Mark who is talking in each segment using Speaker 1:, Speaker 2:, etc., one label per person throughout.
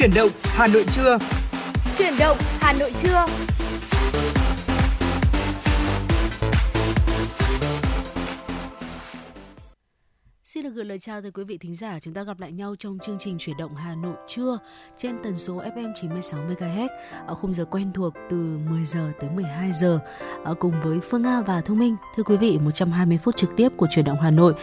Speaker 1: Chuyển động Hà Nội trưa.
Speaker 2: Chuyển động Hà Nội trưa.
Speaker 3: Xin được gửi lời chào tới quý vị thính giả. Chúng ta gặp lại nhau trong chương trình chuyển động Hà Nội trưa trên tần số FM 96 MHz ở khung giờ quen thuộc từ 10 giờ tới 12 giờ ở cùng với Phương Nga và Thông Minh. Thưa quý vị, 120 phút trực tiếp của chuyển động Hà Nội.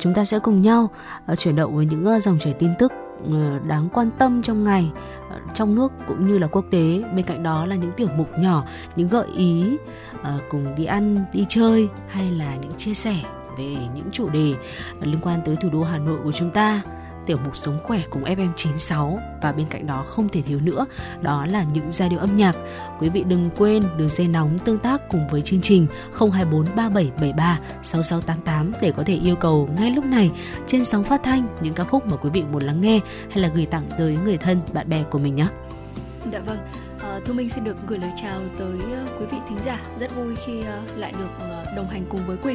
Speaker 3: Chúng ta sẽ cùng nhau chuyển động với những dòng chảy tin tức ờ, Ờ, đáng quan tâm trong ngày ờ, trong nước cũng như là quốc tế. Bên cạnh đó là những tiểu mục nhỏ, những gợi ý ờ, cùng đi ăn, đi chơi hay là những chia sẻ về những chủ đề liên quan tới thủ đô Hà Nội của chúng ta tiểu mục sống khỏe cùng FM96 và bên cạnh đó không thể thiếu nữa đó là những giai điệu âm nhạc. Quý vị đừng quên đường dây nóng tương tác cùng với chương trình 024 3773 6688 để có thể yêu cầu ngay lúc này trên sóng phát thanh những ca khúc mà quý vị muốn lắng nghe hay là gửi tặng tới người thân, bạn bè của mình nhé.
Speaker 4: Dạ vâng, à, Thu Minh xin được gửi lời chào tới uh, quý vị thính giả. Rất vui khi uh, lại được đồng hành cùng với quý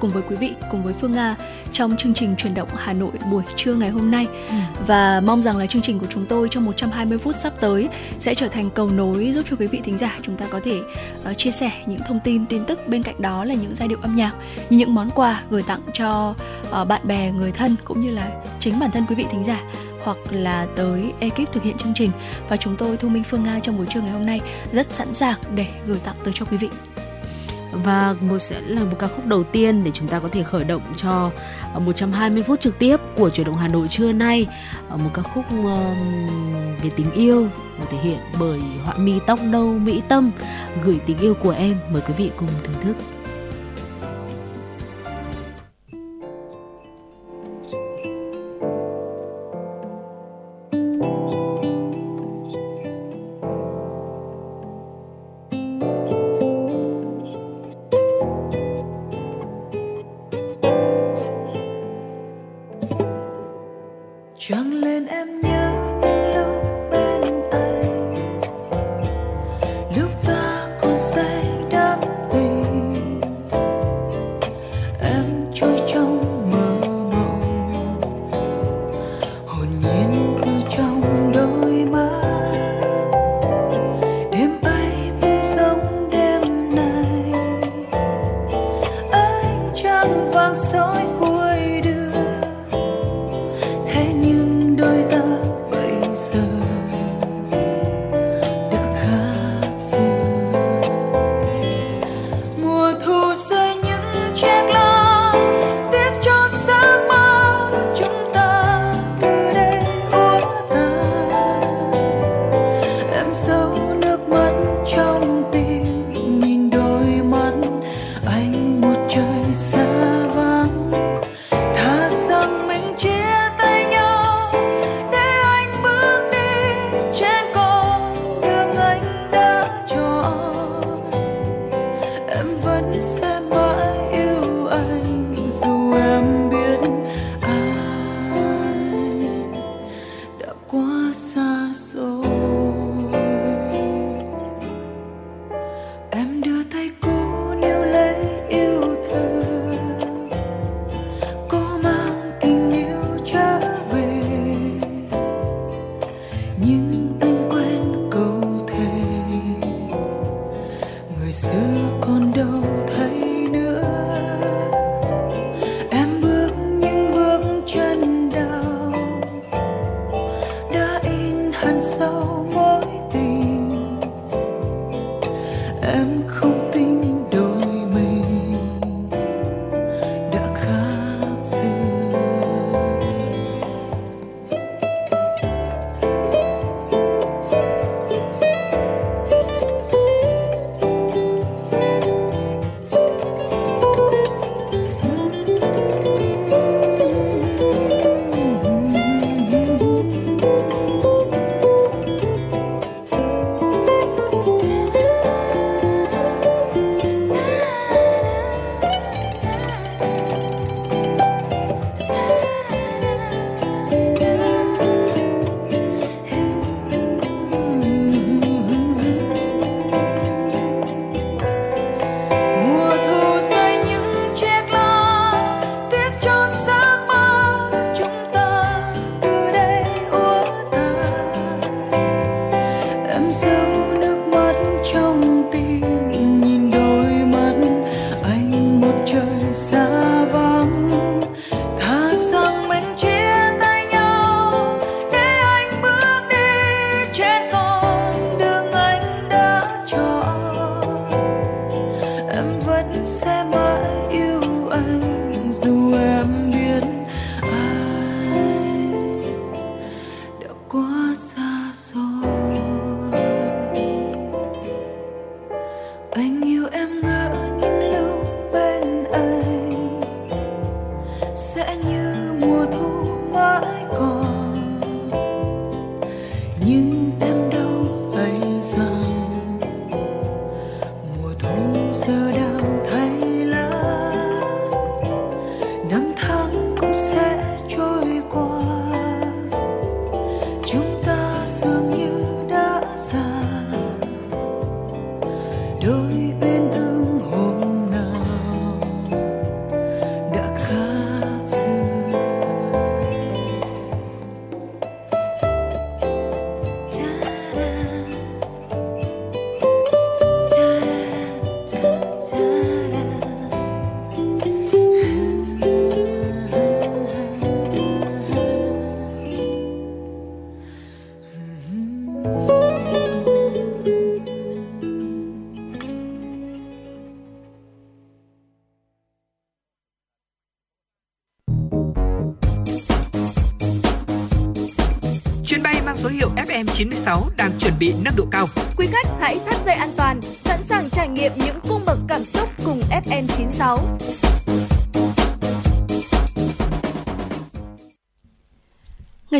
Speaker 4: cùng với quý vị, cùng với Phương Nga trong chương trình chuyển động Hà Nội buổi trưa ngày hôm nay. Ừ. Và mong rằng là chương trình của chúng tôi trong 120 phút sắp tới sẽ trở thành cầu nối giúp cho quý vị thính giả chúng ta có thể uh, chia sẻ những thông tin, tin tức bên cạnh đó là những giai điệu âm nhạc, như những món quà gửi tặng cho uh, bạn bè, người thân cũng như là chính bản thân quý vị thính giả hoặc là tới ekip thực hiện chương trình. Và chúng tôi, Thu Minh Phương Nga trong buổi trưa ngày hôm nay rất sẵn sàng để gửi tặng tới cho quý vị.
Speaker 3: Và một sẽ là một ca khúc đầu tiên để chúng ta có thể khởi động cho ờ, 120 phút trực tiếp của chuyển động Hà Nội trưa nay. Ờ, một ca khúc về tình yêu được thể hiện bởi họa mi tóc nâu Mỹ Tâm. Gửi tình yêu của em, mời quý vị cùng thưởng thức.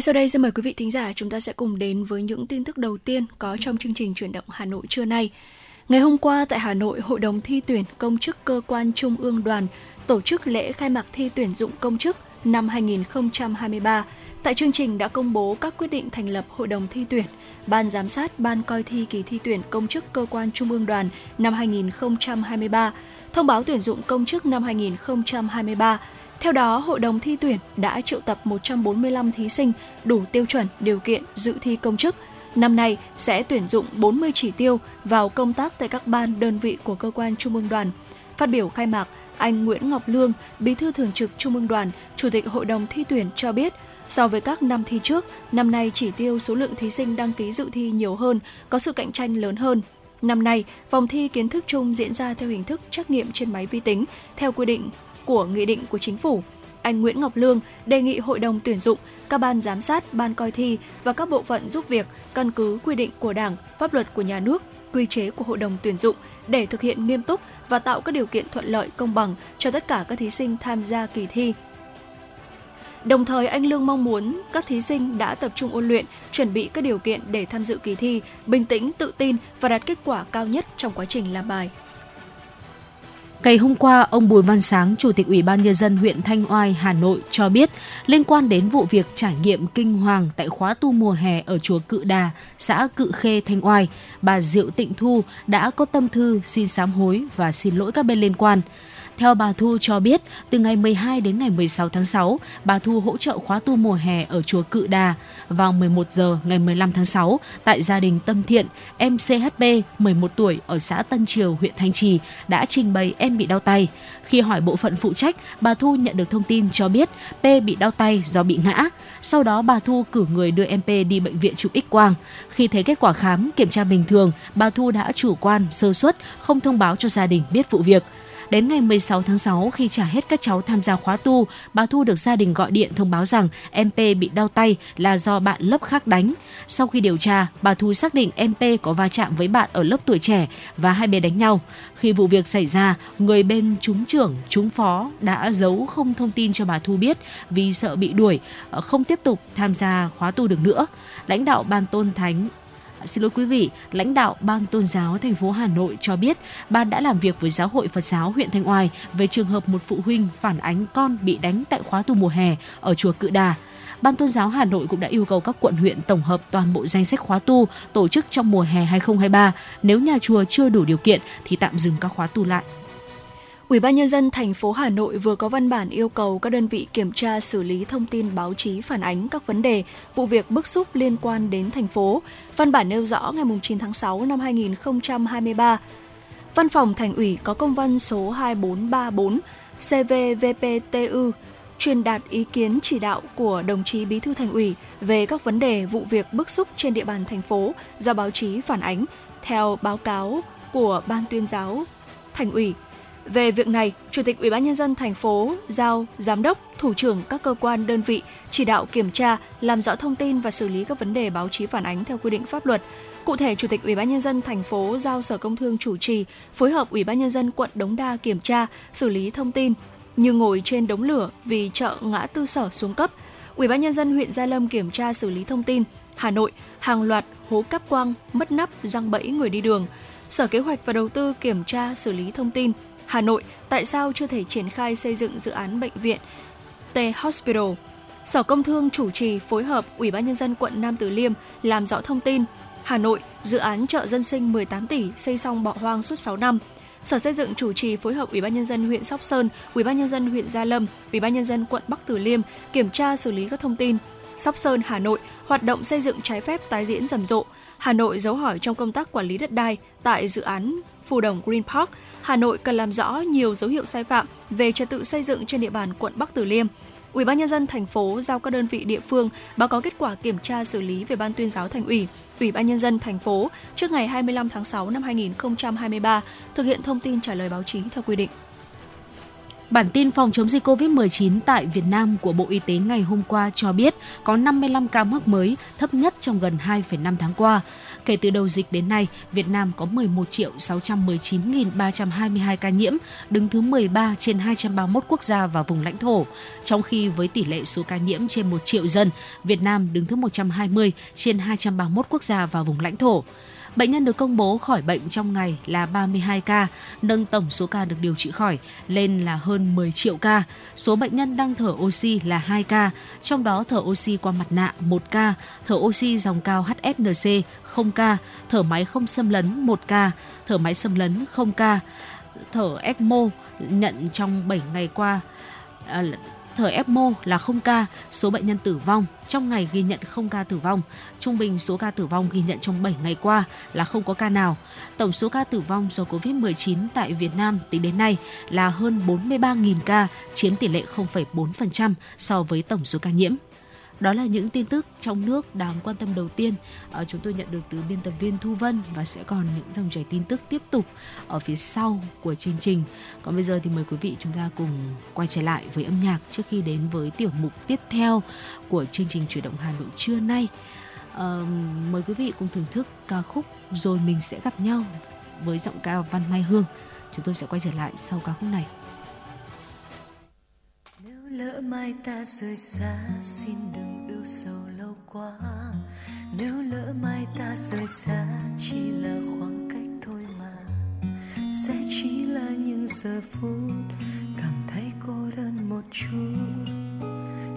Speaker 4: Sau đây xin mời quý vị thính giả chúng ta sẽ cùng đến với những tin tức đầu tiên có trong chương trình chuyển động Hà Nội trưa nay. Ngày hôm qua tại Hà Nội, Hội đồng thi tuyển công chức cơ quan Trung ương đoàn tổ chức lễ khai mạc thi tuyển dụng công chức năm 2023. Tại chương trình đã công bố các quyết định thành lập Hội đồng thi tuyển, Ban giám sát, Ban coi thi kỳ thi tuyển công chức cơ quan Trung ương đoàn năm 2023, thông báo tuyển dụng công chức năm 2023. Theo đó, Hội đồng thi tuyển đã triệu tập 145 thí sinh đủ tiêu chuẩn điều kiện dự thi công chức. Năm nay sẽ tuyển dụng 40 chỉ tiêu vào công tác tại các ban đơn vị của cơ quan Trung ương đoàn. Phát biểu khai mạc, anh Nguyễn Ngọc Lương, Bí thư Thường trực Trung ương Đoàn, Chủ tịch Hội đồng thi tuyển cho biết, so với các năm thi trước, năm nay chỉ tiêu số lượng thí sinh đăng ký dự thi nhiều hơn, có sự cạnh tranh lớn hơn. Năm nay, vòng thi kiến thức chung diễn ra theo hình thức trắc nghiệm trên máy vi tính theo quy định của nghị định của chính phủ. Anh Nguyễn Ngọc Lương đề nghị hội đồng tuyển dụng, các ban giám sát, ban coi thi và các bộ phận giúp việc căn cứ quy định của Đảng, pháp luật của nhà nước, quy chế của hội đồng tuyển dụng để thực hiện nghiêm túc và tạo các điều kiện thuận lợi công bằng cho tất cả các thí sinh tham gia kỳ thi. Đồng thời, anh Lương mong muốn các thí sinh đã tập trung ôn luyện, chuẩn bị các điều kiện để tham dự kỳ thi, bình tĩnh, tự tin và đạt kết quả cao nhất trong quá trình làm bài.
Speaker 3: Ngày hôm qua, ông Bùi Văn Sáng, Chủ tịch Ủy ban Nhân dân huyện Thanh Oai, Hà Nội cho biết liên quan đến vụ việc trải nghiệm kinh hoàng tại khóa tu mùa hè ở chùa Cự Đà, xã Cự Khê, Thanh Oai, bà Diệu Tịnh Thu đã có tâm thư xin sám hối và xin lỗi các bên liên quan. Theo bà Thu cho biết, từ ngày 12 đến ngày 16 tháng 6, bà Thu hỗ trợ khóa tu mùa hè ở chùa Cự Đà. Vào 11 giờ ngày 15 tháng 6, tại gia đình Tâm Thiện, em CHP 11 tuổi ở xã Tân Triều, huyện Thanh Trì đã trình bày em bị đau tay. Khi hỏi bộ phận phụ trách, bà Thu nhận được thông tin cho biết P bị đau tay do bị ngã. Sau đó bà Thu cử người đưa em P đi bệnh viện chụp X quang. Khi thấy kết quả khám kiểm tra bình thường, bà Thu đã chủ quan, sơ suất, không thông báo cho gia đình biết vụ việc. Đến ngày 16 tháng 6 khi trả hết các cháu tham gia khóa tu, bà Thu được gia đình gọi điện thông báo rằng em P bị đau tay là do bạn lớp khác đánh. Sau khi điều tra, bà Thu xác định em P có va chạm với bạn ở lớp tuổi trẻ và hai bên đánh nhau. Khi vụ việc xảy ra, người bên chúng trưởng, chúng phó đã giấu không thông tin cho bà Thu biết vì sợ bị đuổi, ờ, không tiếp tục tham gia khóa tu được nữa. Lãnh đạo Ban Tôn Thánh Xin lỗi quý vị, lãnh đạo Ban Tôn giáo thành phố Hà Nội cho biết ban đã làm việc với Giáo hội Phật giáo huyện Thanh Oai về trường hợp một phụ huynh phản ánh con bị đánh tại khóa tu mùa hè ở chùa Cự Đà. Ban Tôn giáo Hà Nội cũng đã yêu cầu các quận huyện tổng hợp toàn bộ danh sách khóa tu tổ chức trong mùa hè 2023. Nếu nhà chùa chưa đủ điều kiện thì tạm dừng các khóa tu lại.
Speaker 4: Ủy ban nhân dân thành phố Hà Nội vừa có văn bản yêu cầu các đơn vị kiểm tra xử lý thông tin báo chí phản ánh các vấn đề, vụ việc bức xúc liên quan đến thành phố. Văn bản nêu rõ ngày 9 tháng 6 năm 2023, Văn phòng Thành ủy có công văn số 2434 CVVPTU truyền đạt ý kiến chỉ đạo của đồng chí Bí thư Thành ủy về các vấn đề vụ việc bức xúc trên địa bàn thành phố do báo chí phản ánh theo báo cáo của Ban tuyên giáo Thành ủy về việc này, Chủ tịch Ủy ban nhân dân thành phố giao giám đốc, thủ trưởng các cơ quan đơn vị chỉ đạo kiểm tra, làm rõ thông tin và xử lý các vấn đề báo chí phản ánh theo quy định pháp luật. Cụ thể, Chủ tịch Ủy ban nhân dân thành phố giao Sở Công Thương chủ trì, phối hợp Ủy ban nhân dân quận Đống Đa kiểm tra, xử lý thông tin như ngồi trên đống lửa vì chợ ngã tư sở xuống cấp. Ủy ban nhân dân huyện Gia Lâm kiểm tra xử lý thông tin Hà Nội hàng loạt hố cáp quang, mất nắp, răng bẫy người đi đường. Sở Kế hoạch và Đầu tư kiểm tra xử lý thông tin Hà Nội tại sao chưa thể triển khai xây dựng dự án bệnh viện T Hospital. Sở Công Thương chủ trì phối hợp Ủy ban nhân dân quận Nam Từ Liêm làm rõ thông tin. Hà Nội, dự án chợ dân sinh 18 tỷ xây xong bỏ hoang suốt 6 năm. Sở Xây dựng chủ trì phối hợp Ủy ban nhân dân huyện Sóc Sơn, Ủy ban nhân dân huyện Gia Lâm, Ủy ban nhân dân quận Bắc Từ Liêm kiểm tra xử lý các thông tin. Sóc Sơn, Hà Nội, hoạt động xây dựng trái phép tái diễn rầm rộ. Hà Nội dấu hỏi trong công tác quản lý đất đai tại dự án Phù Đồng Green Park, Hà Nội cần làm rõ nhiều dấu hiệu sai phạm về trật tự xây dựng trên địa bàn quận Bắc Từ Liêm. Ủy ban nhân dân thành phố giao các đơn vị địa phương báo cáo kết quả kiểm tra xử lý về ban tuyên giáo thành ủy, Ủy ban nhân dân thành phố trước ngày 25 tháng 6 năm 2023, thực hiện thông tin trả lời báo chí theo quy định.
Speaker 3: Bản tin phòng chống dịch COVID-19 tại Việt Nam của Bộ Y tế ngày hôm qua cho biết có 55 ca mắc mới, thấp nhất trong gần 2,5 tháng qua. Kể từ đầu dịch đến nay, Việt Nam có 11 triệu 619.322 ca nhiễm, đứng thứ 13 trên 231 quốc gia và vùng lãnh thổ. Trong khi với tỷ lệ số ca nhiễm trên 1 triệu dân, Việt Nam đứng thứ 120 trên 231 quốc gia và vùng lãnh thổ. Bệnh nhân được công bố khỏi bệnh trong ngày là 32 ca, nâng tổng số ca được điều trị khỏi lên là hơn 10 triệu ca. Số bệnh nhân đang thở oxy là 2 ca, trong đó thở oxy qua mặt nạ 1 ca, thở oxy dòng cao HFNC 0 ca, thở máy không xâm lấn 1 ca, thở máy xâm lấn 0 ca, thở ECMO nhận trong 7 ngày qua à, thở ECMO là 0 ca, số bệnh nhân tử vong trong ngày ghi nhận 0 ca tử vong. Trung bình số ca tử vong ghi nhận trong 7 ngày qua là không có ca nào. Tổng số ca tử vong do COVID-19 tại Việt Nam tính đến nay là hơn 43.000 ca, chiếm tỷ lệ 0,4% so với tổng số ca nhiễm. Đó là những tin tức trong nước đáng quan tâm đầu tiên à, chúng tôi nhận được từ biên tập viên Thu Vân và sẽ còn những dòng chảy tin tức tiếp tục ở phía sau của chương trình. Còn bây giờ thì mời quý vị chúng ta cùng quay trở lại với âm nhạc trước khi đến với tiểu mục tiếp theo của chương trình chuyển động Hà Nội trưa nay. À, mời quý vị cùng thưởng thức ca khúc rồi mình sẽ gặp nhau với giọng ca Văn Mai Hương. Chúng tôi sẽ quay trở lại sau ca khúc này
Speaker 5: lỡ mai ta rời xa, xin đừng ưu sầu lâu quá. Nếu lỡ mai ta rời xa, chỉ là khoảng cách thôi mà. Sẽ chỉ là những giờ phút, cảm thấy cô đơn một chút.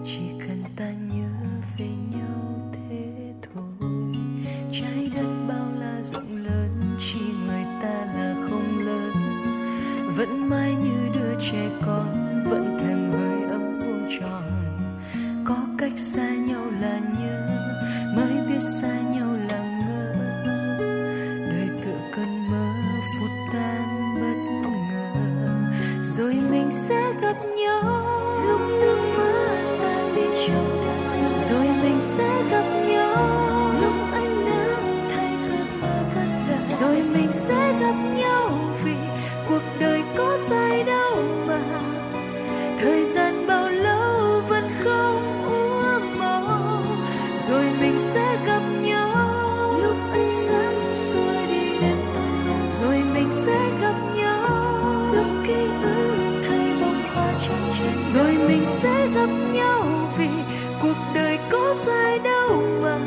Speaker 5: Chỉ cần ta nhớ về nhau thế thôi. Trái đất bao la rộng lớn, chỉ người ta là không lớn. Vẫn mãi như đứa trẻ con tròn. Có cách xa nhau là nhớ mới biết xa nhau là ngỡ đời tựa cơn mơ, phút tan bất ngờ. Rồi mình sẽ gặp nhau. Lúc nước mưa tan đi trong tiếng rồi mình sẽ gặp nhau. Lúc ánh nắng thay cơn mưa cất lời. Rồi mình sẽ gặp nhau vì cuộc đời có dài đâu mà. Thời gian bao sẽ gặp nhau. Lúc ánh sáng xua đi đêm tối rồi mình sẽ gặp nhau. Lúc ký ức thay bông hoa trong trên rồi mình sẽ gặp nhau vì cuộc đời có dài đâu mà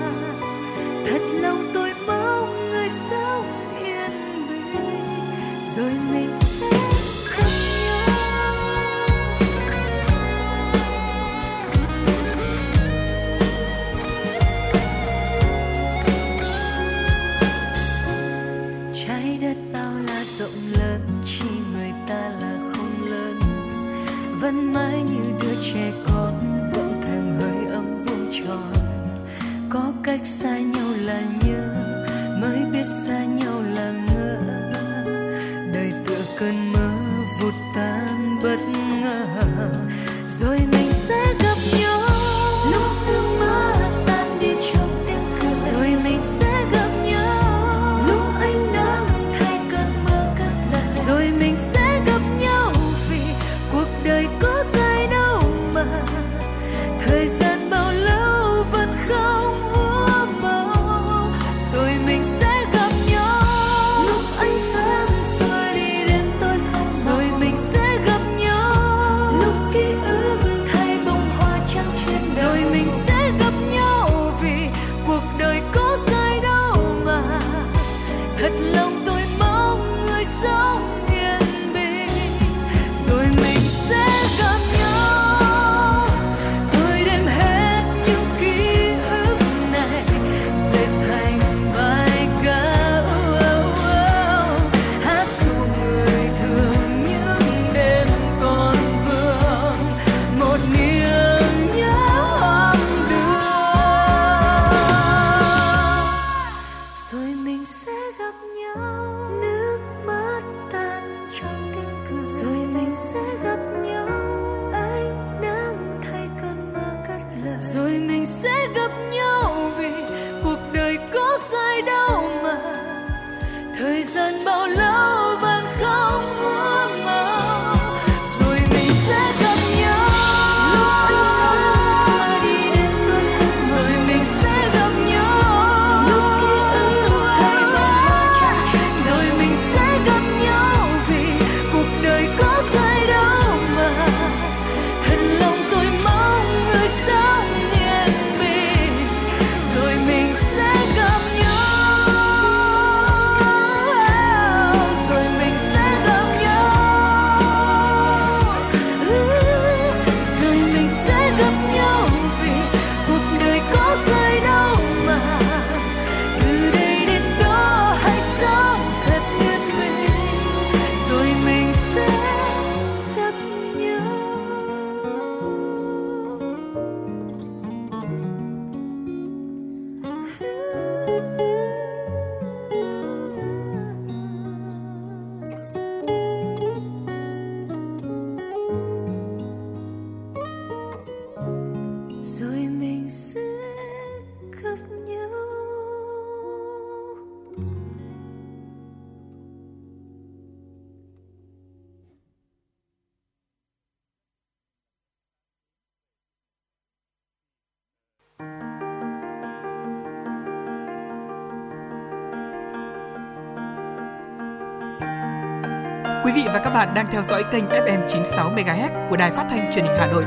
Speaker 1: bạn đang theo dõi kênh FM 96 MHz của đài phát thanh truyền hình Hà Nội.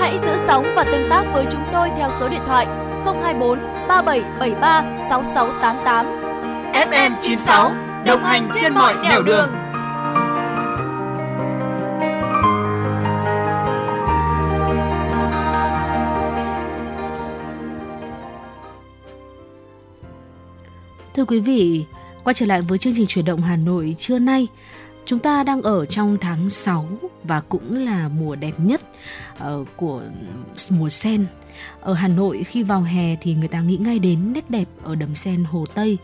Speaker 2: Hãy giữ sóng và tương tác với chúng tôi theo số điện thoại 024 3773 6688.
Speaker 1: FM 96 đồng hành trên mọi nẻo đường.
Speaker 3: Thưa quý vị, quay trở lại với chương trình chuyển động Hà Nội trưa nay. Chúng ta đang ở trong tháng 6 và cũng là mùa đẹp nhất uh, của mùa sen. Ở Hà Nội khi vào hè thì người ta nghĩ ngay đến nét đẹp ở đầm sen Hồ Tây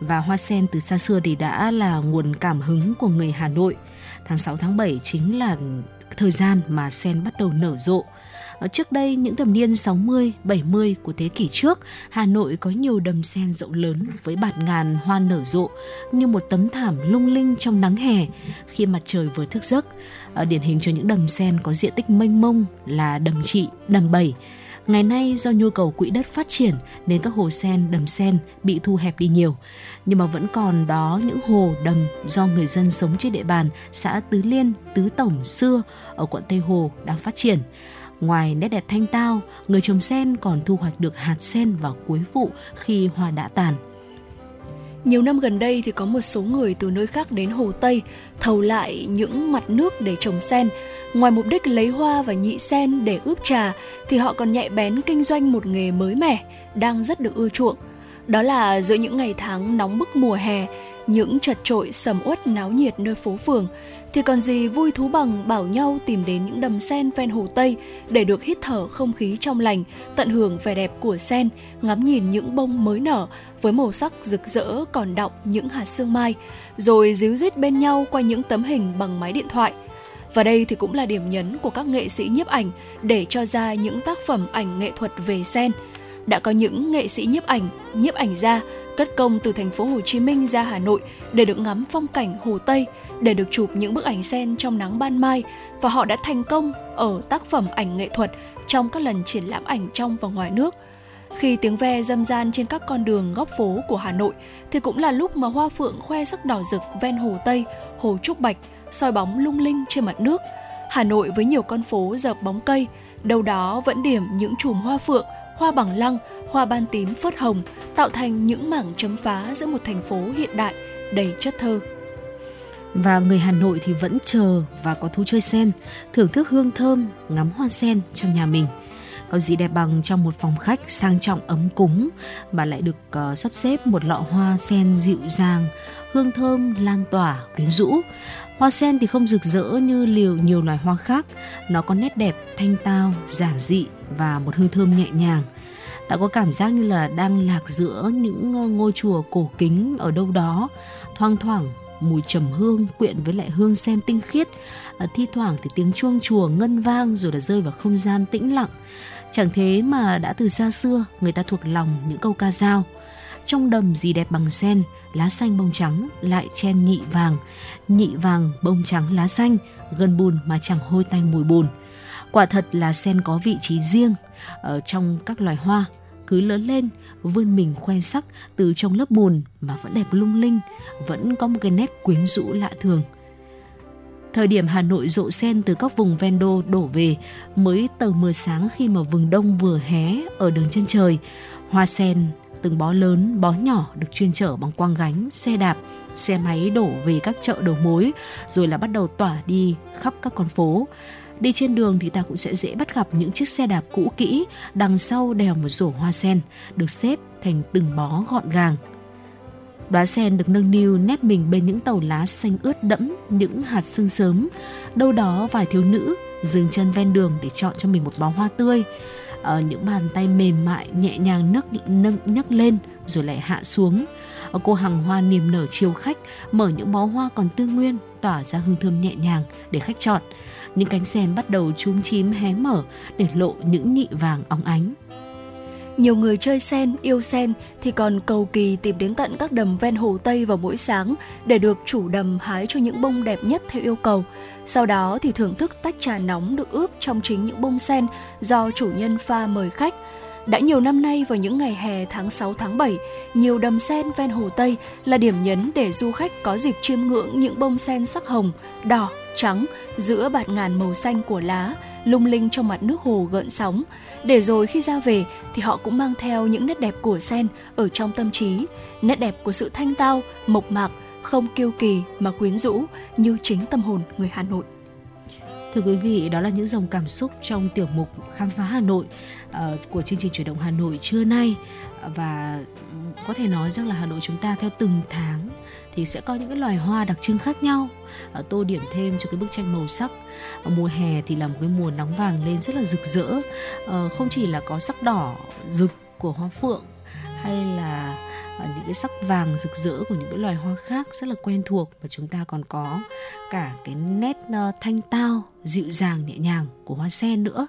Speaker 3: và hoa sen từ xa xưa thì đã là nguồn cảm hứng của người Hà Nội. Tháng 6 tháng 7 chính là thời gian mà sen bắt đầu nở rộ. Ờ, trước đây, những thập niên 60, 70 của thế kỷ trước, Hà Nội có nhiều đầm sen rộng lớn với bạt ngàn hoa nở rộ như một tấm thảm lung linh trong nắng hè khi mặt trời vừa thức giấc. Ờ, điển hình cho những đầm sen có diện tích mênh mông là đầm trị, đầm bảy. Ngày nay do nhu cầu quỹ đất phát triển nên các hồ sen, đầm sen bị thu hẹp đi nhiều. Nhưng mà vẫn còn đó những hồ đầm do người dân sống trên địa bàn xã Tứ Liên, Tứ Tổng xưa ở quận Tây Hồ đang phát triển. Ngoài nét đẹp thanh tao, người trồng sen còn thu hoạch được hạt sen vào cuối vụ khi hoa đã tàn.
Speaker 4: Nhiều năm gần đây thì có một số người từ nơi khác đến Hồ Tây thầu lại những mặt nước để trồng sen. Ngoài mục đích lấy hoa và nhị sen để ướp trà thì họ còn nhạy bén kinh doanh một nghề mới mẻ đang rất được ưa chuộng. Đó là giữa những ngày tháng nóng bức mùa hè, những chật trội sầm uất náo nhiệt nơi phố phường, thì còn gì vui thú bằng bảo nhau tìm đến những đầm sen ven hồ Tây để được hít thở không khí trong lành, tận hưởng vẻ đẹp của sen, ngắm nhìn những bông mới nở với màu sắc rực rỡ còn đọng những hạt sương mai, rồi díu dít bên nhau qua những tấm hình bằng máy điện thoại. Và đây thì cũng là điểm nhấn của các nghệ sĩ nhiếp ảnh để cho ra những tác phẩm ảnh nghệ thuật về sen. Đã có những nghệ sĩ nhiếp ảnh, nhiếp ảnh gia cất công từ thành phố Hồ Chí Minh ra Hà Nội để được ngắm phong cảnh Hồ Tây, để được chụp những bức ảnh sen trong nắng ban mai và họ đã thành công ở tác phẩm ảnh nghệ thuật trong các lần triển lãm ảnh trong và ngoài nước. Khi tiếng ve dâm gian trên các con đường góc phố của Hà Nội thì cũng là lúc mà hoa phượng khoe sắc đỏ rực ven Hồ Tây, Hồ Trúc Bạch, soi bóng lung linh trên mặt nước. Hà Nội với nhiều con phố dợp bóng cây, đâu đó vẫn điểm những chùm hoa phượng, hoa bằng lăng, hoa ban tím phớt hồng tạo thành những mảng chấm phá giữa một thành phố hiện đại đầy chất thơ.
Speaker 3: Và người Hà Nội thì vẫn chờ và có thú chơi sen, thưởng thức hương thơm, ngắm hoa sen trong nhà mình. Có gì đẹp bằng trong một phòng khách sang trọng ấm cúng mà lại được uh, sắp xếp một lọ hoa sen dịu dàng, hương thơm lan tỏa quyến rũ. Hoa sen thì không rực rỡ như liều nhiều loài hoa khác, nó có nét đẹp thanh tao, giản dị và một hương thơm nhẹ nhàng tạo có cảm giác như là đang lạc giữa những ờ, ngôi chùa cổ kính ở đâu đó thoang thoảng mùi trầm hương quyện với lại hương sen tinh khiết. À, thi thoảng thì tiếng chuông chùa ngân vang rồi là rơi vào không gian tĩnh lặng. Chẳng thế mà đã từ xa xưa người ta thuộc lòng những câu ca dao. Trong đầm gì đẹp bằng sen lá xanh bông trắng lại chen nhị vàng. Nhị vàng bông trắng lá xanh gần bùn mà chẳng hôi tanh mùi bùn. Quả thật là sen có vị trí riêng ở trong các loài hoa. Cứ lớn lên vươn mình khoe sắc từ trong lớp bùn mà vẫn đẹp lung linh vẫn có một cái nét quyến rũ lạ thường Thời điểm Hà Nội rộ sen từ các vùng ven đô đổ về mới tờ mưa sáng khi mà vừng đông vừa hé ở đường chân trời. Hoa sen từng bó lớn, bó nhỏ được chuyên chở bằng quang gánh, xe đạp, xe máy đổ về các chợ đầu mối rồi là bắt đầu tỏa đi khắp các con phố. Đi trên đường thì ta cũng sẽ dễ bắt gặp những chiếc xe đạp cũ kỹ, đằng sau đèo một rổ hoa sen, được xếp thành từng bó gọn gàng. Đóa sen được nâng niu nép mình bên những tàu lá xanh ướt đẫm những hạt sương sớm. Đâu đó vài thiếu nữ dừng chân ven đường để chọn cho mình một bó hoa tươi. Ở những bàn tay mềm mại nhẹ nhàng nấc nâng nhấc lên rồi lại hạ xuống. Ở cô hàng hoa niềm nở chiều khách mở những bó hoa còn tươi nguyên tỏa ra hương thơm nhẹ nhàng để khách chọn những cánh sen bắt đầu chúm chím hé mở để lộ những nhị vàng óng ánh.
Speaker 4: Nhiều người chơi sen, yêu sen thì còn cầu kỳ tìm đến tận các đầm ven hồ Tây vào buổi sáng để được chủ đầm hái cho những bông đẹp nhất theo yêu cầu. Sau đó thì thưởng thức tách trà nóng được ướp trong chính những bông sen do chủ nhân pha mời khách. Đã nhiều năm nay vào những ngày hè tháng 6 tháng 7, nhiều đầm sen ven Hồ Tây là điểm nhấn để du khách có dịp chiêm ngưỡng những bông sen sắc hồng, đỏ, trắng giữa bạt ngàn màu xanh của lá, lung linh trong mặt nước hồ gợn sóng. Để rồi khi ra về thì họ cũng mang theo những nét đẹp của sen ở trong tâm trí, nét đẹp của sự thanh tao, mộc mạc, không kiêu kỳ mà quyến rũ như chính tâm hồn người Hà Nội.
Speaker 3: Thưa quý vị, đó là những dòng cảm xúc trong tiểu mục Khám phá Hà Nội Ờ, của chương trình chuyển động Hà Nội trưa nay. Và có thể nói rằng là Hà Nội chúng ta theo từng tháng thì sẽ có những cái loài hoa đặc trưng khác nhau ờ, tô điểm thêm cho cái bức tranh màu sắc. Mùa hè thì là một cái mùa nóng vàng lên rất là rực rỡ, ờ, không chỉ là có sắc đỏ rực của hoa phượng hay là những cái sắc vàng rực rỡ của những cái loài hoa khác rất là quen thuộc và chúng ta còn có cả cái nét uh, thanh tao dịu dàng nhẹ nhàng của hoa sen nữa.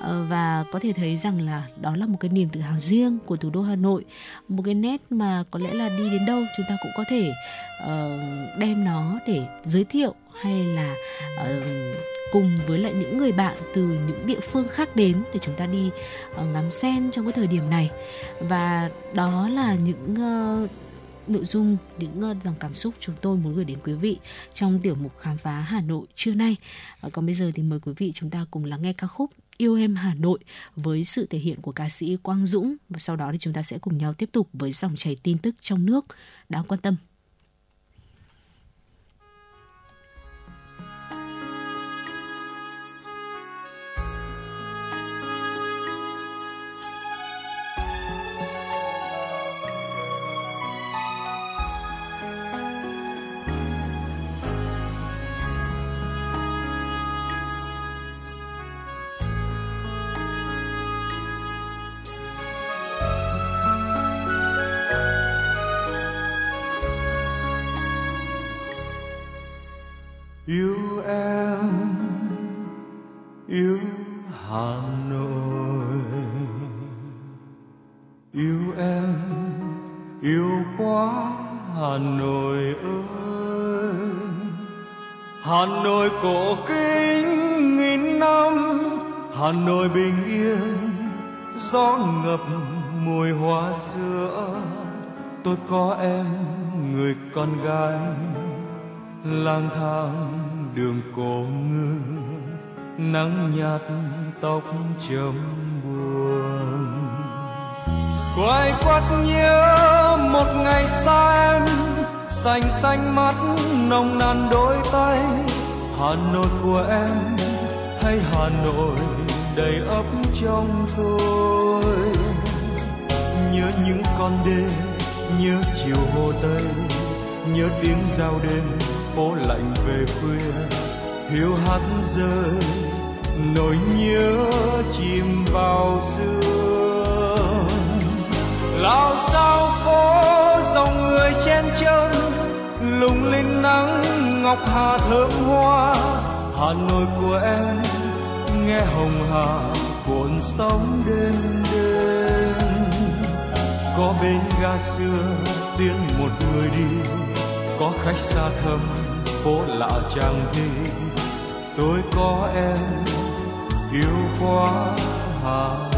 Speaker 3: Ờ, và có thể thấy rằng là đó là một cái niềm tự hào riêng của thủ đô Hà Nội. Một cái nét mà có lẽ là đi đến đâu chúng ta cũng có thể uh, đem nó để giới thiệu hay là uh, cùng với lại những người bạn từ những địa phương khác đến để chúng ta đi uh, ngắm sen trong cái thời điểm này. Và đó là những uh, nội dung, những ờ, dòng cảm xúc chúng tôi muốn gửi đến quý vị trong tiểu mục khám phá Hà Nội trưa nay. và còn bây giờ thì mời quý vị chúng ta cùng lắng nghe ca khúc Yêu em Hà Nội với sự thể hiện của ca sĩ Quang Dũng và sau đó thì chúng ta sẽ cùng nhau tiếp tục với dòng chảy tin tức trong nước đáng quan tâm.
Speaker 6: Hà nội ơi. Hà nội cổ kính nghìn năm, hà nội bình yên, gió ngập mùi hoa sữa. Tôi có em, người con gái, lang thang đường cổ ngư, nắng nhạt tóc chấm buồn. Quay quắt nhớ một ngày xa em, xanh xanh mắt nồng nàn đôi tay. Hà nội của em hay hà nội đầy ấp trong tôi? Nhớ những con đê nhớ chiều hồ tây, nhớ tiếng giao đêm, phố lạnh về khuya. Hiu hắt rơi, nỗi nhớ chìm vào xưa lao sao phố dòng người chen chân, lung linh nắng ngọc hà thơm hoa. Hà nội của em, nghe hồng hà cuộn sóng đêm đêm. Có bên ga xưa, tiễn một người đi. Có khách xa thăm phố lạ chàng thi. Tôi có em, yêu quá hà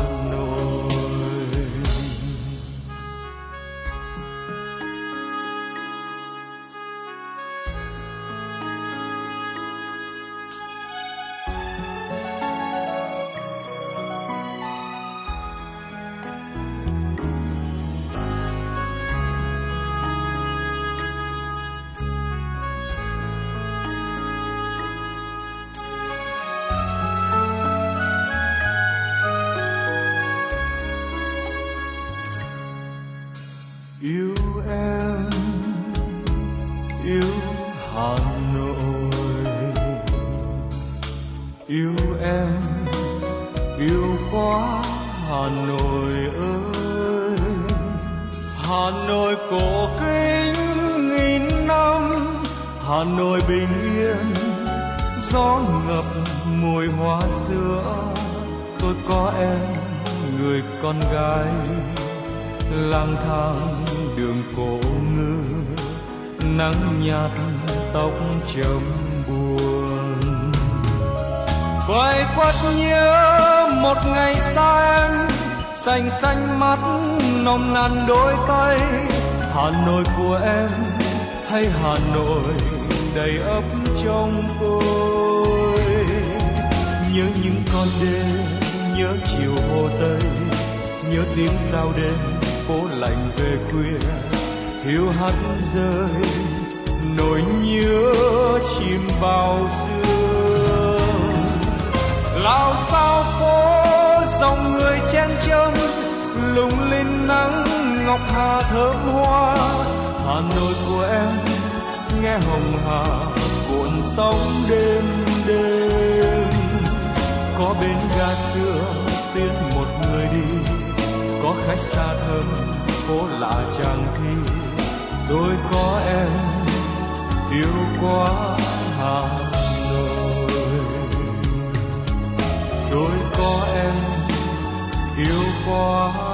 Speaker 6: lạnh về khuya hiu hắt rơi, nỗi nhớ chìm vào sương lao sao phố, dòng người chen chân lung linh nắng, ngọc hà thơm hoa. Hà nội của em, nghe hồng hà, cuộn sóng đêm đêm. Có bến ga xưa tiến một người đi, có khách xa thơm phố lạ chẳng thi tôi có em yêu quá hà nội. Tôi có em yêu quá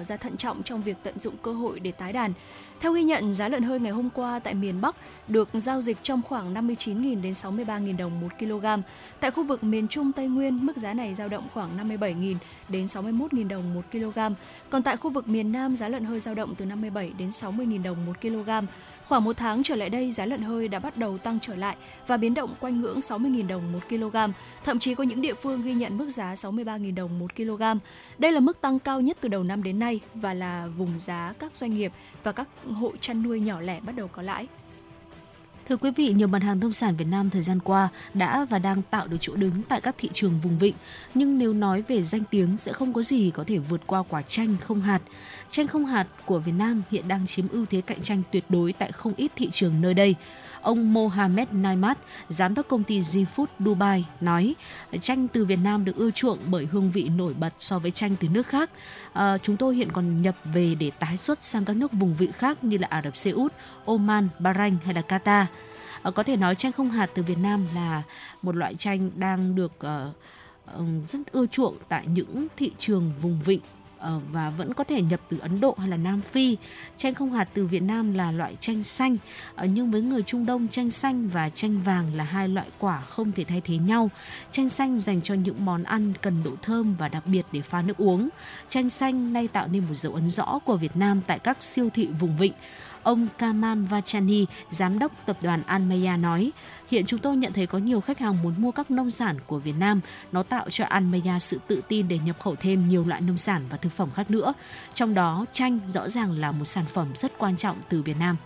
Speaker 4: Tỏ ra thận trọng trong việc tận dụng cơ hội để tái đàn. Theo ghi nhận, giá lợn hơi ngày hôm qua tại miền Bắc được giao dịch trong khoảng 59.000 đến 63.000 đồng 1 kg. Tại khu vực miền Trung Tây Nguyên, mức giá này dao động khoảng 57.000 đến 61.000 đồng 1 kg. Còn tại khu vực miền Nam, giá lợn hơi dao động từ 57 đến 60.000 đồng 1 kg. Khoảng một tháng trở lại đây, giá lợn hơi đã bắt đầu tăng trở lại và biến động quanh ngưỡng 60.000 đồng 1 kg. Thậm chí có những địa phương ghi nhận mức giá 63.000 đồng 1 kg. Đây là mức tăng cao nhất từ đầu năm đến nay và là vùng giá các doanh nghiệp và các hộ chăn nuôi nhỏ lẻ bắt đầu có lãi.
Speaker 3: Thưa quý vị, nhiều mặt hàng nông sản Việt Nam thời gian qua đã và đang tạo được chỗ đứng tại các thị trường vùng vịnh. Nhưng nếu nói về danh tiếng sẽ không có gì có thể vượt qua quả chanh không hạt. Chanh không hạt của Việt Nam hiện đang chiếm ưu thế cạnh tranh tuyệt đối tại không ít thị trường nơi đây. Ông Mohamed Naimat, giám đốc công ty G-Food Dubai nói, chanh từ Việt Nam được ưa chuộng bởi hương vị nổi bật so với chanh từ nước khác. À, chúng tôi hiện còn nhập về để tái xuất sang các nước vùng vịnh khác như là Ả Rập Xê Út, Oman, Bahrain hay là Qatar. À, có thể nói chanh không hạt từ Việt Nam là một loại chanh đang được uh, rất ưa chuộng tại những thị trường vùng vịnh Ờ, và vẫn có thể nhập từ Ấn Độ hay là Nam Phi. Chanh không hạt từ Việt Nam là loại chanh xanh, ờ, nhưng với người Trung Đông chanh xanh và chanh vàng là hai loại quả không thể thay thế nhau. Chanh xanh dành cho những món ăn cần độ thơm và đặc biệt để pha nước uống. Chanh xanh nay tạo nên một dấu ấn rõ của Việt Nam tại các siêu thị vùng vịnh. Ông Kamal Vachani, giám đốc tập đoàn Almeya nói, Hiện chúng tôi nhận thấy có nhiều khách hàng muốn mua các nông sản của Việt Nam. Nó tạo cho Almeya sự tự tin để nhập khẩu thêm nhiều loại nông sản và thực phẩm khác nữa. Trong đó, chanh rõ ràng là một sản phẩm rất quan trọng từ Việt Nam.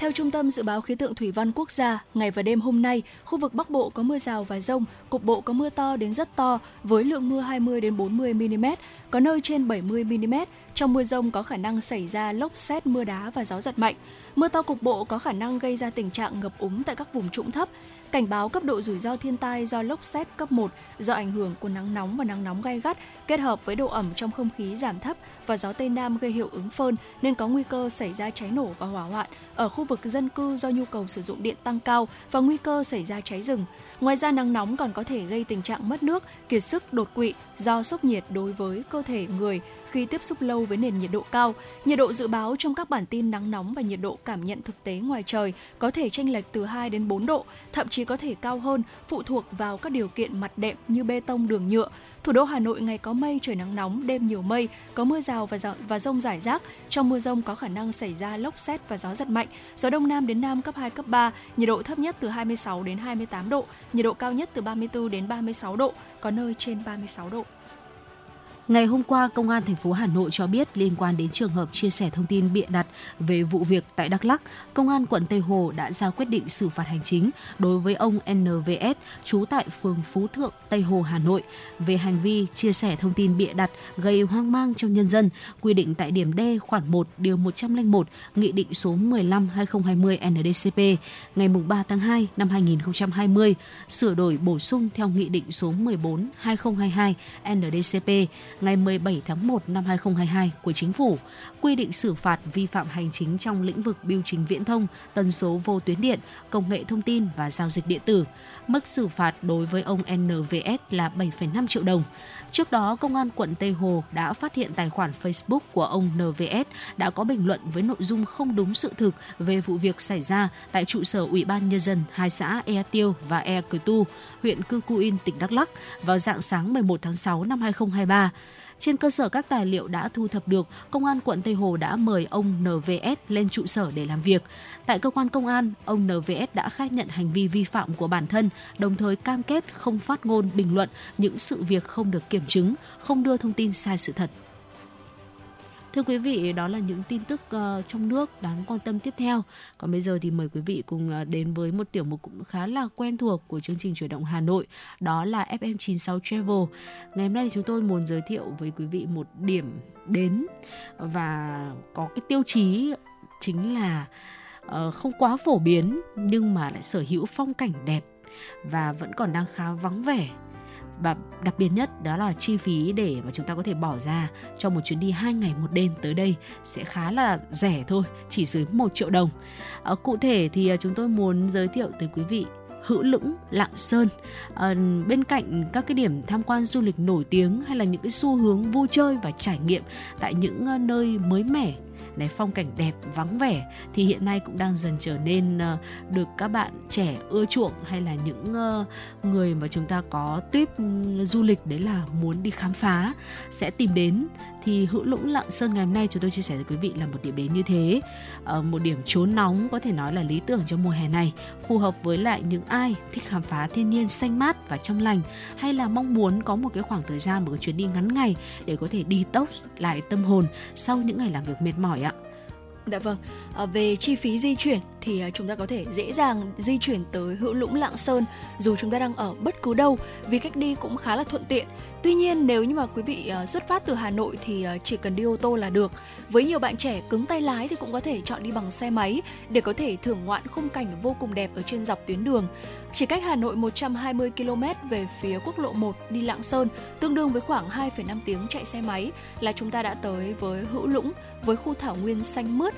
Speaker 4: Theo Trung tâm Dự báo Khí tượng Thủy văn Quốc gia, ngày và đêm hôm nay, khu vực Bắc Bộ có mưa rào và rông, cục bộ có mưa to đến rất to với lượng mưa 20 đến 40 mm, có nơi trên 70 mm. Trong mưa rông có khả năng xảy ra lốc xét, mưa đá và gió giật mạnh. Mưa to cục bộ có khả năng gây ra tình trạng ngập úng tại các vùng trũng thấp. Cảnh báo cấp độ rủi ro thiên tai do lốc xét cấp 1 do ảnh hưởng của nắng nóng và nắng nóng gai gắt kết hợp với độ ẩm trong không khí giảm thấp và gió Tây Nam gây hiệu ứng phơn nên có nguy cơ xảy ra cháy nổ và hỏa hoạn ở khu vực dân cư do nhu cầu sử dụng điện tăng cao và nguy cơ xảy ra cháy rừng. Ngoài ra nắng nóng còn có thể gây tình trạng mất nước, kiệt sức, đột quỵ do sốc nhiệt đối với cơ thể người khi tiếp xúc lâu với nền nhiệt độ cao. Nhiệt độ dự báo trong các bản tin nắng nóng và nhiệt độ cảm nhận thực tế ngoài trời có thể chênh lệch từ 2 đến 4 độ, thậm chí có thể cao hơn phụ thuộc vào các điều kiện mặt đệm như bê tông đường nhựa. Thủ đô Hà Nội ngày có mây, trời nắng nóng, đêm nhiều mây, có mưa rào và rông, và rông rải rác. Trong mưa rông có khả năng xảy ra lốc xét và gió giật mạnh. Gió đông nam đến nam cấp 2, cấp 3, nhiệt độ thấp nhất từ 26 đến 28 độ, nhiệt độ cao nhất từ 34 đến 36 độ, có nơi trên 36 độ.
Speaker 3: Ngày hôm qua, Công an thành phố Hà Nội cho biết liên quan đến trường hợp chia sẻ thông tin bịa đặt về vụ việc tại Đắk Lắk, Công an quận Tây Hồ đã ra quyết định xử phạt hành chính đối với ông NVS, trú tại phường Phú Thượng, Tây Hồ, Hà Nội, về hành vi chia sẻ thông tin bịa đặt gây hoang mang trong nhân dân, quy định tại điểm D khoản 1 điều 101 Nghị định số 15/2020 NDCP ngày 3 tháng 2 năm 2020, sửa đổi bổ sung theo Nghị định số 14/2022 NDCP ngày 17 tháng 1 năm 2022 của Chính phủ, quy định xử phạt vi phạm hành chính trong lĩnh vực bưu chính viễn thông, tần số vô tuyến điện, công nghệ thông tin và giao dịch điện tử. Mức xử phạt đối với ông NVS là 7,5 triệu đồng. Trước đó, Công an quận Tây Hồ đã phát hiện tài khoản Facebook của ông NVS đã có bình luận với nội dung không đúng sự thực về vụ việc xảy ra tại trụ sở Ủy ban Nhân dân hai xã Ea Tiêu và Ea Cờ Tu, huyện Cư Cu In, tỉnh Đắk Lắk vào dạng sáng 11 tháng 6 năm 2023. Trên cơ sở các tài liệu đã thu thập được, Công an quận Tây Hồ đã mời ông NVS lên trụ sở để làm việc. Tại cơ quan công an, ông NVS đã khai nhận hành vi vi phạm của bản thân, đồng thời cam kết không phát ngôn bình luận những sự việc không được kiểm chứng, không đưa thông tin sai sự thật. Thưa quý vị, đó là những tin tức uh, trong nước đáng quan tâm tiếp theo. Còn bây giờ thì mời quý vị cùng uh, đến với một tiểu mục cũng khá là quen thuộc của chương trình chuyển động Hà Nội, đó là FM96 Travel. Ngày hôm nay thì chúng tôi muốn giới thiệu với quý vị một điểm đến và có cái tiêu chí chính là uh, không quá phổ biến nhưng mà lại sở hữu phong cảnh đẹp và vẫn còn đang khá vắng vẻ và đặc biệt nhất đó là chi phí để mà chúng ta có thể bỏ ra cho một chuyến đi hai ngày một đêm tới đây sẽ khá là rẻ thôi chỉ dưới một triệu đồng à, cụ thể thì ờ, chúng tôi muốn giới thiệu tới quý vị Hữu Lũng, Lạng Sơn. À, bên cạnh các cái điểm tham quan du lịch nổi tiếng hay là những cái xu hướng vui chơi và trải nghiệm tại những nơi mới mẻ này phong cảnh đẹp vắng vẻ thì hiện nay cũng đang dần trở nên uh, được các bạn trẻ ưa chuộng hay là những uh, người mà chúng ta có tuyếp ừ, du lịch đấy là muốn đi khám phá sẽ tìm đến thì hữu lũng lạng sơn ngày hôm nay chúng tôi chia sẻ với quý vị là một điểm đến như thế. Ờ, một điểm trốn nóng có thể nói là lý tưởng cho mùa hè này, phù hợp với lại những ai thích khám phá thiên nhiên xanh mát và trong lành, hay là mong muốn có một cái khoảng thời gian, một cái chuyến đi ngắn ngày để có thể đi tốc lại tâm hồn sau những ngày làm việc mệt mỏi ạ?
Speaker 4: Dạ vâng, à, về chi phí di chuyển thì à, chúng ta có thể dễ dàng di chuyển tới Hữu Lũng Lạng Sơn dù chúng ta đang ở bất cứ đâu vì cách đi cũng khá là thuận tiện. Tuy nhiên nếu như mà quý vị à, xuất phát từ Hà Nội thì à, chỉ cần đi ô tô là được. Với nhiều bạn trẻ cứng tay lái thì cũng có thể chọn đi bằng xe máy để có thể thưởng ngoạn khung cảnh vô cùng đẹp ở trên dọc tuyến đường. Chỉ cách Hà Nội 120 km về phía quốc lộ 1 đi Lạng Sơn, tương đương với khoảng 2,5 tiếng chạy xe máy là chúng ta đã tới với Hữu Lũng với khu thảo nguyên xanh mướt,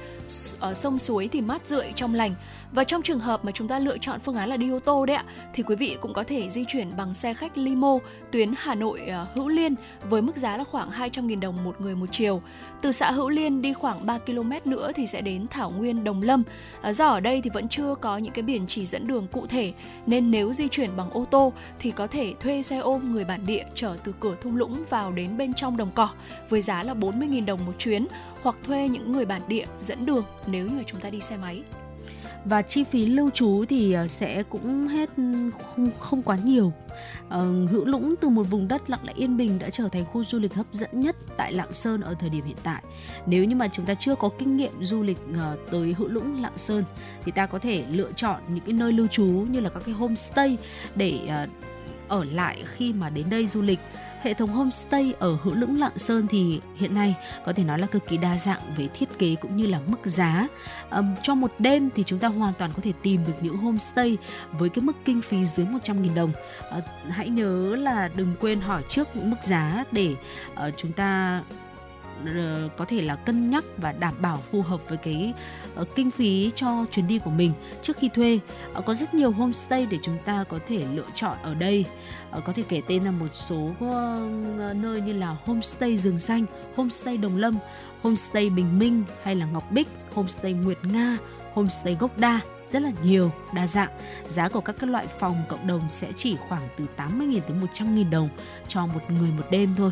Speaker 4: ở sông suối thì mát rượi trong lành. Và trong trường hợp mà chúng ta lựa chọn phương án là đi ô tô đấy ạ, thì quý vị cũng có thể di chuyển bằng xe khách limo tuyến Hà Nội ờ, Hữu Liên với mức giá là khoảng 200.000 đồng một người một chiều. Từ xã Hữu Liên đi khoảng 3 km nữa thì sẽ đến Thảo Nguyên Đồng Lâm. Ờ, do ở đây thì vẫn chưa có những cái biển chỉ dẫn đường cụ thể nên nếu di chuyển bằng ô tô thì có thể thuê xe ôm người bản địa chở từ cửa thung lũng vào đến bên trong đồng cỏ với giá là 40.000 đồng một chuyến hoặc thuê những người bản địa dẫn đường nếu như chúng ta đi xe máy
Speaker 3: và chi phí lưu trú thì ờ, sẽ cũng hết không không quá nhiều. Ờ, hữu lũng từ một vùng đất lặng lẽ yên bình đã trở thành khu du lịch hấp dẫn nhất tại lạng sơn ở thời điểm hiện tại. Nếu như mà chúng ta chưa có kinh nghiệm du lịch ờ, tới hữu lũng lạng sơn thì ta có thể lựa chọn những cái nơi lưu trú như là các cái homestay để ờ, ở lại khi mà đến đây du lịch. Hệ thống homestay ở Hữu Lũng Lạng Sơn thì hiện nay có thể nói là cực kỳ đa dạng về thiết kế cũng như là mức giá. Um, cho một đêm thì chúng ta hoàn toàn có thể tìm được những homestay với cái mức kinh phí dưới 100.000 đồng. Uh, hãy nhớ là đừng quên hỏi trước những mức giá để uh, chúng ta Ờ, có thể là cân nhắc và đảm bảo phù hợp với cái ờ, kinh phí cho chuyến đi của mình trước khi thuê ờ, có rất nhiều homestay để chúng ta có thể lựa chọn ở đây có thể kể tên là một số nơi như là homestay rừng xanh homestay đồng lâm homestay bình minh hay là ngọc bích homestay nguyệt nga homestay gốc đa rất là nhiều, đa dạng. Giá của các các loại phòng cộng đồng sẽ chỉ khoảng từ 80.000 tới 100.000 đồng cho một người một đêm thôi.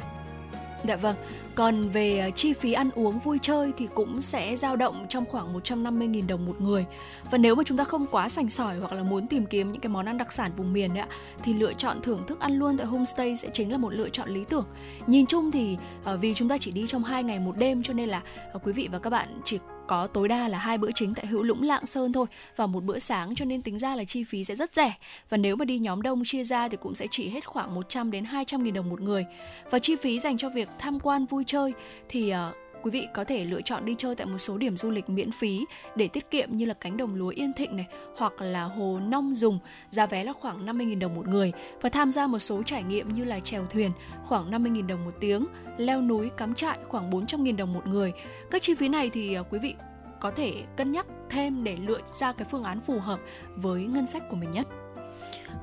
Speaker 4: Dạ vâng, còn về ờ, chi phí ăn uống vui chơi thì cũng sẽ dao động trong khoảng 150.000 đồng một người. Và nếu mà chúng ta không quá sành sỏi hoặc là muốn tìm kiếm những cái món ăn đặc sản vùng miền ạ thì lựa chọn thưởng thức ăn luôn tại homestay sẽ chính là một lựa chọn lý tưởng. Nhìn chung thì ờ, vì chúng ta chỉ đi trong 2 ngày một đêm cho nên là ờ, quý vị và các bạn chỉ có tối đa là hai bữa chính tại Hữu Lũng Lạng Sơn thôi và một bữa sáng cho nên tính ra là chi phí sẽ rất rẻ. Và nếu mà đi nhóm đông chia ra thì cũng sẽ chỉ hết khoảng 100 đến 200 nghìn đồng một người. Và chi phí dành cho việc tham quan vui chơi thì uh, quý vị có thể lựa chọn đi chơi tại một số điểm du lịch miễn phí để tiết kiệm như là cánh đồng lúa Yên Thịnh này hoặc là hồ Nong Dùng, giá vé là khoảng 50.000 đồng một người và tham gia một số trải nghiệm như là chèo thuyền khoảng 50.000 đồng một tiếng, leo núi cắm trại khoảng 400.000 đồng một người. Các chi phí này thì à, quý vị có thể cân nhắc thêm để lựa ra cái phương án phù hợp với ngân sách của mình nhất.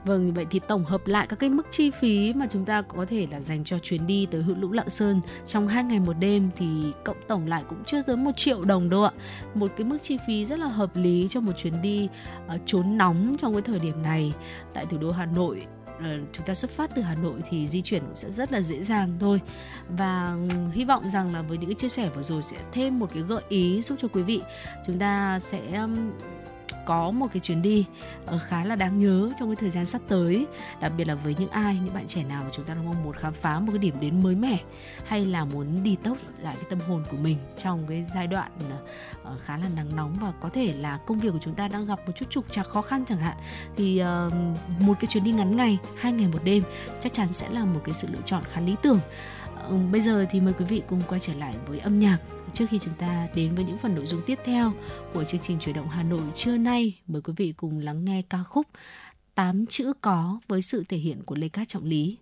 Speaker 3: Vâng, vậy thì tổng hợp lại các cái mức chi phí mà chúng ta có thể là dành cho chuyến đi tới Hữu Lũng Lạng Sơn trong hai ngày một đêm thì cộng tổng lại cũng chưa tới một triệu đồng đâu ạ. Một cái mức chi phí rất là hợp lý cho một chuyến đi uh, trốn nóng trong cái thời điểm này. Tại thủ đô Hà Nội ờ, chúng ta xuất phát từ Hà Nội thì di chuyển cũng sẽ rất là dễ dàng thôi. Và hy vọng rằng là với những cái chia sẻ vừa rồi sẽ thêm một cái gợi ý giúp cho quý vị. Chúng ta sẽ có một cái chuyến đi ờ, khá là đáng nhớ trong cái thời gian sắp tới. Đặc biệt là với những ai, những bạn trẻ nào mà chúng ta đang mong muốn khám phá một cái điểm đến mới mẻ, hay là muốn đi tốc lại cái tâm hồn của mình trong cái giai đoạn ờ, khá là nắng nóng và có thể là công việc của chúng ta đang gặp một chút trục trặc, khó khăn chẳng hạn, thì ờ, một cái chuyến đi ngắn ngày, hai ngày một đêm chắc chắn sẽ là một cái sự lựa chọn khá lý tưởng. Bây giờ thì mời quý vị cùng quay trở lại với âm nhạc. Trước khi chúng ta đến với những phần nội dung tiếp theo của chương trình chuyển động Hà Nội trưa nay, mời quý vị cùng lắng nghe ca khúc Tám chữ có với sự thể hiện của Lê Cát Trọng Lý.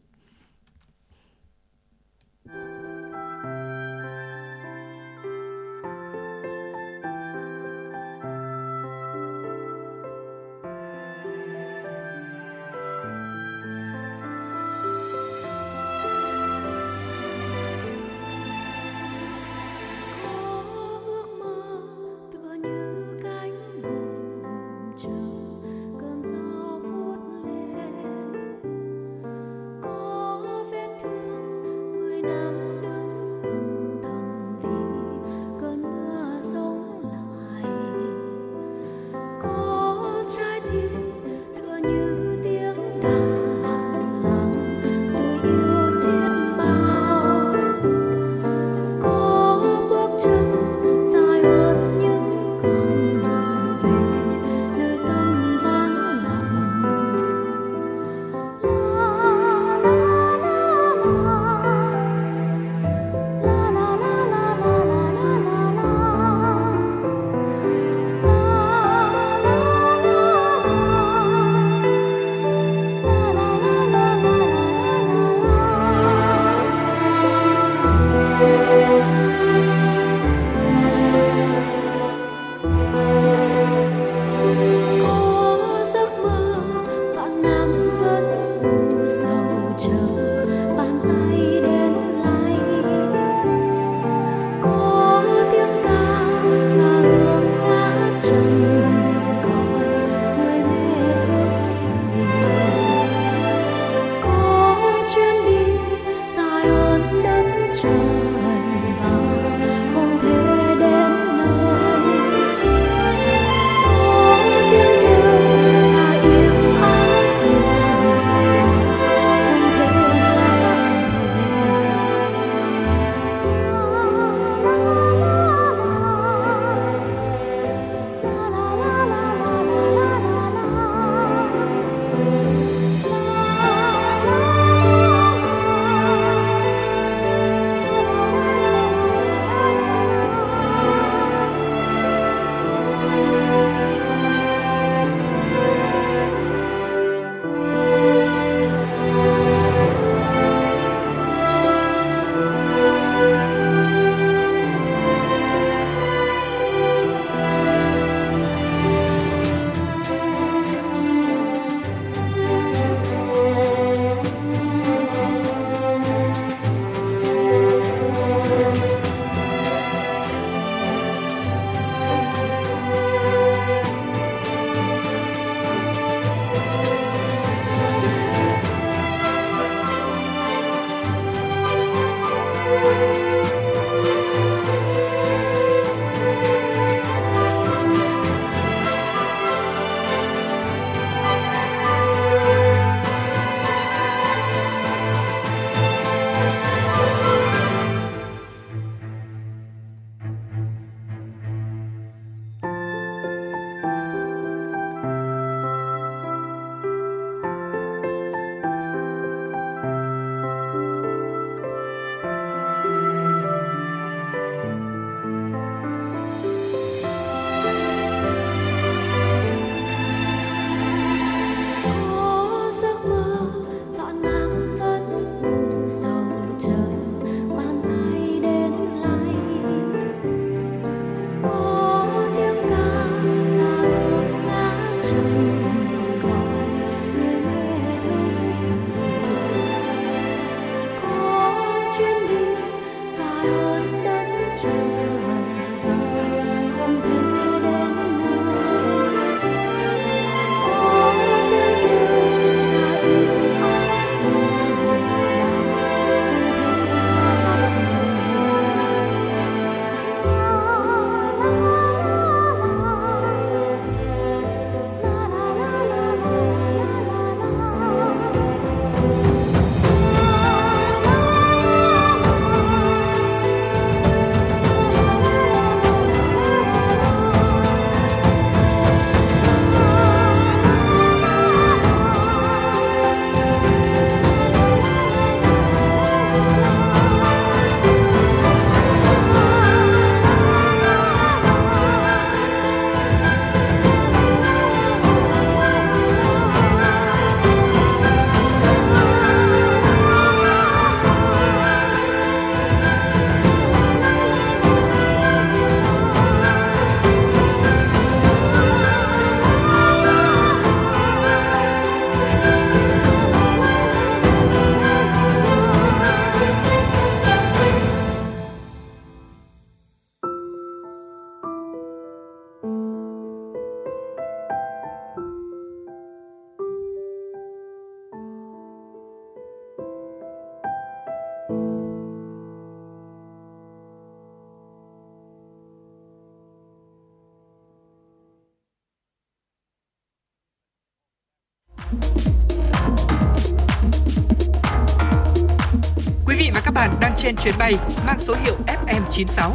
Speaker 1: Chuyến bay mang số hiệu FM96.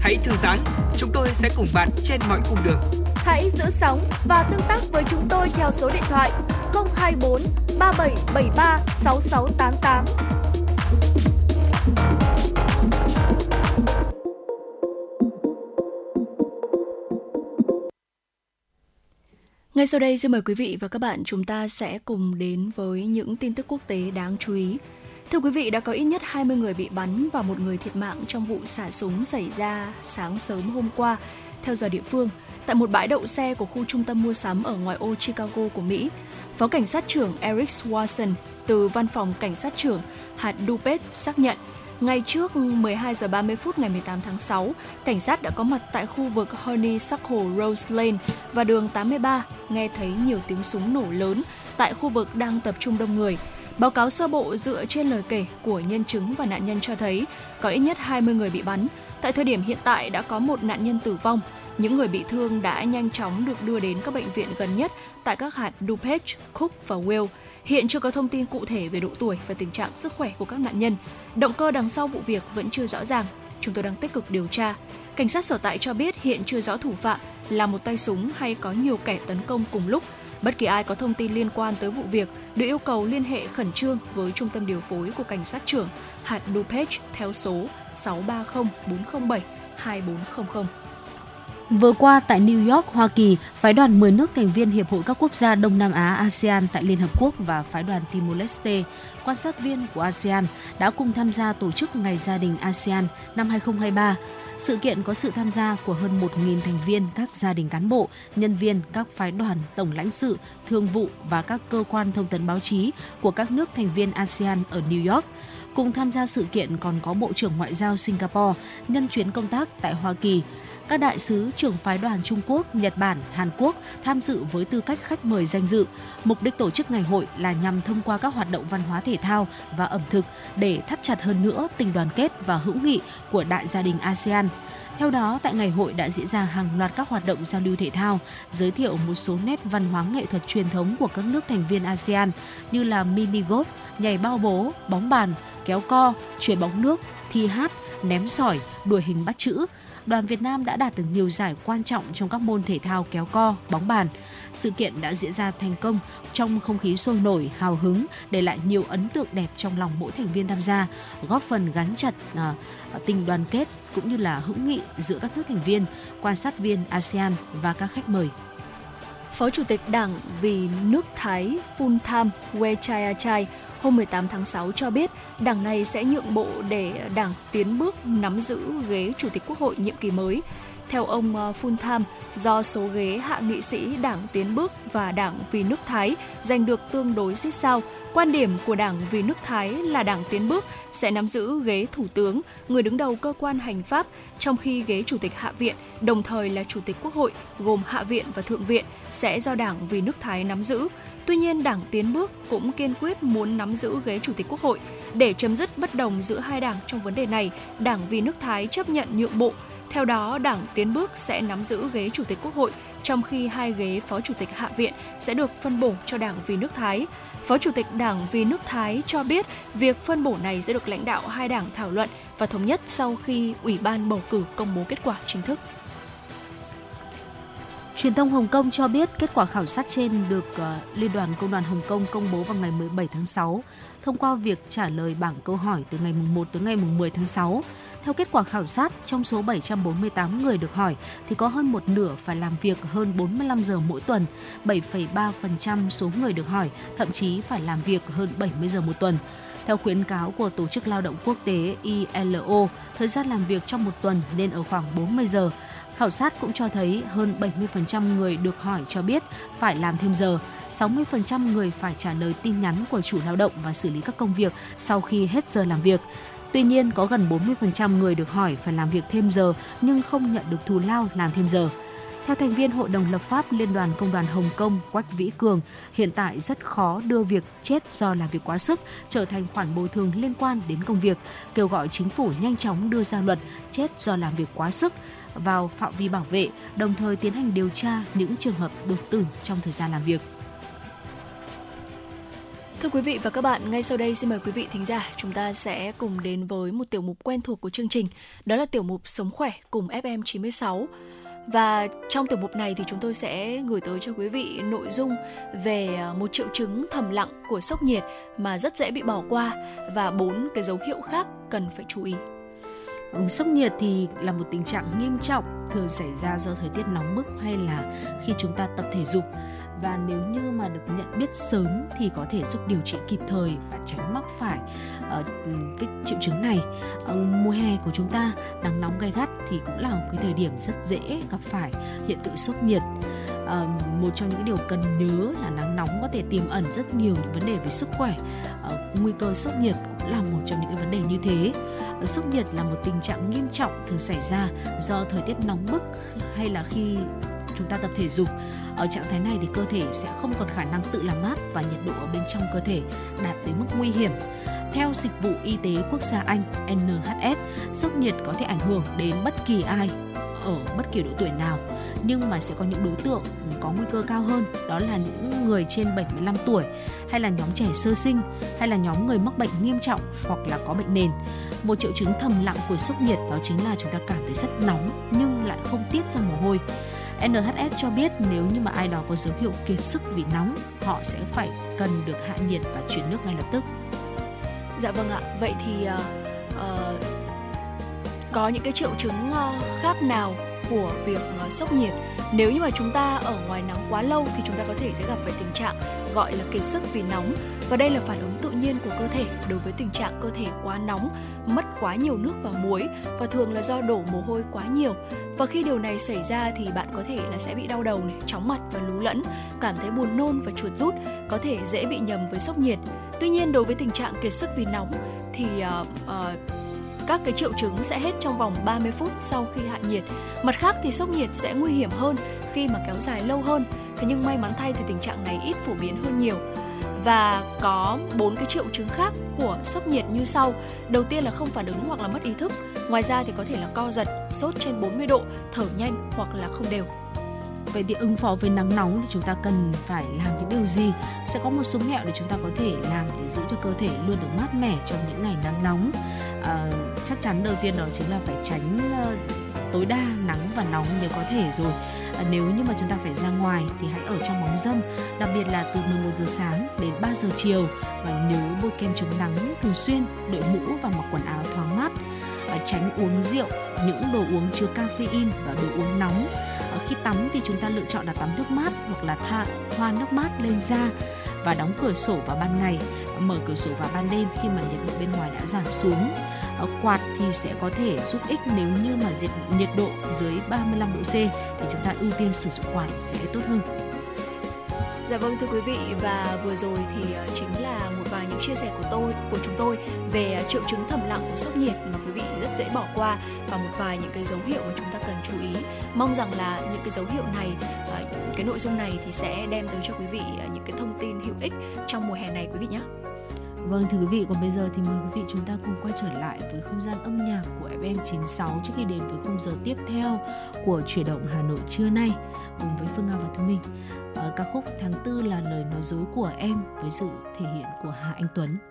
Speaker 1: Hãy thư giãn, chúng tôi sẽ cùng bạn trên mọi cung đường.
Speaker 2: Hãy giữ sóng và tương tác với chúng tôi theo số điện thoại 024 3773 6688.
Speaker 4: Ngay sau đây xin mời quý vị và các bạn chúng ta sẽ cùng đến với những tin tức quốc tế đáng chú ý. Thưa quý vị, đã có ít nhất 20 người bị bắn và một người thiệt mạng trong vụ xả súng xảy ra sáng sớm hôm qua, theo giờ địa phương, tại một bãi đậu xe của khu trung tâm mua sắm ở ngoài ô Chicago của Mỹ. Phó cảnh sát trưởng Eric Swanson từ văn phòng cảnh sát trưởng hạt Dupet xác nhận ngay trước 12 giờ 30 phút ngày 18 tháng 6, cảnh sát đã có mặt tại khu vực Honey Honeysuckle Rose Lane và đường 83, nghe thấy nhiều tiếng súng nổ lớn tại khu vực đang tập trung đông người. Báo cáo sơ bộ dựa trên lời kể của nhân chứng và nạn nhân cho thấy có ít nhất 20 người bị bắn. Tại thời điểm hiện tại đã có một nạn nhân tử vong. Những người bị thương đã nhanh chóng được đưa đến các bệnh viện gần nhất tại các hạt DuPage, Cook và Will. Hiện chưa có thông tin cụ thể về độ tuổi và tình trạng sức khỏe của các nạn nhân. Động cơ đằng sau vụ việc vẫn chưa rõ ràng. Chúng tôi đang tích cực điều tra. Cảnh sát sở tại cho biết hiện chưa rõ thủ phạm là một tay súng hay có nhiều kẻ tấn công cùng lúc. Bất kỳ ai có thông tin liên quan tới vụ việc được yêu cầu liên hệ khẩn trương với trung tâm điều phối của cảnh sát trưởng hạt DuPage theo số 630 407 2400.
Speaker 3: Vừa qua tại New York, Hoa Kỳ, phái đoàn 10 nước thành viên Hiệp hội các quốc gia Đông Nam Á ASEAN tại Liên Hợp Quốc và phái đoàn Timor-Leste, quan sát viên của ASEAN đã cùng tham gia tổ chức Ngày Gia đình ASEAN năm 2023. Sự kiện có sự tham gia của hơn 1.000 thành viên các gia đình cán bộ, nhân viên, các phái đoàn, tổng lãnh sự, thương vụ và các cơ quan thông tấn báo chí của các nước thành viên ASEAN ở New York. Cùng tham gia sự kiện còn có Bộ trưởng Ngoại giao Singapore nhân chuyến công tác tại Hoa Kỳ, các đại sứ trưởng phái đoàn Trung Quốc, Nhật Bản, Hàn Quốc tham dự với tư cách khách mời danh dự. Mục đích tổ chức ngày hội là nhằm thông qua các hoạt động văn hóa thể thao và ẩm thực để thắt chặt hơn nữa tình đoàn kết và hữu nghị của đại gia đình ASEAN. Theo đó, tại ngày hội đã diễn ra hàng loạt các hoạt động giao lưu thể thao, giới thiệu một số nét văn hóa nghệ thuật truyền thống của các nước thành viên ASEAN như là mini golf, nhảy bao bố, bóng bàn, kéo co, chuyền bóng nước, thi hát, ném sỏi, đuổi hình bắt chữ, đoàn Việt Nam đã đạt được nhiều giải quan trọng trong các môn thể thao kéo co, bóng bàn. Sự kiện đã diễn ra thành công trong không khí sôi nổi, hào hứng, để lại nhiều ấn tượng đẹp trong lòng mỗi thành viên tham gia, góp phần gắn chặt à, tình đoàn kết cũng như là hữu nghị giữa các nước thành viên, quan sát viên ASEAN và các khách mời.
Speaker 4: Phó Chủ tịch Đảng vì nước Thái Phun Tham Wechayachai hôm 18 tháng 6 cho biết đảng này sẽ nhượng bộ để đảng tiến bước nắm giữ ghế Chủ tịch Quốc hội nhiệm kỳ mới. Theo ông ờ, Phun Tham, do số ghế hạ nghị sĩ Đảng Tiến Bước và Đảng Vì nước Thái giành được tương đối xích sao, quan điểm của Đảng Vì nước Thái là Đảng Tiến Bước sẽ nắm giữ ghế Thủ tướng, người đứng đầu cơ quan hành pháp, trong khi ghế Chủ tịch Hạ viện, đồng thời là Chủ tịch Quốc hội, gồm Hạ viện và Thượng viện, sẽ do Đảng Vì nước Thái nắm giữ. Tuy nhiên, Đảng Tiến Bước cũng kiên quyết muốn nắm giữ ghế Chủ tịch Quốc hội. Để chấm dứt bất đồng giữa hai đảng trong vấn đề này, Đảng Vì nước Thái chấp nhận nhượng bộ. Theo đó, Đảng Tiến Bước sẽ nắm giữ ghế Chủ tịch Quốc hội, trong khi hai ghế Phó Chủ tịch Hạ viện sẽ được phân bổ cho Đảng Vì nước Thái. Phó Chủ tịch Đảng Vì nước Thái cho biết việc phân bổ này sẽ được lãnh đạo hai đảng thảo luận và thống nhất sau khi Ủy ban bầu cử công bố kết quả chính thức.
Speaker 3: Truyền thông Hồng Kông cho biết kết quả khảo sát trên được uh, Liên đoàn Công đoàn Hồng Kông công bố vào ngày 17 tháng 6 thông qua việc trả lời bảng câu hỏi từ ngày 1 tới ngày 10 tháng 6. Theo kết quả khảo sát, trong số 748 người được hỏi thì có hơn một nửa phải làm việc hơn 45 giờ mỗi tuần, 7,3% số người được hỏi thậm chí phải làm việc hơn 70 giờ một tuần. Theo khuyến cáo của Tổ chức Lao động Quốc tế ILO, thời gian làm việc trong một tuần nên ở khoảng 40 giờ. Khảo sát cũng cho thấy hơn 70% người được hỏi cho biết phải làm thêm giờ, 60% người phải trả lời tin nhắn của chủ lao động và xử lý các công việc sau khi hết giờ làm việc. Tuy nhiên, có gần 40% người được hỏi phải làm việc thêm giờ nhưng không nhận được thù lao làm thêm giờ. Theo thành viên Hội đồng lập pháp Liên đoàn Công đoàn Hồng Kông Quách Vĩ Cường, hiện tại rất khó đưa việc chết do làm việc quá sức trở thành khoản bồi thường liên quan đến công việc, kêu gọi chính phủ nhanh chóng đưa ra luật chết do làm việc quá sức vào phạm vi bảo vệ, đồng thời tiến hành điều tra những trường hợp đột tử trong thời gian làm việc.
Speaker 4: Thưa quý vị và các bạn, ngay sau đây xin mời quý vị thính giả chúng ta sẽ cùng đến với một tiểu mục quen thuộc của chương trình, đó là tiểu mục Sống khỏe cùng FM 96. Và trong tiểu mục này thì chúng tôi sẽ gửi tới cho quý vị nội dung về à, một triệu chứng thầm lặng của sốc nhiệt mà rất dễ bị bỏ qua và bốn cái dấu hiệu khác cần phải chú ý.
Speaker 3: Sốc nhiệt thì là một tình trạng nghiêm trọng thường xảy ra do thời tiết nóng bức hay là khi chúng ta tập thể dục và nếu như mà được nhận biết sớm thì có thể giúp điều trị kịp thời và tránh mắc phải uh, cái triệu chứng này. Uh, mùa hè của chúng ta nắng nóng gay gắt thì cũng là một cái thời điểm rất dễ gặp phải hiện tượng sốc nhiệt. Uh, một trong những điều cần nhớ là nắng nóng có thể tiềm ẩn rất nhiều những vấn đề về sức khỏe. Uh, nguy cơ sốc nhiệt cũng là một trong những cái vấn đề như thế. Sốc nhiệt là một tình trạng nghiêm trọng thường xảy ra do thời tiết nóng bức hay là khi chúng ta tập thể dục ở trạng thái này thì cơ thể sẽ không còn khả năng tự làm mát và nhiệt độ ở bên trong cơ thể đạt tới mức nguy hiểm theo Dịch vụ Y tế Quốc gia Anh NHS, sốc nhiệt có thể ảnh hưởng đến bất kỳ ai ở bất kỳ độ tuổi nào nhưng mà sẽ có những đối tượng có nguy cơ cao hơn đó là những người trên 75 tuổi hay là nhóm trẻ sơ sinh hay là nhóm người mắc bệnh nghiêm trọng hoặc là có bệnh nền. Một triệu chứng thầm lặng của sốc nhiệt đó chính là chúng ta cảm thấy rất nóng nhưng lại không tiết ra mồ hôi. NHS cho biết nếu như mà ai đó có dấu hiệu kiệt sức vì nóng, họ sẽ phải cần được hạ nhiệt và chuyển nước ngay lập tức.
Speaker 4: Dạ vâng ạ. Vậy thì uh, uh, có những cái triệu chứng uh, khác nào của việc uh, sốc nhiệt? Nếu như mà chúng ta ở ngoài nắng quá lâu thì chúng ta có thể sẽ gặp phải tình trạng gọi là kiệt sức vì nóng và đây là phản ứng tự nhiên của cơ thể đối với tình trạng cơ thể quá nóng, mất quá nhiều nước và muối và thường là do đổ mồ hôi quá nhiều. Và khi điều này xảy ra thì bạn có thể là sẽ bị đau đầu này, chóng mặt và lú lẫn, cảm thấy buồn nôn và chuột rút, có thể dễ bị nhầm với sốc nhiệt. Tuy nhiên đối với tình trạng kiệt sức vì nóng thì uh, uh, các cái triệu chứng sẽ hết trong vòng 30 phút sau khi hạ nhiệt. Mặt khác thì sốc nhiệt sẽ nguy hiểm hơn khi mà kéo dài lâu hơn. Thế nhưng may mắn thay thì tình trạng này ít phổ biến hơn nhiều và có bốn cái triệu chứng khác của sốc nhiệt như sau. Đầu tiên là không phản ứng hoặc là mất ý thức. Ngoài ra thì có thể là co giật, sốt trên 40 độ, thở nhanh hoặc là không đều.
Speaker 3: Vậy thì ứng phó với nắng nóng thì chúng ta cần phải làm những điều gì? Sẽ có một số mẹo để chúng ta có thể làm để giữ cho cơ thể luôn được mát mẻ trong những ngày nắng nóng uh, chắc chắn đầu tiên đó chính là phải tránh uh, tối đa nắng và nóng nếu có thể rồi. À, nếu như mà chúng ta phải ra ngoài thì hãy ở trong bóng râm đặc biệt là từ 11 giờ sáng đến 3 giờ chiều. Và nhớ bôi kem chống nắng thường xuyên đội mũ và mặc quần áo thoáng mát. À, tránh uống rượu những đồ uống chứa caffeine và đồ uống nóng. À, khi tắm thì chúng ta lựa chọn là tắm nước mát hoặc là tha thoa nước mát lên da và đóng cửa sổ vào ban ngày mở cửa sổ vào ban đêm khi mà nhiệt độ bên ngoài đã giảm xuống ờ, quạt thì sẽ có thể giúp ích nếu như mà nhiệt nhiệt độ dưới 35 độ C thì chúng ta ưu tiên sử dụng quạt sẽ tốt hơn.
Speaker 4: Dạ vâng thưa quý vị, và vừa rồi thì ờ, chính là một vài những chia sẻ của tôi, của chúng tôi về ờ, triệu chứng thầm lặng của sốc nhiệt mà quý vị rất dễ bỏ qua và một vài những cái dấu hiệu mà chúng ta cần chú ý. Mong rằng là những cái dấu hiệu này à, cái nội dung này thì sẽ đem tới cho quý vị à, những cái thông tin hữu ích trong mùa hè này quý vị nhé.
Speaker 3: Vâng thưa quý vị, còn bây giờ thì mời quý vị chúng ta cùng quay trở lại với không gian âm nhạc của FM96 trước khi đến với khung giờ tiếp theo của chuyển động Hà Nội trưa nay cùng với Phương Nga và Thu Minh. Ở ca khúc tháng tư là lời nói dối của em với sự thể hiện của Hà Anh Tuấn.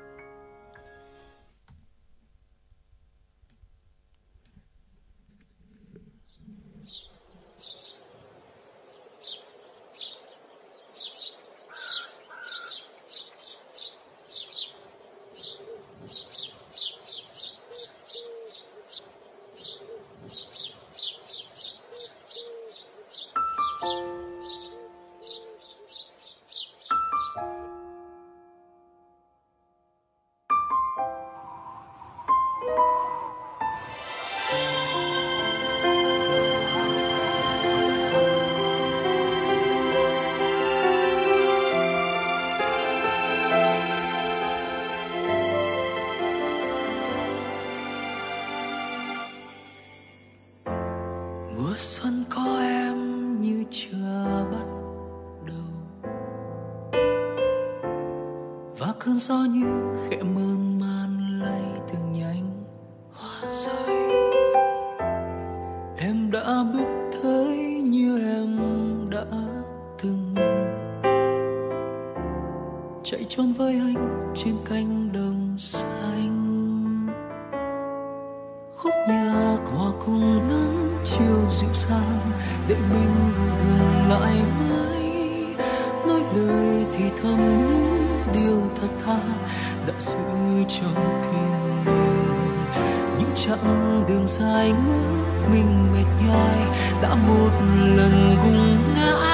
Speaker 5: đã giữ trong tim mình. Những chặng đường dài ngỡ mình mệt nhoài đã một lần gục ngã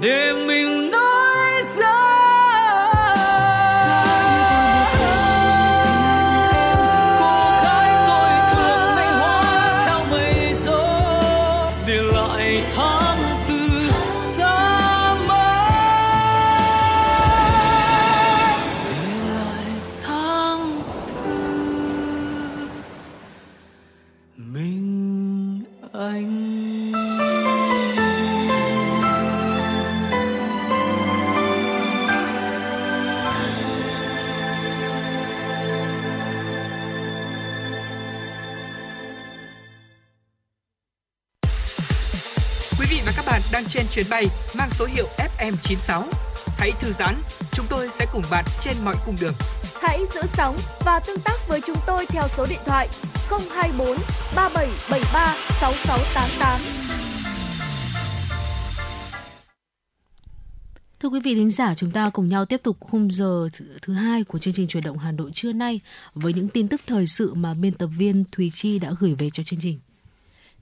Speaker 1: There chuyến bay mang số hiệu FM96. Hãy thư giãn, chúng tôi sẽ cùng bạn trên mọi cung đường.
Speaker 2: Hãy giữ sóng và tương tác với chúng tôi theo số điện thoại 024 3773 6688.
Speaker 3: Thưa quý vị thính giả, chúng ta cùng nhau tiếp tục khung giờ thứ, hai của chương trình truyền động Hà Nội trưa nay với những tin tức thời sự mà biên tập viên Thùy Chi đã gửi về cho chương trình.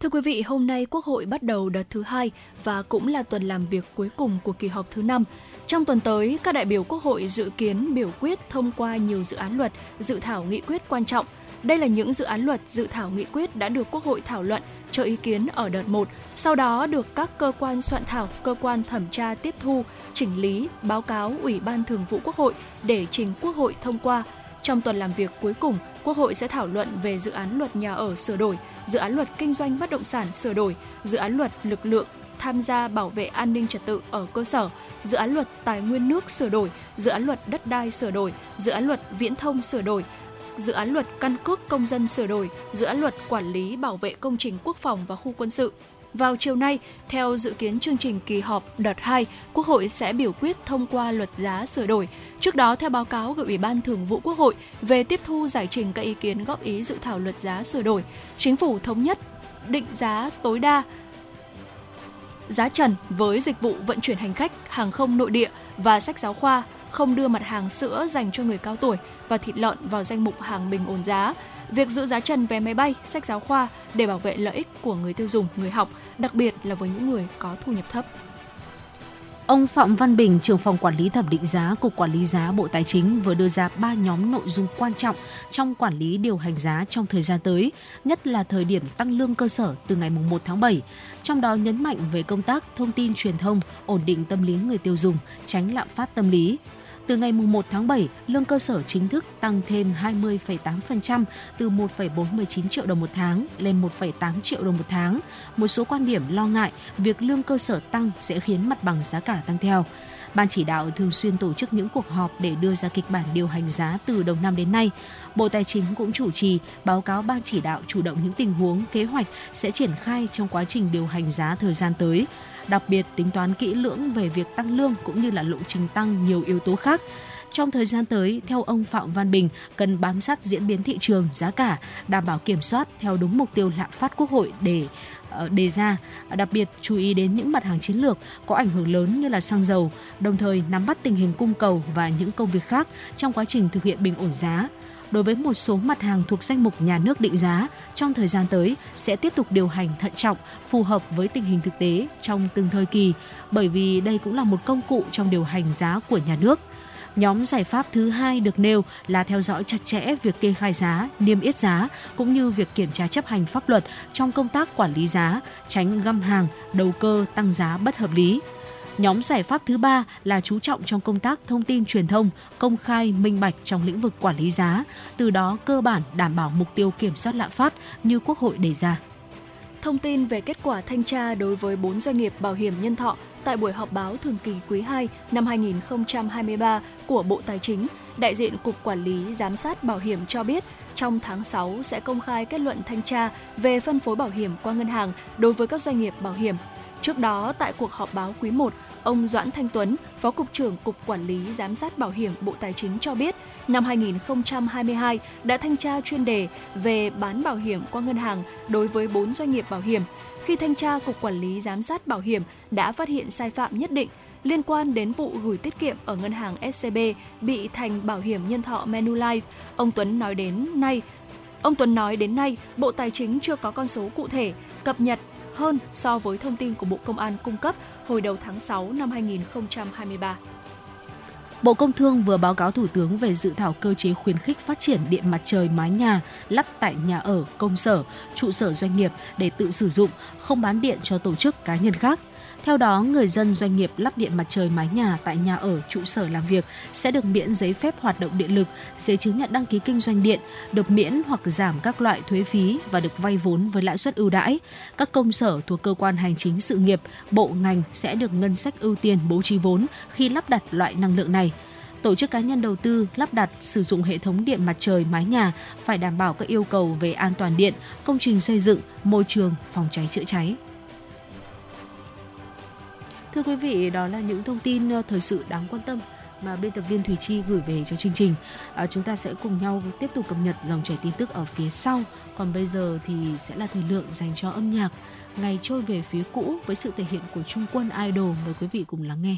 Speaker 4: Thưa quý vị, hôm nay Quốc hội bắt đầu đợt thứ hai và cũng là tuần làm việc cuối cùng của kỳ họp thứ năm. Trong tuần tới, các đại biểu Quốc hội dự kiến biểu quyết thông qua nhiều dự án luật, dự thảo nghị quyết quan trọng. Đây là những dự án luật, dự thảo nghị quyết đã được Quốc hội thảo luận, cho ý kiến ở đợt 1, sau đó được các cơ quan soạn thảo, cơ quan thẩm tra tiếp thu, chỉnh lý, báo cáo Ủy ban Thường vụ Quốc hội để trình Quốc hội thông qua. Trong tuần làm việc cuối cùng, Quốc hội sẽ thảo luận về dự án luật nhà ở sửa đổi, dự án luật kinh doanh bất động sản sửa đổi, dự án luật lực lượng tham gia bảo vệ an ninh trật tự ở cơ sở, dự án luật tài nguyên nước sửa đổi, dự án luật đất đai sửa đổi, dự án luật viễn thông sửa đổi, dự án luật căn cước công dân sửa đổi, dự án luật quản lý bảo vệ công trình quốc phòng và khu quân sự. Vào chiều nay, theo dự kiến chương trình kỳ họp đợt 2, Quốc hội sẽ biểu quyết thông qua luật giá sửa đổi. Trước đó, theo báo cáo gửi Ủy ban Thường vụ Quốc hội về tiếp thu giải trình các ý kiến góp ý dự thảo luật giá sửa đổi, Chính phủ thống nhất định giá tối đa giá trần với dịch vụ vận chuyển hành khách, hàng không nội địa và sách giáo khoa, không đưa mặt hàng sữa dành cho người cao tuổi và thịt lợn vào danh mục hàng bình ổn giá. Việc giữ giá trần vé máy bay, sách giáo khoa để bảo vệ lợi ích của người tiêu dùng, người học, đặc biệt là với những người có thu nhập thấp.
Speaker 3: Ông Phạm Văn Bình, trưởng phòng quản lý thẩm định giá, Cục Quản lý giá Bộ Tài chính vừa đưa ra 3 nhóm nội dung quan trọng trong quản lý điều hành giá trong thời gian tới, nhất là thời điểm tăng lương cơ sở từ ngày 1 tháng 7. Trong đó nhấn mạnh về công tác thông tin truyền thông, ổn định tâm lý người tiêu dùng, tránh lạm phát tâm lý. Từ ngày 1 tháng 7, lương cơ sở chính thức tăng thêm 20,8% từ 1,49 triệu đồng một tháng lên 1,8 triệu đồng một tháng. Một số quan điểm lo ngại việc lương cơ sở tăng sẽ khiến mặt bằng giá cả tăng theo. Ban chỉ đạo thường xuyên tổ chức những cuộc họp để đưa ra kịch bản điều hành giá từ đầu năm đến nay. Bộ Tài chính cũng chủ trì báo cáo ban chỉ đạo chủ động những tình huống kế hoạch sẽ triển khai trong quá trình điều hành giá thời gian tới đặc biệt tính toán kỹ lưỡng về việc tăng lương cũng như là lộ trình tăng nhiều yếu tố khác. Trong thời gian tới, theo ông Phạm Văn Bình, cần bám sát diễn biến thị trường, giá cả, đảm bảo kiểm soát theo đúng mục tiêu lạm phát quốc hội để ờ, đề ra, đặc biệt chú ý đến những mặt hàng chiến lược có ảnh hưởng lớn như là xăng dầu, đồng thời nắm bắt tình hình cung cầu và những công việc khác trong quá trình thực hiện bình ổn giá đối với một số mặt hàng thuộc danh mục nhà nước định giá trong thời gian tới sẽ tiếp tục điều hành thận trọng, phù hợp với tình hình thực tế trong từng thời kỳ, bởi vì đây cũng là một công cụ trong điều hành giá của nhà nước. Nhóm giải pháp thứ hai được nêu là theo dõi chặt chẽ việc kê khai giá, niêm yết giá cũng như việc kiểm tra chấp hành pháp luật trong công tác quản lý giá, tránh găm hàng, đầu cơ tăng giá bất hợp lý. Nhóm giải pháp thứ ba là chú trọng trong công tác thông tin truyền thông, công khai, minh bạch trong lĩnh vực quản lý giá, từ đó cơ bản đảm bảo mục tiêu kiểm soát lạm phát như Quốc hội đề ra.
Speaker 4: Thông tin về kết quả thanh tra đối với 4 doanh nghiệp bảo hiểm nhân thọ tại buổi họp báo thường kỳ quý 2 năm 2023 của Bộ Tài chính, đại diện Cục Quản lý Giám sát Bảo hiểm cho biết trong tháng 6 sẽ công khai kết luận thanh tra về phân phối bảo hiểm qua ngân hàng đối với các doanh nghiệp bảo hiểm. Trước đó, tại cuộc họp báo quý 1, Ông Doãn Thanh Tuấn, Phó Cục trưởng Cục Quản lý Giám sát Bảo hiểm Bộ Tài chính cho biết, năm 2022 đã thanh tra chuyên đề về bán bảo hiểm qua ngân hàng đối với 4 doanh nghiệp bảo hiểm. Khi thanh tra Cục Quản lý Giám sát Bảo hiểm đã phát hiện sai phạm nhất định liên quan đến vụ gửi tiết kiệm ở ngân hàng SCB bị thành bảo hiểm nhân thọ Manulife, ông Tuấn nói đến nay Ông Tuấn nói đến nay, Bộ Tài chính chưa có con số cụ thể cập nhật hơn so với thông tin của Bộ Công an cung cấp hồi đầu tháng 6 năm 2023.
Speaker 3: Bộ Công Thương vừa báo cáo Thủ tướng về dự thảo cơ chế khuyến khích phát triển điện mặt trời mái nhà lắp tại nhà ở, công sở, trụ sở doanh nghiệp để tự sử dụng, không bán điện cho tổ chức cá nhân khác – theo đó, người dân doanh nghiệp lắp điện mặt trời mái nhà tại nhà ở, trụ sở làm việc sẽ được miễn giấy phép hoạt động điện lực, giấy chứng nhận đăng ký kinh doanh điện, được miễn hoặc giảm các loại thuế phí và được vay vốn với lãi suất ưu đãi. Các công sở thuộc cơ quan hành chính sự nghiệp, bộ ngành sẽ được ngân sách ưu tiên bố trí vốn khi lắp đặt loại năng lượng này tổ chức cá nhân đầu tư lắp đặt sử dụng hệ thống điện mặt trời mái nhà phải đảm bảo các yêu cầu về an toàn điện, công trình xây dựng, môi trường, phòng cháy chữa cháy. Thưa quý vị, đó là những thông tin ờ, thời sự đáng quan tâm
Speaker 7: mà biên tập viên Thủy Chi gửi về cho chương trình. À, chúng ta sẽ cùng nhau tiếp tục cập nhật dòng chảy tin tức ở phía sau. Còn bây giờ thì sẽ là thời lượng dành cho âm nhạc. Ngày trôi về phía cũ với sự thể hiện của Trung Quân Idol. Mời quý vị cùng lắng nghe.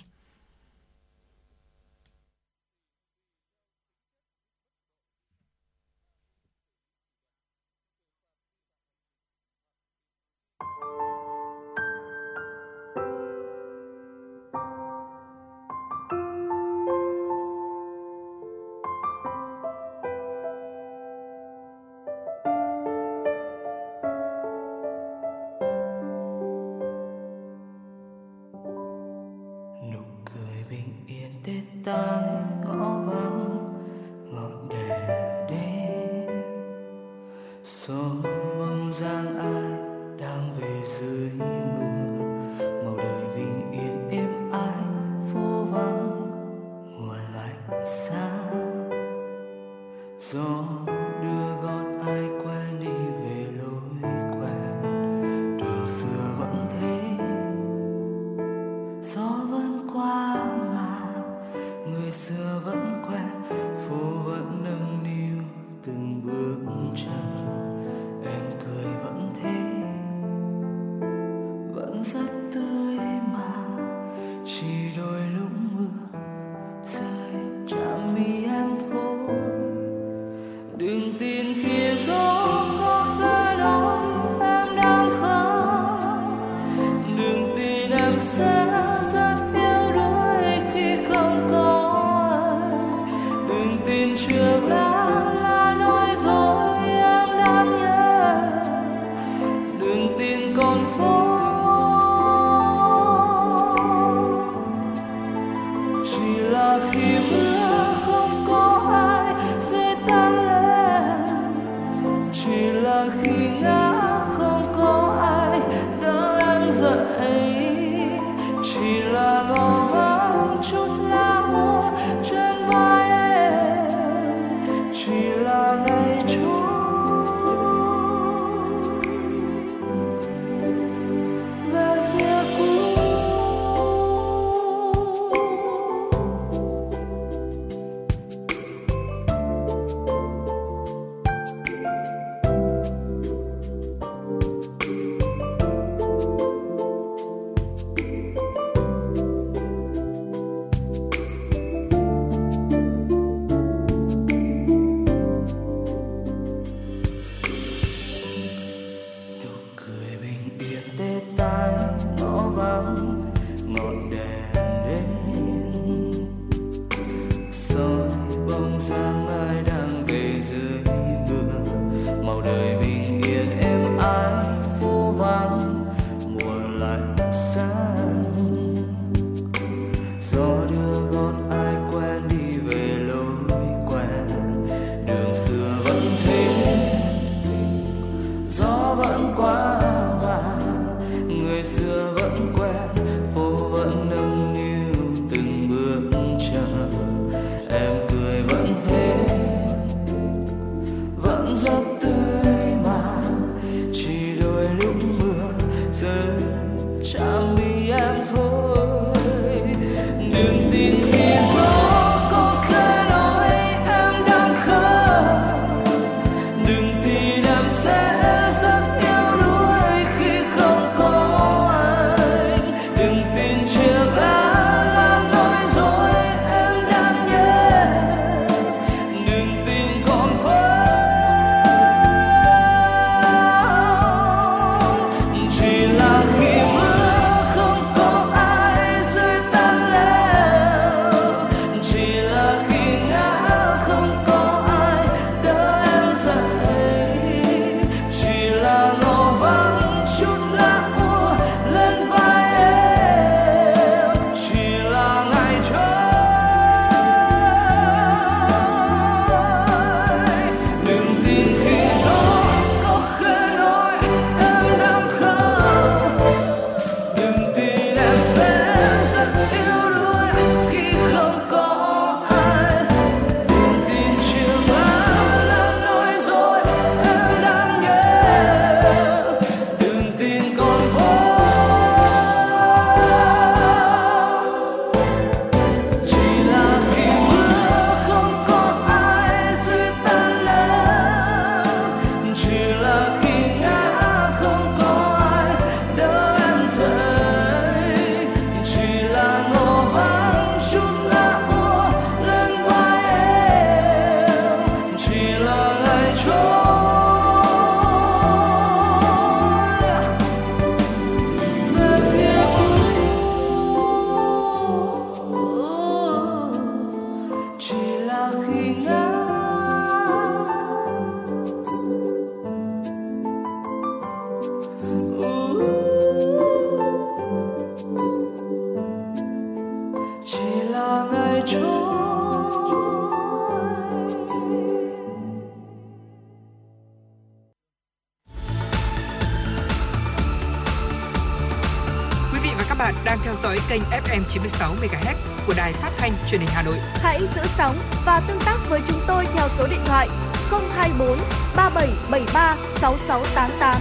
Speaker 1: 96 MHz của đài phát thanh truyền hình Hà Nội.
Speaker 2: Hãy giữ sóng và tương tác với chúng tôi theo số điện thoại 024 3773 6688.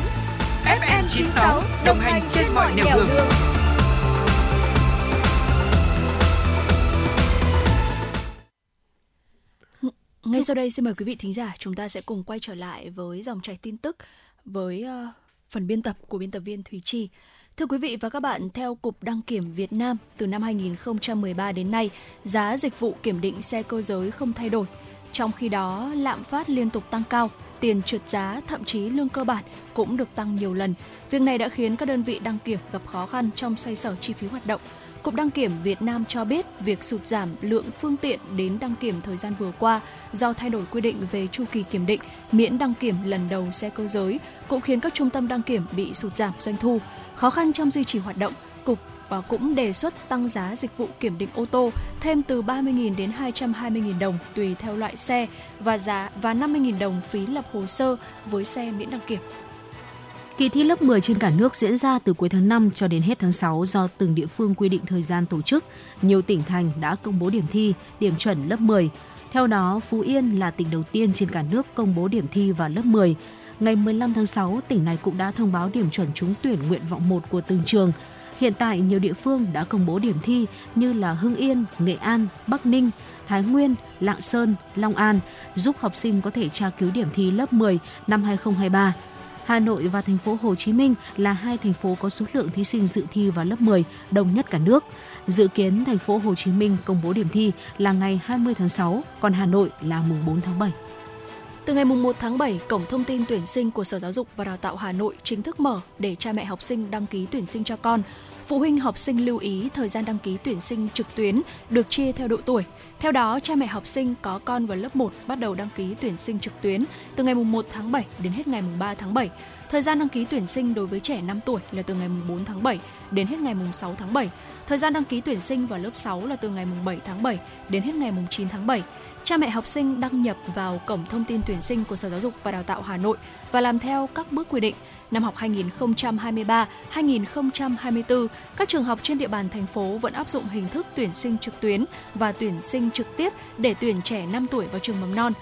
Speaker 1: FM 96 đồng hành trên mọi nẻo đường. đường.
Speaker 4: Ngay sau đây xin mời quý vị thính giả chúng ta sẽ cùng quay trở lại với dòng chảy tin tức với uh, phần biên tập của biên tập viên Thùy Chi. Thưa quý vị và các bạn, theo Cục Đăng kiểm Việt Nam, từ năm 2013 đến nay, giá dịch vụ kiểm định xe cơ giới không thay đổi. Trong khi đó, lạm phát liên tục tăng cao, tiền trượt giá, thậm chí lương cơ bản cũng được tăng nhiều lần. Việc này đã khiến các đơn vị đăng kiểm gặp khó khăn trong xoay sở chi phí hoạt động. Cục Đăng kiểm Việt Nam cho biết việc sụt giảm lượng phương tiện đến đăng kiểm thời gian vừa qua do thay đổi quy định về chu kỳ kiểm định, miễn đăng kiểm lần đầu xe cơ giới cũng khiến các trung tâm đăng kiểm bị sụt giảm doanh thu, khó khăn trong duy trì hoạt động. Cục và cũng đề xuất tăng giá dịch vụ kiểm định ô tô thêm từ 30.000 đến 220.000 đồng tùy theo loại xe và giá và 50.000 đồng phí lập hồ sơ với xe miễn đăng kiểm.
Speaker 3: Kỳ thi lớp 10 trên cả nước diễn ra từ cuối tháng 5 cho đến hết tháng 6 do từng địa phương quy định thời gian tổ chức. Nhiều tỉnh thành đã công bố điểm thi, điểm chuẩn lớp 10. Theo đó, Phú Yên là tỉnh đầu tiên trên cả nước công bố điểm thi vào lớp 10. Ngày 15 tháng 6, tỉnh này cũng đã thông báo điểm chuẩn trúng tuyển nguyện vọng 1 của từng trường. Hiện tại, nhiều địa phương đã công bố điểm thi như là Hưng Yên, Nghệ An, Bắc Ninh, Thái Nguyên, Lạng Sơn, Long An, giúp học sinh có thể tra cứu điểm thi lớp 10 năm 2023. Hà Nội và thành phố Hồ Chí Minh là hai thành phố có số lượng thí sinh dự thi vào lớp 10 đông nhất cả nước. Dự kiến thành phố Hồ Chí Minh công bố điểm thi là ngày 20 tháng 6, còn Hà Nội là mùng 4 tháng 7.
Speaker 4: Từ ngày 1 tháng 7, cổng thông tin tuyển sinh của Sở Giáo dục và Đào tạo Hà Nội chính thức mở để cha mẹ học sinh đăng ký tuyển sinh cho con. Phụ huynh học sinh lưu ý thời gian đăng ký tuyển sinh trực tuyến được chia theo độ tuổi. Theo đó, cha mẹ học sinh có con vào lớp 1 bắt đầu đăng ký tuyển sinh trực tuyến từ ngày 1 tháng 7 đến hết ngày 3 tháng 7. Thời gian đăng ký tuyển sinh đối với trẻ 5 tuổi là từ ngày 4 tháng 7 đến hết ngày 6 tháng 7. Thời gian đăng ký tuyển sinh vào lớp 6 là từ ngày 7 tháng 7 đến hết ngày 9 tháng 7 cha mẹ học sinh đăng nhập vào cổng thông tin tuyển sinh của Sở Giáo dục và Đào tạo Hà Nội và làm theo các bước quy định. Năm học 2023-2024, các trường học trên địa bàn thành phố vẫn áp dụng hình thức tuyển sinh trực tuyến và tuyển sinh trực tiếp để tuyển trẻ 5 tuổi vào trường mầm non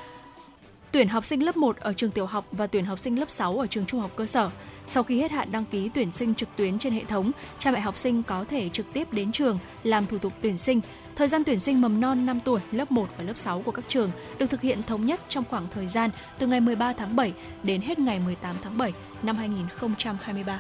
Speaker 4: tuyển học sinh lớp 1 ở trường tiểu học và tuyển học sinh lớp 6 ở trường trung học cơ sở. Sau khi hết hạn đăng ký tuyển sinh trực tuyến trên hệ thống, cha mẹ học sinh có thể trực tiếp đến trường làm thủ tục tuyển sinh. Thời gian tuyển sinh mầm non 5 tuổi, lớp 1 và lớp 6 của các trường được thực hiện thống nhất trong khoảng thời gian từ ngày 13 tháng 7 đến hết ngày 18 tháng 7 năm 2023.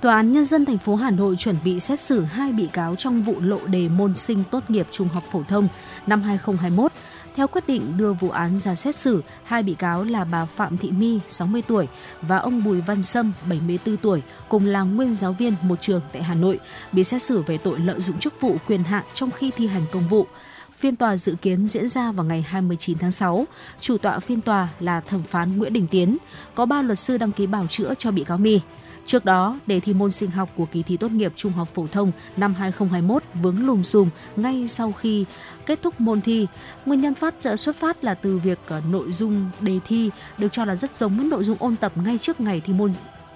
Speaker 3: Tòa án Nhân dân thành phố Hà Nội chuẩn bị xét xử hai bị cáo trong vụ lộ đề môn sinh tốt nghiệp trung học phổ thông năm 2021 theo quyết định đưa vụ án ra xét xử, hai bị cáo là bà Phạm Thị My, 60 tuổi và ông Bùi Văn Sâm, 74 tuổi, cùng là nguyên giáo viên một trường tại Hà Nội, bị xét xử về tội lợi dụng chức vụ quyền hạn trong khi thi hành công vụ. Phiên tòa dự kiến diễn ra vào ngày 29 tháng 6. Chủ tọa phiên tòa là thẩm phán Nguyễn Đình Tiến. Có 3 luật sư đăng ký bảo chữa cho bị cáo My. Trước đó, đề thi môn sinh học của kỳ thi tốt nghiệp trung học phổ thông năm 2021 vướng lùm xùm ngay sau khi kết thúc môn thi. Nguyên nhân phát xuất phát là từ việc ờ, nội dung đề thi được cho là rất giống với nội dung ôn tập ngay trước ngày thi môn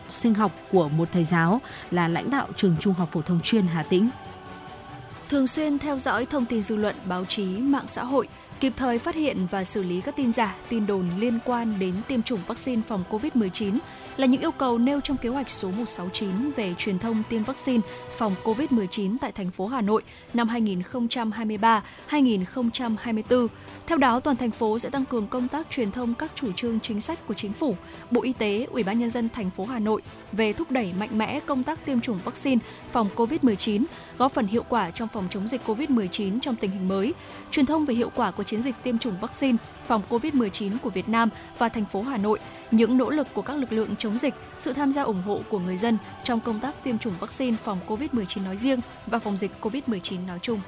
Speaker 3: sinh học của một thầy giáo là lãnh đạo trường trung học phổ thông chuyên Hà Tĩnh.
Speaker 4: Thường xuyên theo dõi thông tin dư luận, báo chí, mạng xã hội, kịp thời phát hiện và xử lý các tin giả, tin đồn liên quan đến tiêm chủng vaccine phòng COVID-19 là những yêu cầu nêu trong kế hoạch số 169 về truyền thông tiêm vaccine phòng COVID-19 tại thành phố Hà Nội năm 2023-2024. Theo đó, toàn thành phố sẽ tăng cường công tác truyền thông các chủ trương chính sách của chính phủ, Bộ Y tế, Ủy ban nhân dân thành phố Hà Nội về thúc đẩy mạnh mẽ công tác tiêm chủng vaccine phòng COVID-19, góp phần hiệu quả trong phòng chống dịch COVID-19 trong tình hình mới. Truyền thông về hiệu quả của chiến dịch tiêm chủng vaccine phòng COVID-19 của Việt Nam và thành phố Hà Nội, những nỗ lực của các lực lượng chống dịch, sự tham gia ủng hộ của người dân trong công tác tiêm chủng vaccine phòng COVID-19 nói riêng và phòng dịch COVID-19 nói chung.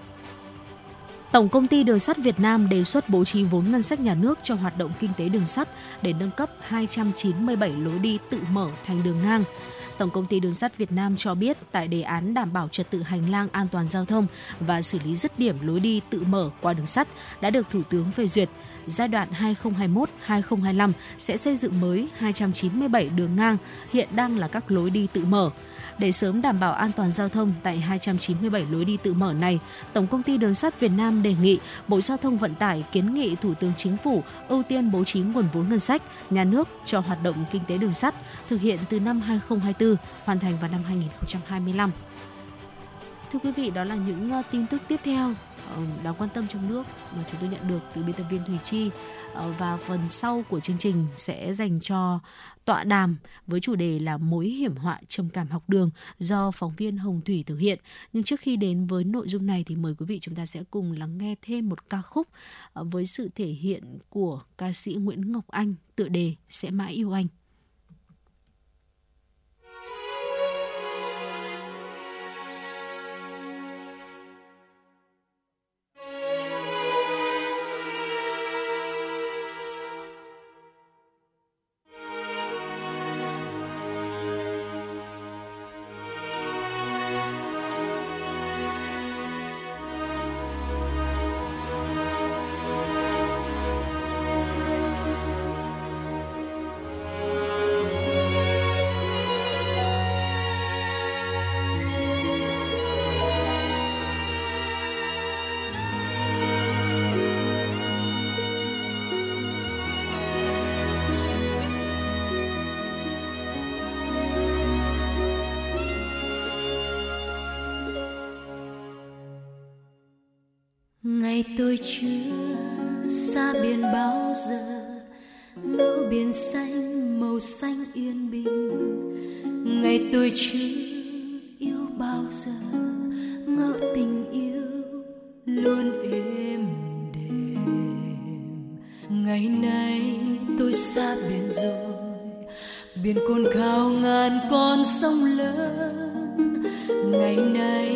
Speaker 3: Tổng công ty Đường sắt Việt Nam đề xuất bố trí vốn ngân sách nhà nước cho hoạt động kinh tế đường sắt để nâng cấp 297 lối đi tự mở thành đường ngang. Tổng công ty Đường sắt Việt Nam cho biết tại đề án đảm bảo trật tự hành lang an toàn giao thông và xử lý dứt điểm lối đi tự mở qua đường sắt đã được Thủ tướng phê duyệt. Giai đoạn 2021-2025 sẽ xây dựng mới 297 đường ngang, hiện đang là các lối đi tự mở. Để sớm đảm bảo an toàn giao thông tại 297 lối đi tự mở này, Tổng công ty Đường sắt Việt Nam đề nghị Bộ Giao thông Vận tải kiến nghị Thủ tướng Chính phủ ưu tiên bố trí nguồn vốn ngân sách, nhà nước cho hoạt động kinh tế đường sắt, thực hiện từ năm 2024, hoàn thành vào năm 2025. Thưa quý vị, đó là những ờ, tin tức tiếp theo đáng quan tâm trong nước mà chúng tôi nhận được từ biên tập viên Thùy Chi ờ, và phần sau của chương trình sẽ dành cho tọa đàm với chủ đề là mối hiểm họa trầm cảm học đường do phóng viên Hồng Thủy thực hiện. Nhưng trước khi đến với nội dung này thì mời quý vị chúng ta sẽ cùng lắng nghe thêm một ca khúc ờ, với sự thể hiện của ca sĩ Nguyễn Ngọc Anh, tựa đề Sẽ mãi yêu anh.
Speaker 5: Chưa xa biển bao giờ ngỡ biển xanh, màu xanh yên bình. Ngày tôi chưa yêu bao giờ, ngỡ tình yêu luôn êm đềm. Ngày nay tôi xa biển rồi, biển cồn cao ngàn con sông lớn. Ngày nay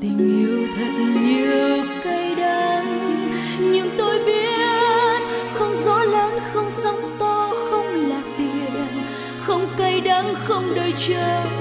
Speaker 5: tình yêu thật nhiều cay đắng. Nhưng tôi biết không gió lớn, không sóng to, không là biển không cay đắng, không đời chờ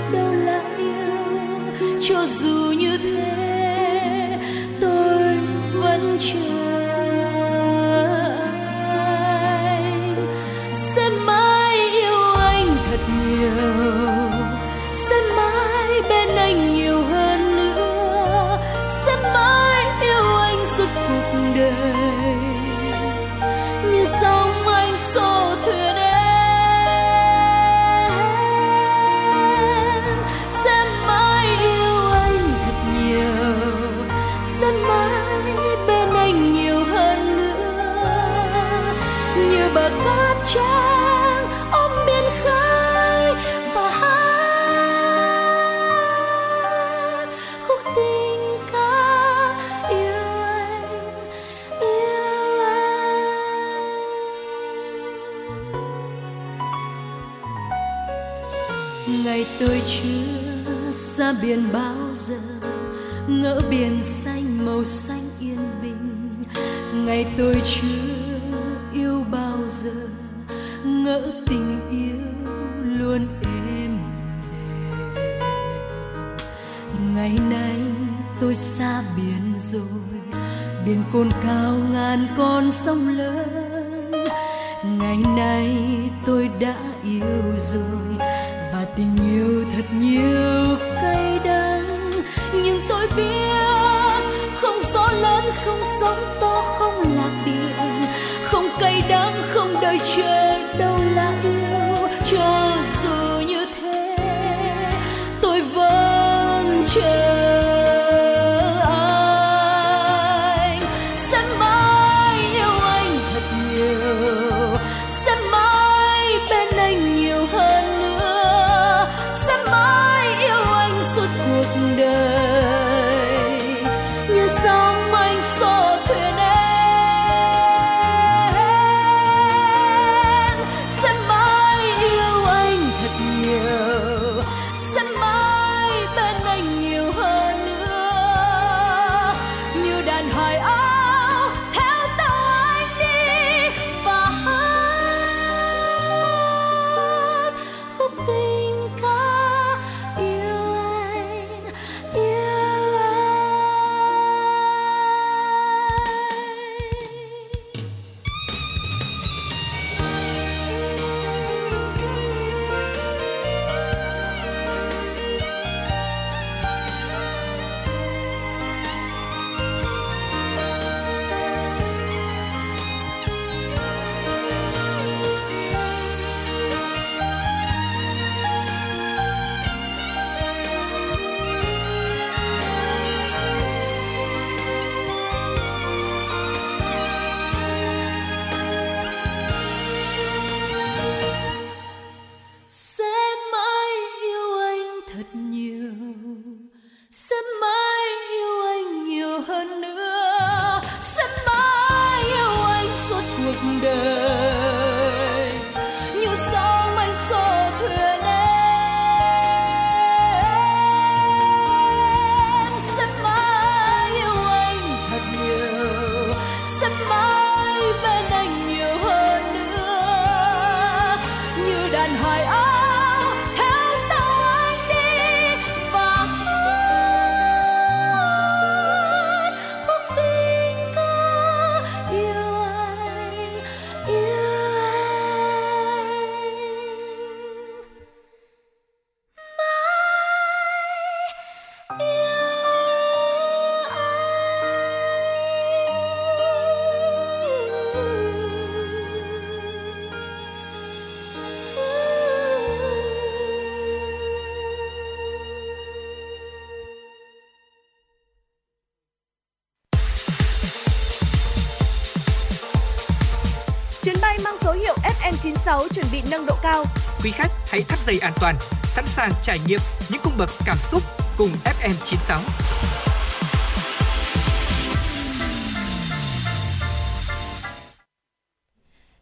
Speaker 1: Quý khách hãy thắt dây an toàn, sẵn sàng trải nghiệm những cung bậc cảm xúc cùng FM96.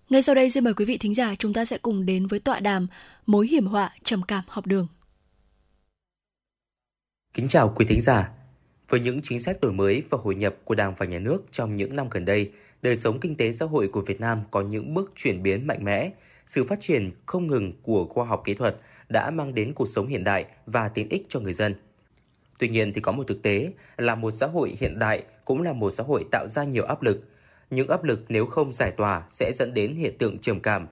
Speaker 4: Ngay sau đây xin mời quý vị thính giả chúng ta sẽ cùng đến với tọa đàm Mối hiểm họa trầm cảm học đường.
Speaker 8: Kính chào quý thính giả. Với những chính sách đổi mới và hội nhập của Đảng và Nhà nước trong những năm gần đây, đời sống kinh tế xã hội của Việt Nam có những bước chuyển biến mạnh mẽ. Sự phát triển không ngừng của khoa học kỹ thuật đã mang đến cuộc sống hiện đại và tiện ích cho người dân. Tuy nhiên thì có một thực tế là một xã hội hiện đại cũng là một xã hội tạo ra nhiều áp lực. Những áp lực nếu không giải tỏa sẽ dẫn đến hiện tượng trầm cảm.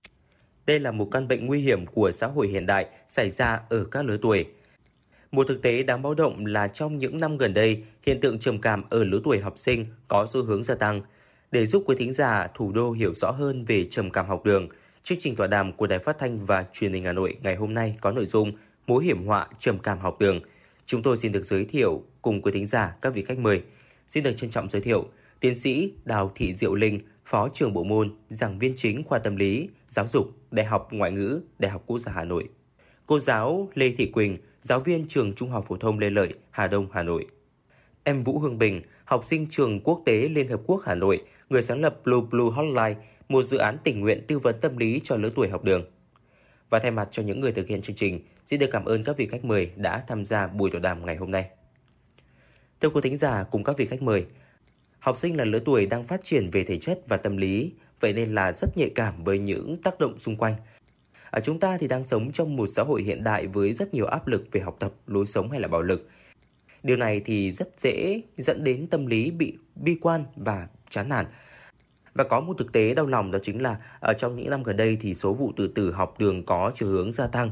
Speaker 8: Đây là một căn bệnh nguy hiểm của xã hội hiện đại xảy ra ở các lứa tuổi. Một thực tế đáng báo động là trong những năm gần đây, hiện tượng trầm cảm ở lứa tuổi học sinh có xu hướng gia tăng. Để giúp quý thính giả thủ đô hiểu rõ hơn về trầm cảm học đường, chương trình tọa đàm của Đài Phát thanh và Truyền hình Hà Nội ngày hôm nay có nội dung Mối hiểm họa trầm cảm học đường. Chúng tôi xin được giới thiệu cùng quý thính giả các vị khách mời. Xin được trân trọng giới thiệu tiến sĩ Đào Thị Diệu Linh, Phó trưởng bộ môn, giảng viên chính khoa tâm lý, giáo dục, Đại học Ngoại ngữ, Đại học Quốc gia Hà Nội. Cô giáo Lê Thị Quỳnh, giáo viên trường Trung học phổ thông Lê Lợi, Hà Đông, Hà Nội. Em Vũ Hương Bình, học sinh trường Quốc tế Liên Hợp Quốc Hà Nội, người sáng lập Blue Blue Hotline, một dự án tình nguyện tư vấn tâm lý cho lứa tuổi học đường. Và thay mặt cho những người thực hiện chương trình, xin được cảm ơn các vị khách mời đã tham gia buổi tọa đàm ngày hôm nay. Thưa quý thính giả cùng các vị khách mời, học sinh là lứa tuổi đang phát triển về thể chất và tâm lý, vậy nên là rất nhạy cảm với những tác động xung quanh. À, chúng ta thì đang sống trong một xã hội hiện đại với rất nhiều áp lực về học tập, lối sống hay là bạo lực. Điều này thì rất dễ dẫn đến tâm lý bị bi quan và chán nản. Và có một thực tế đau lòng đó chính là ở trong những năm gần đây thì số vụ tự tử học đường có chiều hướng gia tăng.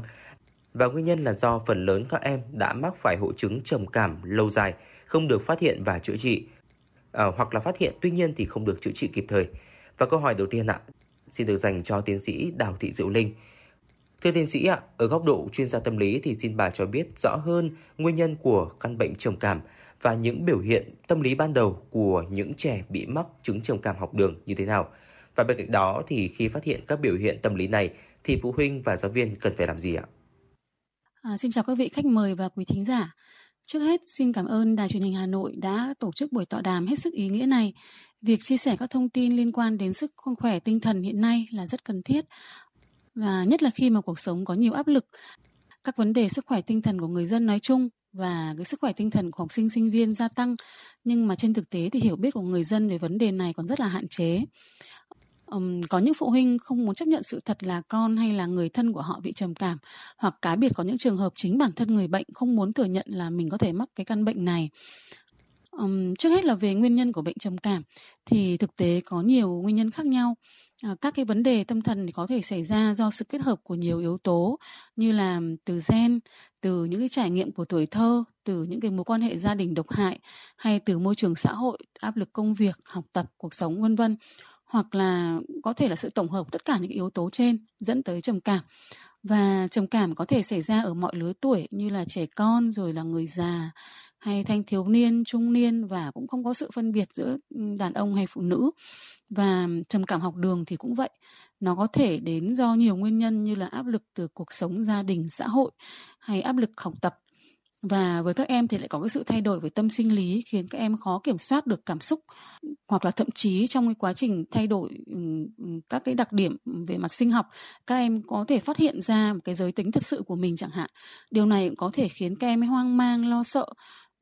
Speaker 8: Và nguyên nhân là do phần lớn các em đã mắc phải hội chứng trầm cảm lâu dài, không được phát hiện và chữa trị. À, hoặc là phát hiện tuy nhiên thì không được chữa trị kịp thời. Và câu hỏi đầu tiên ạ, xin được dành cho tiến sĩ Đào Thị Diệu Linh. Thưa tiến sĩ ạ, ở góc độ chuyên gia tâm lý thì xin bà cho biết rõ hơn nguyên nhân của căn bệnh trầm cảm và những biểu hiện tâm lý ban đầu của những trẻ bị mắc chứng trầm cảm học đường như thế nào. Và bên cạnh đó thì khi phát hiện các biểu hiện tâm lý này thì phụ huynh và giáo viên cần phải làm gì ạ?
Speaker 9: À, xin chào các vị khách mời và quý thính giả. Trước hết, xin cảm ơn Đài truyền hình Hà Nội đã tổ chức buổi tọa đàm hết sức ý nghĩa này. Việc chia sẻ các thông tin liên quan đến sức khỏe tinh thần hiện nay là rất cần thiết và nhất là khi mà cuộc sống có nhiều áp lực các vấn đề sức khỏe tinh thần của người dân nói chung và cái sức khỏe tinh thần của học sinh sinh viên gia tăng. Nhưng mà trên thực tế thì hiểu biết của người dân về vấn đề này còn rất là hạn chế. Um, có những phụ huynh không muốn chấp nhận sự thật là con hay là người thân của họ bị trầm cảm hoặc cá biệt có những trường hợp chính bản thân người bệnh không muốn thừa nhận là mình có thể mắc cái căn bệnh này. Um, trước hết là về nguyên nhân của bệnh trầm cảm thì thực tế có nhiều nguyên nhân khác nhau à, các cái vấn đề tâm thần thì có thể xảy ra do sự kết hợp của nhiều yếu tố như là từ gen từ những cái trải nghiệm của tuổi thơ từ những cái mối quan hệ gia đình độc hại hay từ môi trường xã hội áp lực công việc học tập cuộc sống vân vân. Hoặc là có thể là sự tổng hợp tất cả những yếu tố trên dẫn tới trầm cảm. Và trầm cảm có thể xảy ra ở mọi lứa tuổi như là trẻ con rồi là người già hay thanh thiếu niên, trung niên và cũng không có sự phân biệt giữa đàn ông hay phụ nữ. Và trầm cảm học đường thì cũng vậy. Nó có thể đến do nhiều nguyên nhân như là áp lực từ cuộc sống gia đình, xã hội hay áp lực học tập và với các em thì lại có cái sự thay đổi về tâm sinh lý khiến các em khó kiểm soát được cảm xúc hoặc là thậm chí trong cái quá trình thay đổi các cái đặc điểm về mặt sinh học các em có thể phát hiện ra một cái giới tính thật sự của mình chẳng hạn điều này cũng có thể khiến các em hoang mang lo sợ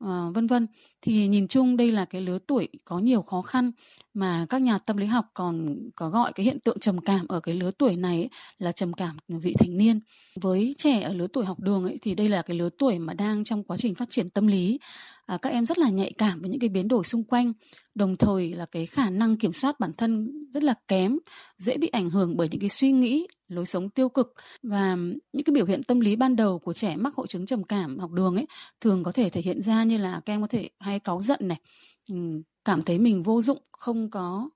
Speaker 9: uh, vân vân. Thì nhìn chung đây là cái lứa tuổi có nhiều khó khăn mà các nhà tâm lý học còn có gọi cái hiện tượng trầm cảm ở cái lứa tuổi này ấy, là trầm cảm vị thành niên. Với trẻ ở lứa tuổi học đường ấy, thì đây là cái lứa tuổi mà đang trong quá trình phát triển tâm lý à, các em rất là nhạy cảm với những cái biến đổi xung quanh. Đồng thời là cái khả năng kiểm soát bản thân rất là kém dễ bị ảnh hưởng bởi những cái suy nghĩ lối sống tiêu cực. Và những cái biểu hiện tâm lý ban đầu của trẻ mắc hội chứng trầm cảm học đường ấy thường có thể thể hiện ra như là các em có thể hay cáu giận này ừ, cảm thấy mình vô dụng không có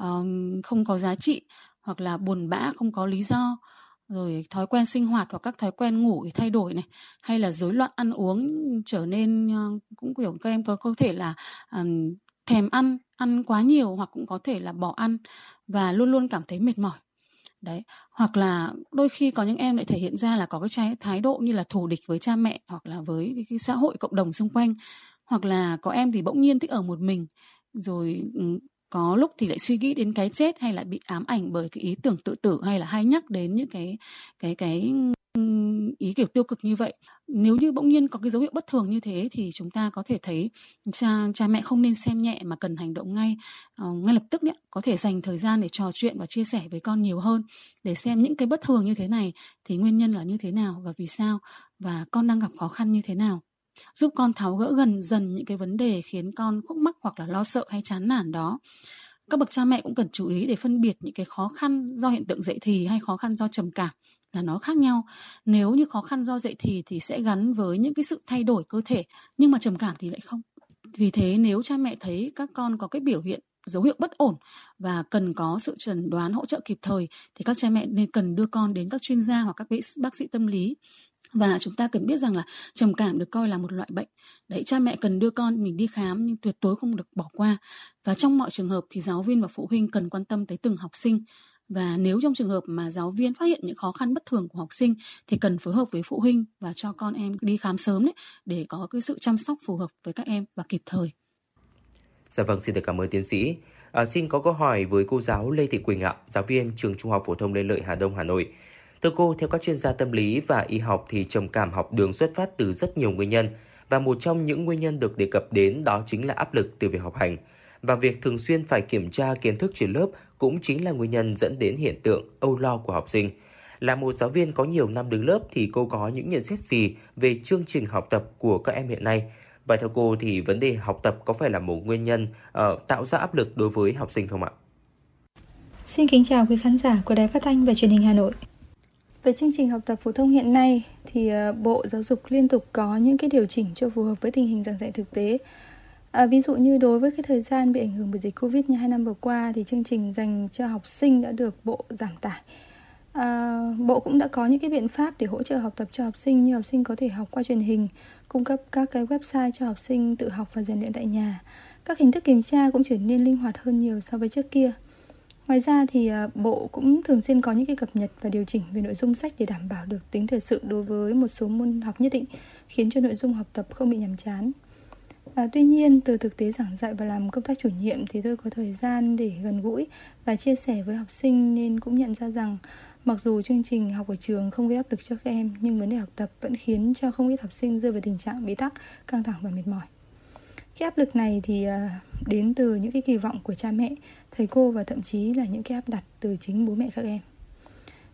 Speaker 9: um, không có giá trị hoặc là buồn bã không có lý do rồi thói quen sinh hoạt hoặc các thói quen ngủ thay đổi này hay là rối loạn ăn uống trở nên ờ, cũng kiểu các em có có thể là um, thèm ăn ăn quá nhiều hoặc cũng có thể là bỏ ăn và luôn luôn cảm thấy mệt mỏi. Đấy hoặc là đôi khi có những em lại thể hiện ra là có cái thái độ như là thù địch với cha mẹ hoặc là với cái, cái xã hội cộng đồng xung quanh. Hoặc là có em thì bỗng nhiên thích ở một mình rồi có lúc thì lại suy nghĩ đến cái chết hay là bị ám ảnh bởi cái ý tưởng tự tử hay là hay nhắc đến những cái cái cái ý kiểu tiêu cực như vậy. Nếu như bỗng nhiên có cái dấu hiệu bất thường như thế thì chúng ta có thể thấy cha cha mẹ không nên xem nhẹ mà cần hành động ngay uh, ngay lập tức nhé có thể dành thời gian để trò chuyện và chia sẻ với con nhiều hơn để xem những cái bất thường như thế này thì nguyên nhân là như thế nào và vì sao và con đang gặp khó khăn như thế nào giúp con tháo gỡ gần dần những cái vấn đề khiến con khúc mắc hoặc là lo sợ hay chán nản đó. Các bậc cha mẹ cũng cần chú ý để phân biệt những cái khó khăn do hiện tượng dậy thì hay khó khăn do trầm cảm là nó khác nhau. Nếu như khó khăn do dậy thì thì sẽ gắn với những cái sự thay đổi cơ thể, nhưng mà trầm cảm thì lại không. Vì thế nếu cha mẹ thấy các con có cái biểu hiện, dấu hiệu bất ổn và cần có sự chẩn đoán hỗ trợ kịp thời, thì các cha mẹ nên cần đưa con đến các chuyên gia hoặc các bác sĩ tâm lý và chúng ta cần biết rằng là trầm cảm được coi là một loại bệnh đấy cha mẹ cần đưa con mình đi khám nhưng tuyệt đối không được bỏ qua và trong mọi trường hợp thì giáo viên và phụ huynh cần quan tâm tới từng học sinh và nếu trong trường hợp mà giáo viên phát hiện những khó khăn bất thường của học sinh thì cần phối hợp với phụ huynh và cho con em đi khám sớm đấy để có cái sự chăm sóc phù hợp với các em và kịp thời.
Speaker 8: Dạ vâng, xin được cảm ơn tiến sĩ. À, xin có câu hỏi với cô giáo Lê Thị Quỳnh ạ, giáo viên trường Trung học phổ thông Lê Lợi Hà Đông Hà Nội. Thưa cô, theo các chuyên gia tâm lý và y học thì trầm cảm học đường xuất phát từ rất nhiều nguyên nhân và một trong những nguyên nhân được đề cập đến đó chính là áp lực từ việc học hành và việc thường xuyên phải kiểm tra kiến thức trên lớp cũng chính là nguyên nhân dẫn đến hiện tượng âu lo của học sinh. Là một giáo viên có nhiều năm đứng lớp thì cô có những nhận xét gì về chương trình học tập của các em hiện nay? Và theo cô thì vấn đề học tập có phải là một nguyên nhân uh, tạo ra áp lực đối với học sinh không ạ?
Speaker 10: Xin kính chào quý khán giả của Đài Phát thanh và Truyền hình Hà Nội. Về chương trình học tập phổ thông hiện nay thì ờ, Bộ Giáo dục liên tục có những cái điều chỉnh cho phù hợp với tình hình giảng dạy thực tế. À, ví dụ như đối với cái thời gian bị ảnh hưởng bởi dịch Covid như hai năm vừa qua thì chương trình dành cho học sinh đã được Bộ giảm tải. À, Bộ cũng đã có những cái biện pháp để hỗ trợ học tập cho học sinh như học sinh có thể học qua truyền hình, cung cấp các cái website cho học sinh tự học và rèn luyện tại nhà. Các hình thức kiểm tra cũng trở nên linh hoạt hơn nhiều so với trước kia. Ngoài ra thì à, Bộ cũng thường xuyên có những cái cập nhật và điều chỉnh về nội dung sách để đảm bảo được tính thời sự đối với một số môn học nhất định, khiến cho nội dung học tập không bị nhàm chán. À, tuy nhiên, từ thực tế giảng dạy và làm công tác chủ nhiệm thì tôi có thời gian để gần gũi và chia sẻ với học sinh nên cũng nhận ra rằng mặc dù chương trình học ở trường không gây áp lực cho các em nhưng vấn đề học tập vẫn khiến cho không ít học sinh rơi vào tình trạng bế tắc, căng thẳng và mệt mỏi. Cái áp lực này thì à, đến từ những cái kỳ vọng của cha mẹ, thầy cô và thậm chí là những cái áp đặt từ chính bố mẹ các em.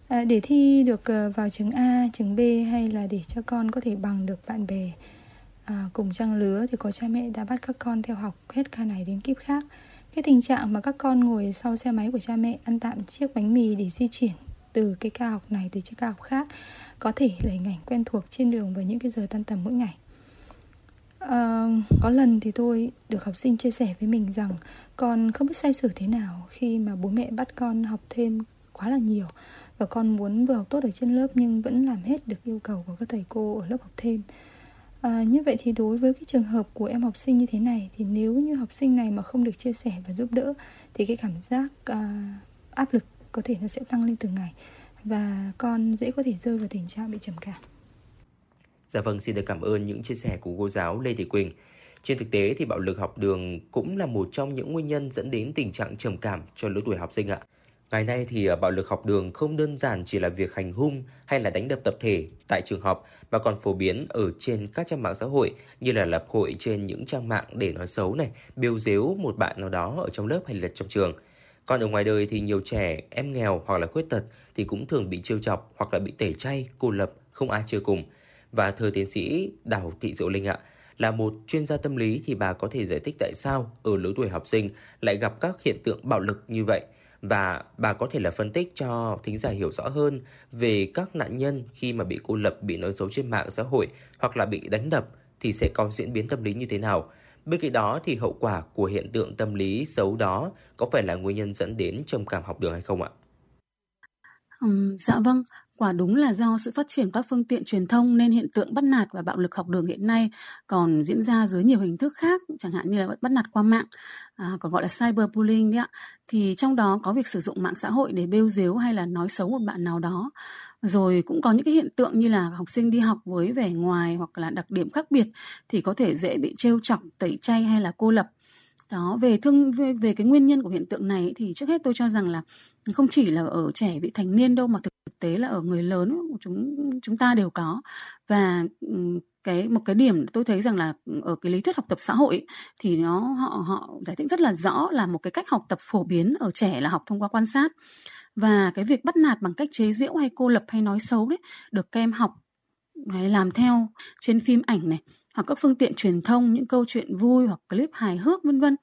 Speaker 10: À, để thi được à, vào trường A, trường B hay là để cho con có thể bằng được bạn bè à, cùng trang lứa thì có cha mẹ đã bắt các con theo học hết ca này đến kíp khác. Cái tình trạng mà các con ngồi sau xe máy của cha mẹ ăn tạm chiếc bánh mì để di chuyển từ cái ca học này tới chiếc ca học khác có thể là hình ảnh quen thuộc trên đường vào những cái giờ tan tầm mỗi ngày. À, có lần thì tôi được học sinh chia sẻ với mình rằng con không biết xoay sở thế nào khi mà bố mẹ bắt con học thêm quá là nhiều và con muốn vừa học tốt ở trên lớp nhưng vẫn làm hết được yêu cầu của các thầy cô ở lớp học thêm. À, như vậy thì đối với cái trường hợp của em học sinh như thế này thì nếu như học sinh này mà không được chia sẻ và giúp đỡ thì cái cảm giác à, áp lực có thể nó sẽ tăng lên từng ngày và con dễ có thể rơi vào tình trạng bị trầm cảm.
Speaker 8: Dạ vâng, xin được cảm ơn những chia sẻ của cô giáo Lê Thị Quỳnh. Trên thực tế thì bạo lực học đường cũng là một trong những nguyên nhân dẫn đến tình trạng trầm cảm cho lứa tuổi học sinh ạ. Ngày nay thì à, bạo lực học đường không đơn giản chỉ là việc hành hung hay là đánh đập tập thể tại trường học mà còn phổ biến ở trên các trang mạng xã hội như là lập hội trên những trang mạng để nói xấu này, biêu dếu một bạn nào đó ở trong lớp hay là trong trường. Còn ở ngoài đời thì nhiều trẻ, em nghèo hoặc là khuyết tật thì cũng thường bị trêu chọc hoặc là bị tẩy chay, cô lập, không ai chơi cùng. Và thưa tiến sĩ Đào Thị Diệu Linh ạ, là một chuyên gia tâm lý thì bà có thể giải thích tại sao ở lứa tuổi học sinh lại gặp các hiện tượng bạo lực như vậy và bà có thể là phân tích cho thính giả hiểu rõ hơn về các nạn nhân khi mà bị cô lập, bị nói xấu trên mạng xã hội hoặc là bị đánh đập thì sẽ có diễn biến tâm lý như thế nào. Bên cạnh đó thì hậu quả của hiện tượng tâm lý xấu đó có phải là nguyên nhân dẫn đến trầm cảm học đường hay không ạ?
Speaker 9: Uhm, dạ vâng, Quả đúng là do sự phát triển các phương tiện truyền thông nên hiện tượng bắt nạt và bạo lực học đường hiện nay còn diễn ra dưới nhiều hình thức khác, chẳng hạn như là bắt nạt qua mạng, à, còn gọi là cyberbullying đấy ạ. Thì trong đó có việc sử dụng mạng xã hội để bêu dếu hay là nói xấu một bạn nào đó. Rồi cũng có những cái hiện tượng như là học sinh đi học với vẻ ngoài hoặc là đặc điểm khác biệt thì có thể dễ bị trêu chọc, tẩy chay hay là cô lập đó về thương về, về cái nguyên nhân của hiện tượng này thì trước hết tôi cho rằng là không chỉ là ở trẻ vị thành niên đâu mà thực tế là ở người lớn chúng chúng ta đều có. Và cái một cái điểm tôi thấy rằng là ở cái lý thuyết học tập xã hội ấy, thì nó họ họ giải thích rất là rõ là một cái cách học tập phổ biến ở trẻ là học thông qua quan sát. Và cái việc bắt nạt bằng cách chế giễu hay cô lập hay nói xấu đấy được các em học hay làm theo trên phim ảnh này hoặc các phương tiện truyền thông, những câu chuyện vui hoặc clip hài hước, vân vân.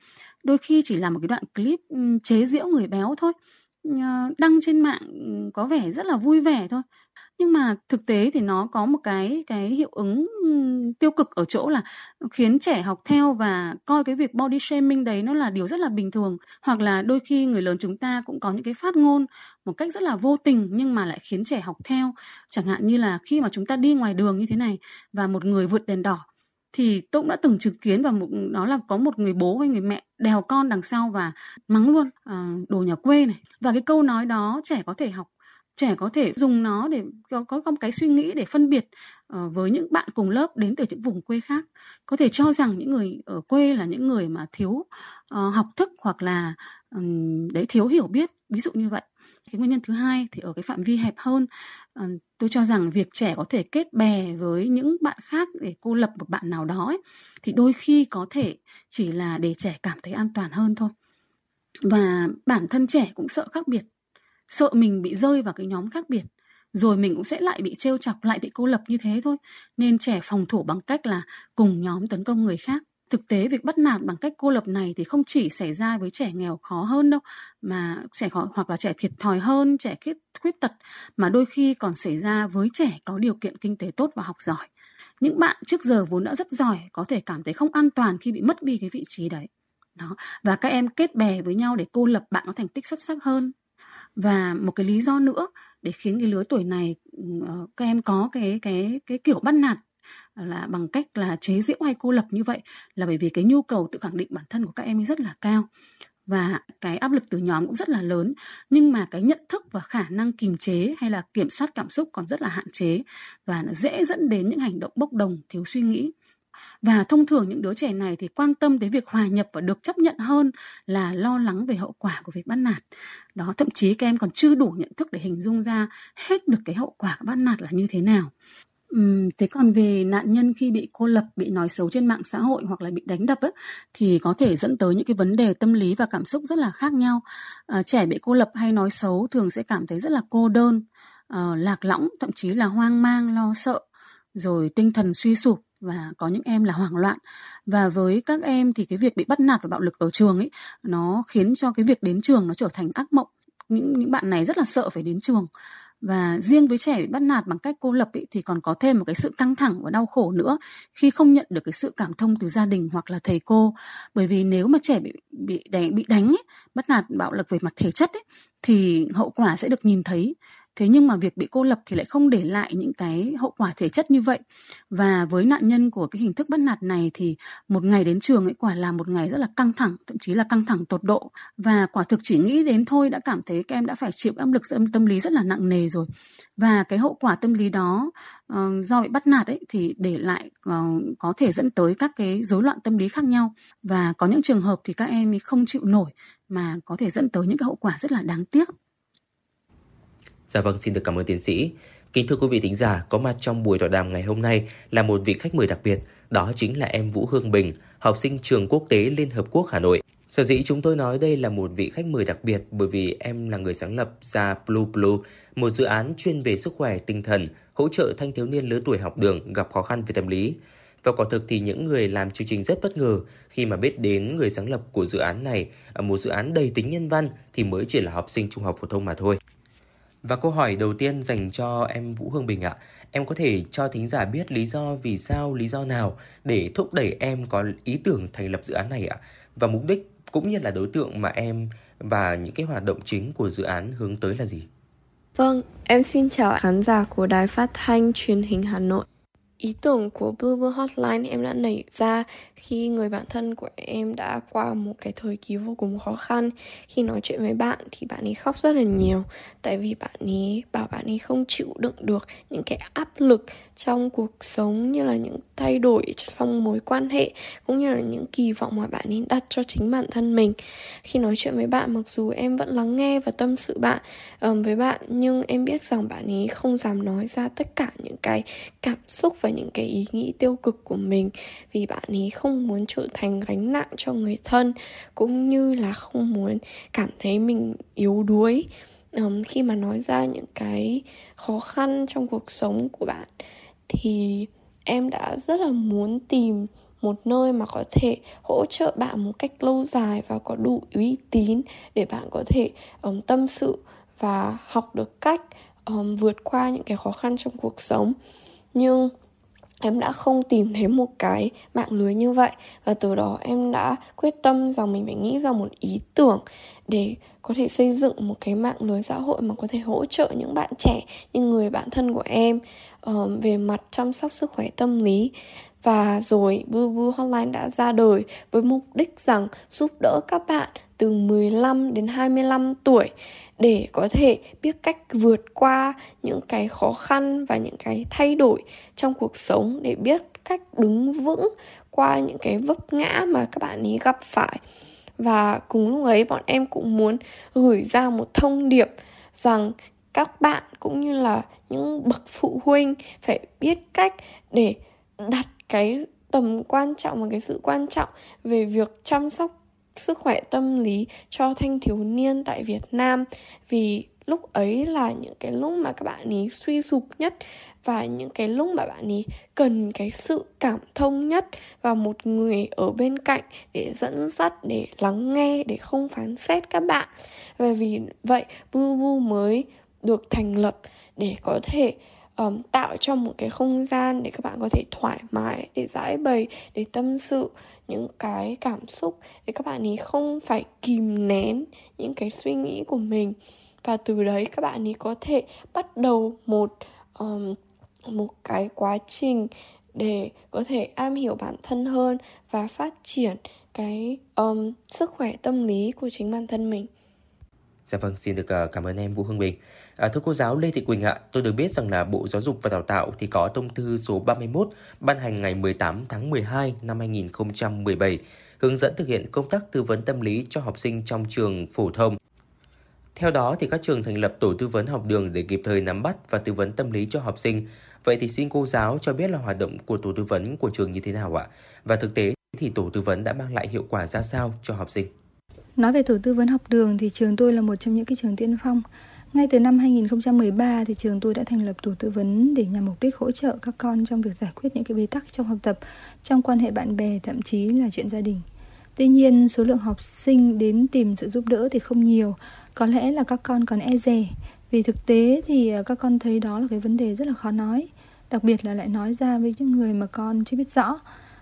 Speaker 9: Đôi khi chỉ là một cái đoạn clip chế giễu người béo thôi. Ờ, đăng trên mạng có vẻ rất là vui vẻ thôi. Nhưng mà thực tế thì nó có một cái cái hiệu ứng tiêu cực ở chỗ là khiến trẻ học theo và coi cái việc body shaming đấy nó là điều rất là bình thường. Hoặc là đôi khi người lớn chúng ta cũng có những cái phát ngôn một cách rất là vô tình nhưng mà lại khiến trẻ học theo. Chẳng hạn như là khi mà chúng ta đi ngoài đường như thế này và một người vượt đèn đỏ thì tôi cũng đã từng chứng kiến và một đó là có một người bố hay người mẹ đèo con đằng sau và mắng luôn à, đồ nhà quê này. Và cái câu nói đó trẻ có thể học trẻ có thể dùng nó để có có một cái suy nghĩ để phân biệt uh, với những bạn cùng lớp đến từ những vùng quê khác. Có thể cho rằng những người ở quê là những người mà thiếu uh, học thức hoặc là um, đấy thiếu hiểu biết ví dụ như vậy cái nguyên nhân thứ hai thì ở cái phạm vi hẹp hơn ờ, tôi cho rằng việc trẻ có thể kết bè với những bạn khác để cô lập một bạn nào đó ấy, thì đôi khi có thể chỉ là để trẻ cảm thấy an toàn hơn thôi. Và bản thân trẻ cũng sợ khác biệt sợ mình bị rơi vào cái nhóm khác biệt rồi mình cũng sẽ lại bị trêu chọc lại bị cô lập như thế thôi. Nên trẻ phòng thủ bằng cách là cùng nhóm tấn công người khác thực tế việc bắt nạt bằng cách cô lập này thì không chỉ xảy ra với trẻ nghèo khó hơn đâu, mà trẻ khó, hoặc là trẻ thiệt thòi hơn, trẻ khuyết khuyết tật, mà đôi khi còn xảy ra với trẻ có điều kiện kinh tế tốt và học giỏi. Những bạn trước giờ vốn đã rất giỏi, có thể cảm thấy không an toàn khi bị mất đi cái vị trí đấy. Đó, và các em kết bè với nhau để cô lập bạn có thành tích xuất sắc hơn. Và một cái lý do nữa để khiến cái lứa tuổi này ừ, ờ, các em có cái cái cái kiểu bắt nạt là bằng cách là chế giễu hay cô lập như vậy là bởi vì cái nhu cầu tự khẳng định bản thân của các em ấy rất là cao. Và cái áp lực từ nhóm cũng rất là lớn, nhưng mà cái nhận thức và khả năng kiềm chế hay là kiểm soát cảm xúc còn rất là hạn chế và nó dễ dẫn đến những hành động bốc đồng, thiếu suy nghĩ. Và thông thường những đứa trẻ này thì quan tâm tới việc hòa nhập và được chấp nhận hơn là lo lắng về hậu quả của việc bắt nạt. Đó, thậm chí các em còn chưa đủ nhận thức để hình dung ra hết được cái hậu quả của bắt nạt là như thế nào. Uhm, thế còn về nạn nhân khi bị cô lập, bị nói xấu trên mạng xã hội hoặc là bị đánh đập ấy, thì có thể dẫn tới những cái vấn đề tâm lý và cảm xúc rất là khác nhau. À, trẻ bị cô lập hay nói xấu thường sẽ cảm thấy rất là cô đơn, uh, lạc lõng, thậm chí là hoang mang, lo sợ, rồi tinh thần suy sụp và có những em là hoảng loạn. Và với các em thì cái việc bị bắt nạt và bạo lực ở trường ấy nó khiến cho cái việc đến trường nó trở thành ác mộng. Những những bạn này rất là sợ phải đến trường và riêng với trẻ bị bắt nạt bằng cách cô lập ý, thì còn có thêm một cái sự căng thẳng và đau khổ nữa khi không nhận được cái sự cảm thông từ gia đình hoặc là thầy cô. Bởi vì nếu mà trẻ bị bị đánh bị đánh ý, bắt nạt bạo lực về mặt thể chất ý, thì hậu quả sẽ được nhìn thấy thế nhưng mà việc bị cô lập thì lại không để lại những cái hậu quả thể chất như vậy. Và với nạn nhân của cái hình thức bắt nạt này thì một ngày đến trường ấy quả là một ngày rất là căng thẳng thậm chí là căng thẳng tột độ. Và quả thực chỉ nghĩ đến thôi đã cảm thấy các em đã phải chịu áp lực tâm lý rất là nặng nề rồi. Và cái hậu quả tâm lý đó uh, do bị bắt nạt ấy thì để lại uh, có thể dẫn tới các cái rối loạn tâm lý khác nhau. Và có những trường hợp thì các em không chịu nổi mà có thể dẫn tới những cái hậu quả rất là đáng tiếc.
Speaker 8: Dạ vâng, xin được cảm ơn tiến sĩ. Kính thưa quý vị thính giả, có mặt trong buổi tọa đàm ngày hôm nay là một vị khách mời đặc biệt, đó chính là em Vũ Hương Bình, học sinh trường quốc tế Liên Hợp Quốc Hà Nội. Sở dĩ chúng tôi nói đây là một vị khách mời đặc biệt bởi vì em là người sáng lập ra Blue Blue, một dự án chuyên về sức khỏe tinh thần, hỗ trợ thanh thiếu niên lứa tuổi học đường gặp khó khăn về tâm lý. Và quả thực thì những người làm chương trình rất bất ngờ khi mà biết đến người sáng lập của dự án này, à, một dự án đầy tính nhân văn thì mới chỉ là học sinh trung học phổ thông mà thôi. Và câu hỏi đầu tiên dành cho em Vũ Hương Bình ạ. Em có thể cho thính giả biết lý do vì sao, lý do nào để thúc đẩy em có ý tưởng thành lập dự án này ạ? Và mục đích cũng như là đối tượng mà em và những cái hoạt động chính của dự án hướng tới là gì?
Speaker 11: Vâng, em xin chào khán giả của Đài Phát thanh Truyền hình Hà Nội. Ý tưởng của Blue Blue Hotline em đã nảy ra khi người bạn thân của em đã qua một cái thời kỳ vô cùng khó khăn. Khi nói chuyện với bạn thì bạn ấy khóc rất là nhiều tại vì bạn ấy bảo bạn ấy không chịu đựng được những cái áp lực trong cuộc sống như là những thay đổi trong mối quan hệ cũng như là những kỳ vọng mà bạn ấy đặt cho chính bản thân mình. Khi nói chuyện với bạn mặc dù em vẫn lắng nghe và tâm sự bạn um, với bạn nhưng em biết rằng bạn ấy không dám nói ra tất cả những cái cảm xúc và những cái ý nghĩ tiêu cực của mình vì bạn ấy không muốn trở thành gánh nặng cho người thân cũng như là không muốn cảm thấy mình yếu đuối. Um, khi mà nói ra những cái khó khăn trong cuộc sống của bạn thì em đã rất là muốn tìm một nơi mà có thể hỗ trợ bạn một cách lâu dài và có đủ uy tín để bạn có thể um, tâm sự và học được cách um, vượt qua những cái khó khăn trong cuộc sống. Nhưng em đã không tìm thấy một cái mạng lưới như vậy và từ đó em đã quyết tâm rằng mình phải nghĩ ra một ý tưởng để có thể xây dựng một cái mạng lưới xã hội mà có thể hỗ trợ những bạn trẻ những người bạn thân của em um, về mặt chăm sóc sức khỏe tâm lý. Và rồi Boo Boo Hotline đã ra đời với mục đích rằng giúp đỡ các bạn từ 15 đến 25 tuổi để có thể biết cách vượt qua những cái khó khăn và những cái thay đổi trong cuộc sống để biết cách đứng vững qua những cái vấp ngã mà các bạn ấy gặp phải. Và cùng lúc ấy bọn em cũng muốn gửi ra một thông điệp rằng các bạn cũng như là những bậc phụ huynh phải biết cách để đặt cái tầm quan trọng và cái sự quan trọng về việc chăm sóc sức khỏe tâm lý cho thanh thiếu niên tại Việt Nam. Vì lúc ấy là những cái lúc mà các bạn ấy suy sụp nhất và những cái lúc mà bạn ấy cần cái sự cảm thông nhất và một người ở bên cạnh để dẫn dắt, để lắng nghe, để không phán xét các bạn. Và vì vậy bu bu mới được thành lập để có thể um, tạo cho một cái không gian để các bạn có thể thoải mái để giải bày để tâm sự những cái cảm xúc để các bạn ấy không phải kìm nén những cái suy nghĩ của mình. Và từ đấy các bạn ấy có thể bắt đầu một um, một cái quá trình để có thể am hiểu bản thân hơn và phát triển cái um, sức khỏe tâm lý của chính bản thân mình.
Speaker 8: Dạ vâng, xin được ờ, cảm ơn em Vũ Hương Bình. À, thưa cô giáo Lê Thị Quỳnh ạ, tôi được biết rằng là Bộ Giáo dục và Đào tạo thì có thông tư số 31 ban hành ngày 18 tháng 12 năm 2017 hướng dẫn thực hiện công tác tư vấn tâm lý cho học sinh trong trường phổ thông. Theo đó thì các trường thành lập tổ tư vấn học đường để kịp thời nắm bắt và tư vấn tâm lý cho học sinh. Vậy thì xin cô giáo cho biết là hoạt động của tổ tư vấn của trường như thế nào ạ? Và thực tế thì tổ tư vấn đã mang lại hiệu quả ra sao cho học sinh?
Speaker 10: Nói về tổ tư vấn học đường thì trường tôi là một trong những cái trường tiên phong. Ngay từ năm 2013 thì trường tôi đã thành lập tổ tư vấn để nhằm mục đích hỗ trợ các con trong việc giải quyết những cái bế tắc trong học tập, trong quan hệ bạn bè, thậm chí là chuyện gia đình. Tuy nhiên, số lượng học sinh đến tìm sự giúp đỡ thì không nhiều, có lẽ là các con còn e dè. Vì thực tế thì à, các con thấy đó là cái vấn đề rất là khó nói, đặc biệt là lại nói ra với những người mà con chưa biết rõ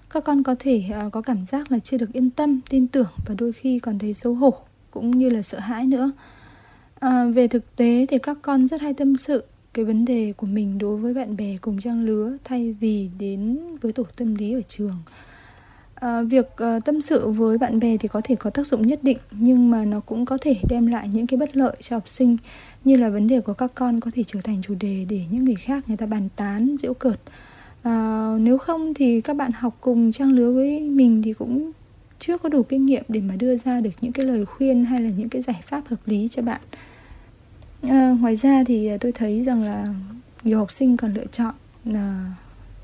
Speaker 10: các con có thể ờ, có cảm giác là chưa được yên tâm tin tưởng và đôi khi còn thấy xấu hổ cũng như là sợ hãi nữa. À, về thực tế thì các con rất hay tâm sự cái vấn đề của mình đối với bạn bè cùng trang lứa thay vì đến với tổ tâm lý ở trường. À, việc uh, tâm sự với bạn bè thì có thể có tác dụng nhất định nhưng mà nó cũng có thể đem lại những cái bất lợi cho học sinh như là vấn đề của các con có thể trở thành chủ đề để những người khác người ta bàn tán giễu cợt à, nếu không thì các bạn học cùng trang lứa với mình thì cũng chưa có đủ kinh nghiệm để mà đưa ra được những cái lời khuyên hay là những cái giải pháp hợp lý cho bạn. À, ngoài ra thì ờ, tôi thấy rằng là nhiều học sinh còn lựa chọn là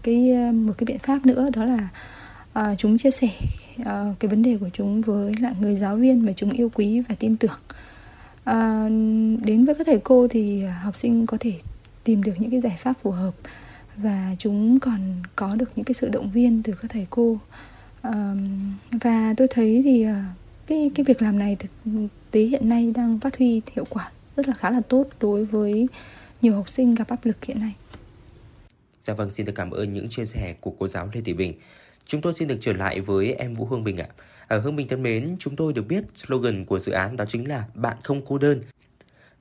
Speaker 10: cái một cái biện pháp nữa đó là à, chúng chia sẻ à, cái vấn đề của chúng với lại người giáo viên mà chúng yêu quý và tin tưởng. À, đến với các thầy cô thì học sinh có thể tìm được những cái giải pháp phù hợp và chúng còn có được những cái sự động viên từ các thầy cô và tôi thấy thì ờ, cái cái việc làm này thực tế hiện nay đang phát huy hiệu quả rất là khá là tốt đối với nhiều học sinh gặp áp lực hiện nay.
Speaker 8: Dạ vâng, xin được cảm ơn những chia sẻ của cô giáo Lê Thị Bình. Chúng tôi xin được trở lại với em Vũ Hương Bình ạ. À, Hương Bình thân mến, chúng tôi được biết slogan của dự án đó chính là bạn không cô đơn.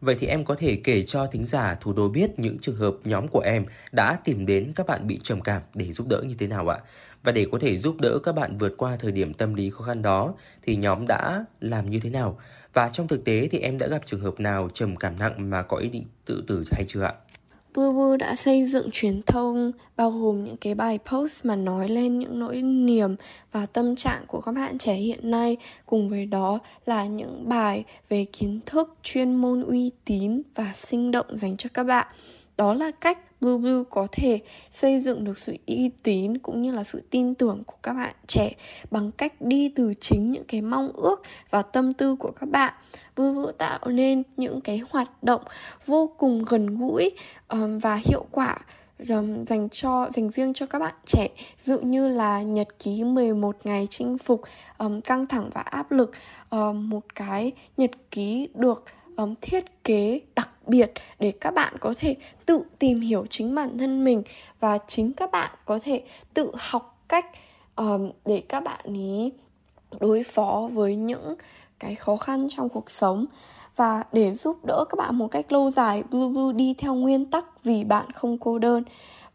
Speaker 8: Vậy thì em có thể kể cho thính giả thủ đô biết những trường hợp nhóm của em đã tìm đến các bạn bị trầm cảm để giúp đỡ như thế nào ạ? Và để có thể giúp đỡ các bạn vượt qua thời điểm tâm lý khó khăn đó thì nhóm đã làm như thế nào? Và trong thực tế thì em đã gặp trường hợp nào trầm cảm nặng mà có ý định tự tử hay chưa ạ?
Speaker 11: Bluebird đã xây dựng truyền thông, bao gồm những cái bài post mà nói lên những nỗi niềm và tâm trạng của các bạn trẻ hiện nay. Cùng với đó là những bài về kiến thức, chuyên môn uy tín và sinh động dành cho các bạn. Đó là cách Blue Blue có thể xây dựng được sự uy tín cũng như là sự tin tưởng của các bạn trẻ bằng cách đi từ chính những cái mong ước và tâm tư của các bạn vừa Blue tạo nên những cái hoạt động vô cùng gần gũi um, và hiệu quả um, dành cho dành riêng cho các bạn trẻ. Dụ như là nhật ký 11 ngày chinh phục um, căng thẳng và áp lực um, một cái nhật ký được um, thiết kế đặc biệt để các bạn có thể tự tìm hiểu chính bản thân mình và chính các bạn có thể tự học cách um, để các bạn ý đối phó với những cái khó khăn trong cuộc sống. Và để giúp đỡ các bạn một cách lâu dài Blue Blue đi theo nguyên tắc vì bạn không cô đơn.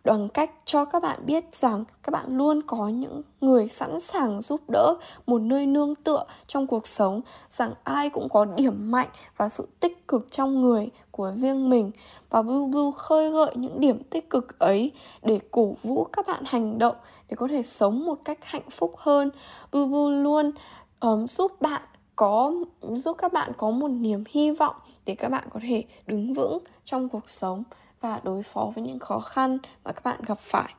Speaker 11: Bằng cách cho các bạn biết rằng các bạn luôn có những người sẵn sàng giúp đỡ một nơi nương tựa trong cuộc sống rằng ai cũng có điểm mạnh và sự tích cực trong người của riêng mình. Và Blue Blue khơi gợi những điểm tích cực ấy để cổ vũ các bạn hành động để có thể sống một cách hạnh phúc hơn. Blue Blue luôn um, giúp bạn có giúp các bạn có một niềm hy vọng để các bạn có thể đứng vững trong cuộc sống và đối phó với những khó khăn mà các bạn gặp phải.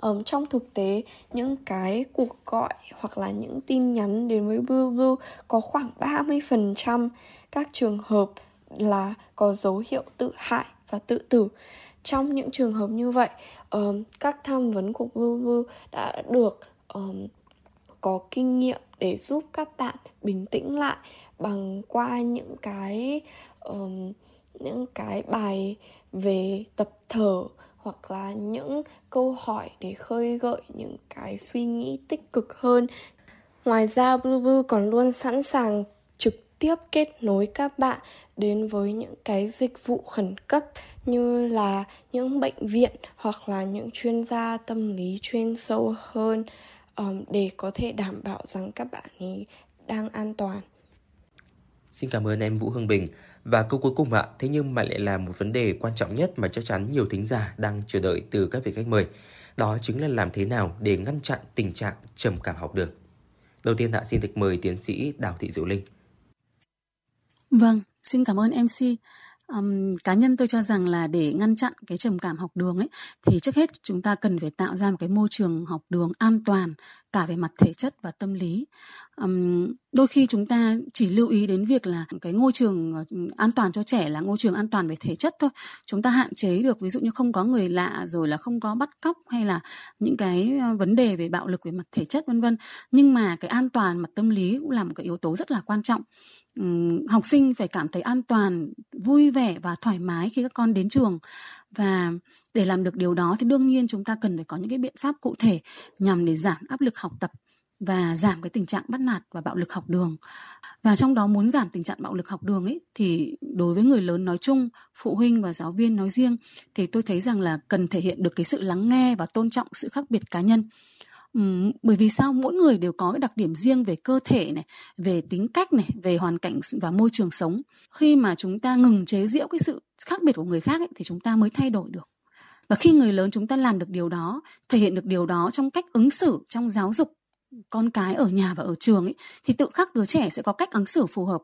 Speaker 11: Um, trong thực tế những cái cuộc gọi hoặc là những tin nhắn đến với Blue Blue có khoảng 30% các trường hợp là có dấu hiệu tự hại và tự tử. Trong những trường hợp như vậy um, các tham vấn của Blue Blue đã được um, có kinh nghiệm để giúp các bạn bình tĩnh lại bằng qua những cái um, những cái bài về tập thở hoặc là những câu hỏi để khơi gợi những cái suy nghĩ tích cực hơn. Ngoài ra blue blue còn luôn sẵn sàng trực tiếp kết nối các bạn đến với những cái dịch vụ khẩn cấp như là những bệnh viện hoặc là những chuyên gia tâm lý chuyên sâu hơn um, để có thể đảm bảo rằng các bạn ấy đang an toàn.
Speaker 8: Xin cảm ơn em Vũ Hương Bình. Và câu cuối cùng ạ, thế nhưng mà lại là một vấn đề quan trọng nhất mà chắc chắn nhiều thính giả đang chờ đợi từ các vị khách mời. Đó chính là làm thế nào để ngăn chặn tình trạng trầm cảm học đường. Đầu tiên ạ, xin được mời tiến sĩ Đào Thị Diệu Linh.
Speaker 9: Vâng, xin cảm ơn MC. Um, cá nhân tôi cho rằng là để ngăn chặn cái trầm cảm học đường ấy thì trước hết chúng ta cần phải tạo ra một cái môi trường học đường an toàn cả về mặt thể chất và tâm lý. Um, đôi khi chúng ta chỉ lưu ý đến việc là cái ngôi trường ờ, an toàn cho trẻ là ngôi trường an toàn về thể chất thôi. Chúng ta hạn chế được ví dụ như không có người lạ rồi là không có bắt cóc hay là những cái ờ, vấn đề về bạo lực về mặt thể chất vân vân. Nhưng mà cái an toàn mặt tâm lý cũng là một cái yếu tố rất là quan trọng. Um, học sinh phải cảm thấy an toàn vui vẻ và thoải mái khi các con đến trường và để làm được điều đó thì đương nhiên chúng ta cần phải có những cái biện pháp cụ thể nhằm để giảm áp lực học tập và giảm cái tình trạng bắt nạt và bạo lực học đường. Và trong đó muốn giảm tình trạng bạo lực học đường ấy thì đối với người lớn nói chung, phụ huynh và giáo viên nói riêng thì tôi thấy rằng là cần thể hiện được cái sự lắng nghe và tôn trọng sự khác biệt cá nhân. Uhm, bởi vì sao mỗi người đều có cái đặc điểm riêng về cơ thể này, về tính cách này, về hoàn cảnh và môi trường sống. Khi mà chúng ta ngừng chế giễu cái sự khác biệt của người khác ấy, thì chúng ta mới thay đổi được. Và khi người lớn chúng ta làm được điều đó, thể hiện được điều đó trong cách ứng xử, trong giáo dục con cái ở nhà và ở trường ấy thì tự khắc đứa trẻ sẽ có cách ứng xử phù hợp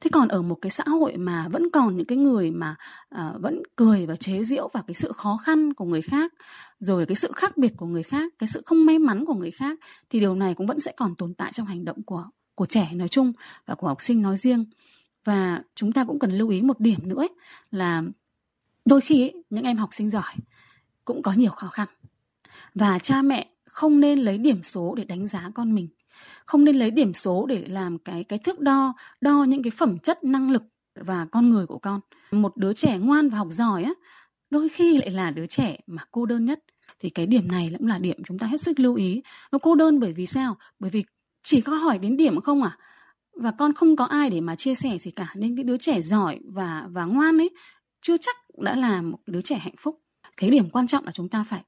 Speaker 9: thế còn ở một cái xã hội mà vẫn còn những cái người mà à, vẫn cười và chế giễu vào cái sự khó khăn của người khác rồi cái sự khác biệt của người khác cái sự không may mắn của người khác thì điều này cũng vẫn sẽ còn tồn tại trong hành động của của trẻ nói chung và của học sinh nói riêng. Và chúng ta cũng cần lưu ý một điểm nữa ấy, là đôi khi ấy, những em học sinh giỏi cũng có nhiều khó khăn. Và cha mẹ không nên lấy điểm số để đánh giá con mình. Không nên lấy điểm số để làm cái cái thước đo đo những cái phẩm chất, năng lực và con người của con. Một đứa trẻ ngoan và học giỏi á, đôi khi lại là đứa trẻ mà cô đơn nhất. Thì cái điểm này cũng là điểm chúng ta hết sức lưu ý. Nó cô đơn bởi vì sao? Bởi vì chỉ có hỏi đến điểm không à? Và con không có ai để mà chia sẻ gì cả. Nên cái đứa trẻ giỏi và và ngoan ấy, chưa chắc đã là một đứa trẻ hạnh phúc. Cái điểm quan trọng là chúng ta phải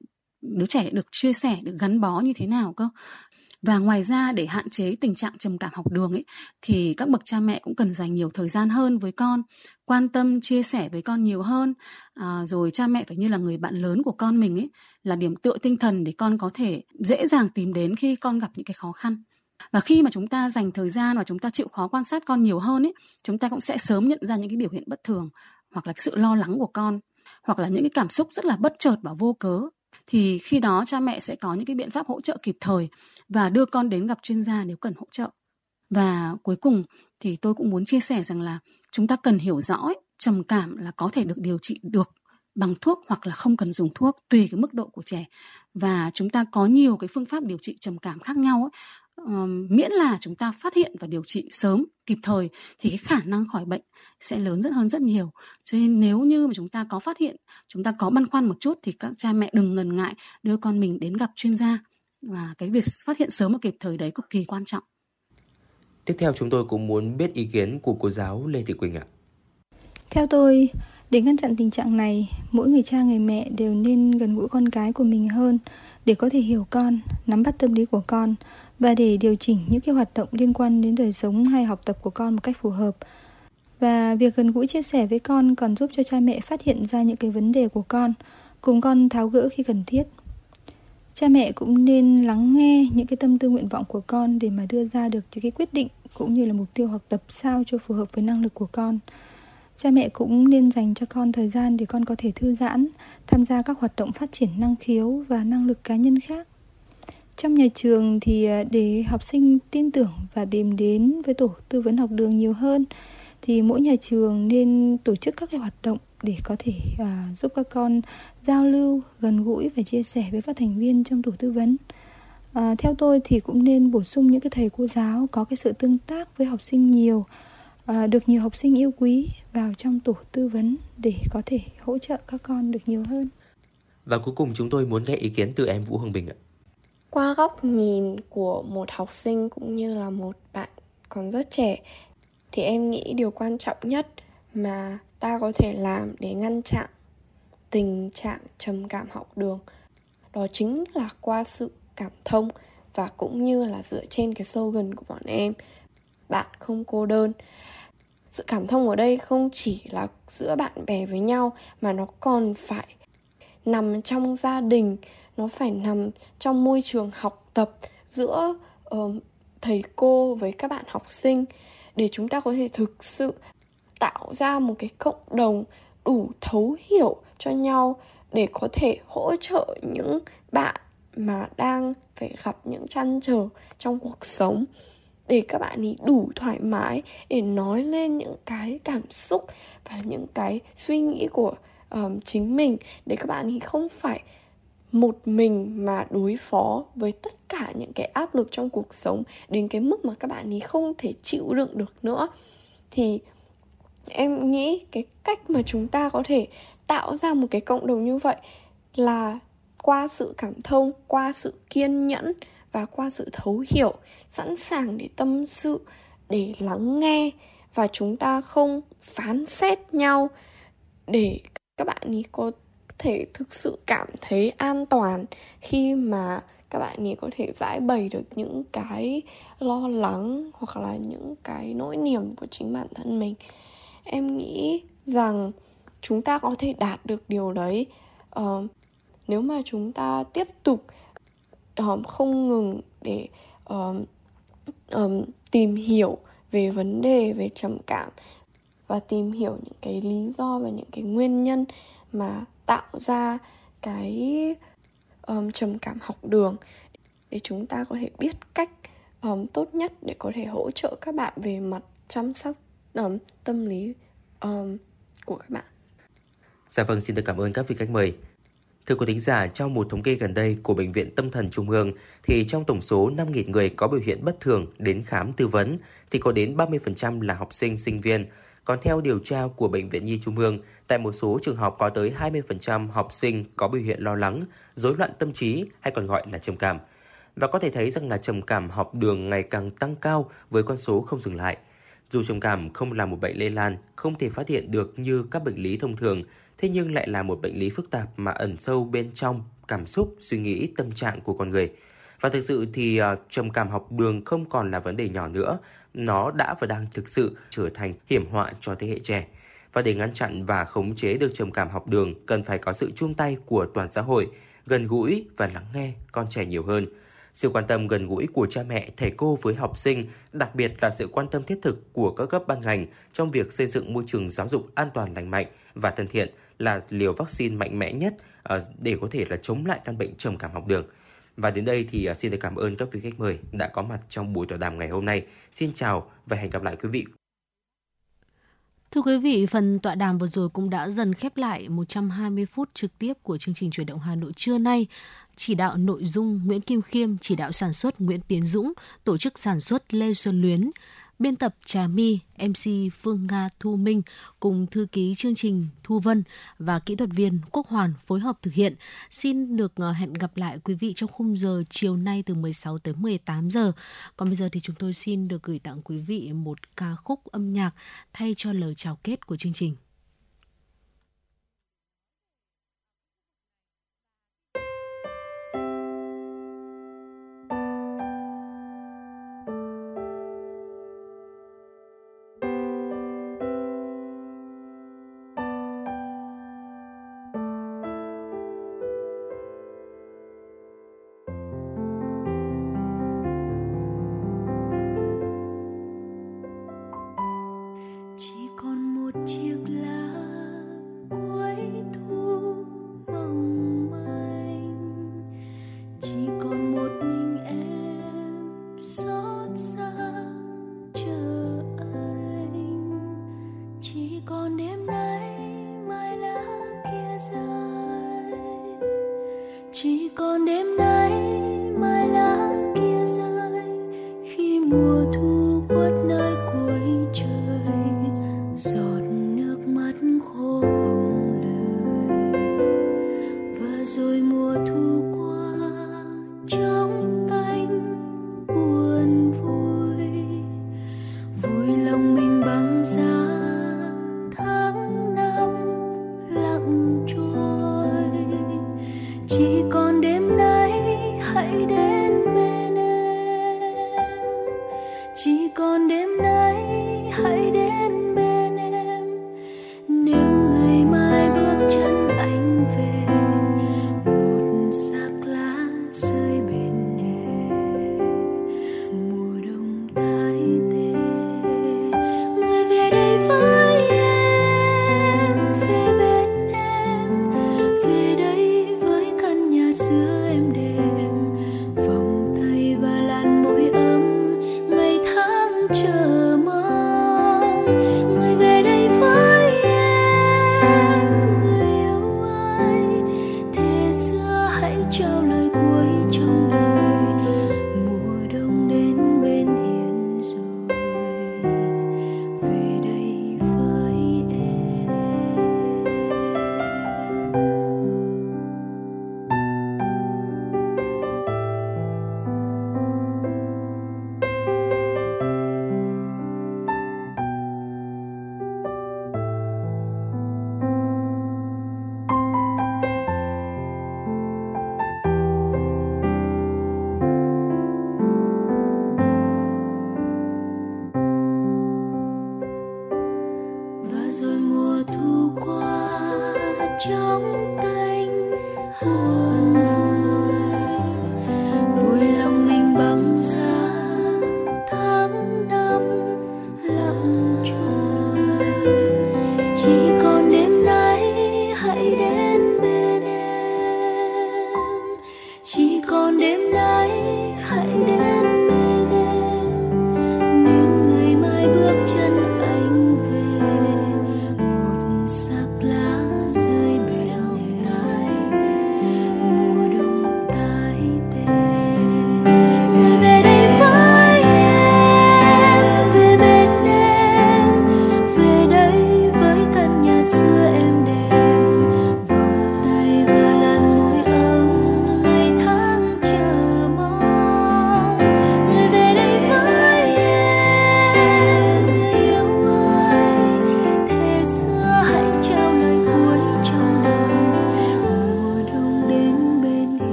Speaker 9: đứa trẻ được chia sẻ được gắn bó như thế nào cơ? Và ngoài ra để hạn chế tình trạng trầm cảm học đường ấy thì các bậc cha mẹ cũng cần dành nhiều thời gian hơn với con quan tâm chia sẻ với con nhiều hơn. À, rồi cha mẹ phải như là người bạn lớn của con mình ấy là điểm tựa tinh thần để con có thể dễ dàng tìm đến khi con gặp những cái khó khăn. Và khi mà chúng ta dành thời gian và chúng ta chịu khó quan sát con nhiều hơn ấy chúng ta cũng sẽ sớm nhận ra những cái biểu hiện bất thường hoặc là cái sự lo lắng của con hoặc là những cái cảm xúc rất là bất chợt và vô cớ thì khi đó cha mẹ sẽ có những cái biện pháp hỗ trợ kịp thời và đưa con đến gặp chuyên gia nếu cần hỗ trợ. Và cuối cùng thì tôi cũng muốn chia sẻ rằng là chúng ta cần hiểu rõ ấy, trầm cảm là có thể được điều trị được bằng thuốc hoặc là không cần dùng thuốc tùy cái mức độ của trẻ và chúng ta có nhiều cái phương pháp điều trị trầm cảm khác nhau ấy um, miễn là chúng ta phát hiện và điều trị sớm kịp thời thì cái khả năng khỏi bệnh sẽ lớn rất hơn rất nhiều. Cho nên nếu như mà chúng ta có phát hiện chúng ta có băn khoăn một chút thì các cha mẹ đừng ngần ngại đưa con mình đến gặp chuyên gia. Và cái việc phát hiện sớm và kịp thời đấy cực kỳ quan trọng.
Speaker 8: Tiếp theo chúng tôi cũng muốn biết ý kiến của cô giáo Lê Thị Quỳnh ạ.
Speaker 10: Theo tôi để ngăn chặn tình trạng này mỗi người cha người mẹ đều nên gần gũi con cái của mình hơn để có thể hiểu con nắm bắt tâm lý của con và để điều chỉnh những cái hoạt động liên quan đến đời sống hay học tập của con một cách phù hợp. Và việc gần gũi chia sẻ với con còn giúp cho cha mẹ phát hiện ra những cái vấn đề của con, cùng con tháo gỡ khi cần thiết. Cha mẹ cũng nên lắng nghe những cái tâm tư nguyện vọng của con để mà đưa ra được những cái quyết định cũng như là mục tiêu học tập sao cho phù hợp với năng lực của con. Cha mẹ cũng nên dành cho con thời gian để con có thể thư giãn, tham gia các hoạt động phát triển năng khiếu và năng lực cá nhân khác trong nhà trường thì à, để học sinh tin tưởng và tìm đến với tổ tư vấn học đường nhiều hơn thì mỗi nhà trường nên tổ chức các cái hoạt động để có thể à, giúp các con giao lưu gần gũi và chia sẻ với các thành viên trong tổ tư vấn. À, theo tôi thì cũng nên bổ sung những cái thầy cô giáo có cái sự tương tác với học sinh nhiều à, được nhiều học sinh yêu quý vào trong tổ tư vấn để có thể hỗ trợ các con được nhiều hơn.
Speaker 8: Và cuối cùng chúng tôi muốn nghe ý kiến từ em Vũ Hương Bình ạ
Speaker 11: qua góc nhìn của một học sinh cũng như là một bạn còn rất trẻ, thì em nghĩ điều quan trọng nhất mà ta có thể làm để ngăn chặn tình trạng trầm cảm học đường, đó chính là qua sự cảm thông và cũng như là dựa trên cái slogan của bọn em. Bạn không cô đơn. Sự cảm thông ở đây không chỉ là giữa bạn bè với nhau mà nó còn phải nằm trong gia đình nó phải nằm trong môi trường học tập giữa uh, thầy cô với các bạn học sinh để chúng ta có thể thực sự tạo ra một cái cộng đồng đủ thấu hiểu cho nhau để có thể hỗ trợ những bạn mà đang phải gặp những trăn trở trong cuộc sống. Để các bạn ấy đủ thoải mái để nói lên những cái cảm xúc và những cái suy nghĩ của um, chính mình. Để các bạn ấy không phải một mình mà đối phó với tất cả những cái áp lực trong cuộc sống đến cái mức mà các bạn ấy không thể chịu đựng được nữa. Thì em nghĩ cái cách mà chúng ta có thể tạo ra một cái cộng đồng như vậy là qua sự cảm thông, qua sự kiên nhẫn và qua sự thấu hiểu, sẵn sàng để tâm sự, để lắng nghe và chúng ta không phán xét nhau để các bạn ấy có thể thực sự cảm thấy an toàn khi mà các bạn ấy có thể giải bày được những cái lo lắng hoặc là những cái nỗi niềm của chính bản thân mình. Em nghĩ rằng chúng ta có thể đạt được điều đấy. Uh, nếu mà chúng ta tiếp tục um, không ngừng để um, um, tìm hiểu về vấn đề về trầm cảm và tìm hiểu những cái lý do và những cái nguyên nhân mà tạo ra cái um, trầm cảm học đường để chúng ta có thể biết cách um, tốt nhất để có thể hỗ trợ các bạn về mặt chăm sóc um, tâm lý um, của các bạn.
Speaker 8: Dạ vâng, xin được cảm ơn các vị khách mời. Thưa quý thính giả, trong một thống kê gần đây của Bệnh viện Tâm thần Trung ương, thì trong tổng số 5.000 người có biểu hiện bất thường đến khám tư vấn, thì có đến 30% là học sinh, sinh viên. Còn theo điều tra của Bệnh viện Nhi Trung ương, tại một số trường học có tới 20% học sinh có biểu hiện lo lắng, rối loạn tâm trí hay còn gọi là trầm cảm. Và có thể thấy rằng là trầm cảm học đường ngày càng tăng cao với con số không dừng lại. Dù trầm cảm không là một bệnh lây lan, không thể phát hiện được như các bệnh lý thông thường, thế nhưng lại là một bệnh lý phức tạp mà ẩn sâu bên trong cảm xúc, suy nghĩ, tâm trạng của con người. Và thực sự thì uh, trầm cảm học đường không còn là vấn đề nhỏ nữa, nó đã và đang thực sự trở thành hiểm họa cho thế hệ trẻ. Và để ngăn chặn và khống chế được trầm cảm học đường cần phải có sự chung tay của toàn xã hội, gần gũi và lắng nghe con trẻ nhiều hơn. Sự quan tâm gần gũi của cha mẹ, thầy cô với học sinh, đặc biệt là sự quan tâm thiết thực của các cấp ban ngành trong việc xây dựng môi trường giáo dục an toàn lành mạnh và thân thiện là liều vaccine mạnh mẽ nhất à, để có thể là chống lại căn bệnh trầm cảm học đường. Và đến đây thì à, xin được cảm ơn các vị khách mời đã có mặt trong buổi tọa đàm ngày hôm nay. Xin chào và hẹn gặp lại quý vị.
Speaker 3: Thưa quý vị, phần tọa đàm vừa rồi cũng đã dần khép lại 120 phút trực tiếp của chương trình chuyển động Hà Nội trưa nay. Chỉ đạo nội dung Nguyễn Kim Khiêm, chỉ đạo sản xuất Nguyễn Tiến Dũng, tổ chức sản xuất Lê Xuân Luyến, biên tập Trà My, MC Phương Nga Thu Minh cùng thư ký chương trình Thu Vân và kỹ thuật viên Quốc Hoàn phối hợp thực hiện. Xin được ờ, hẹn gặp lại quý vị trong khung giờ chiều nay từ 16 tới 18 giờ. Còn bây giờ thì chúng tôi xin được gửi tặng quý vị một ca khúc âm nhạc thay cho lời chào kết của chương trình.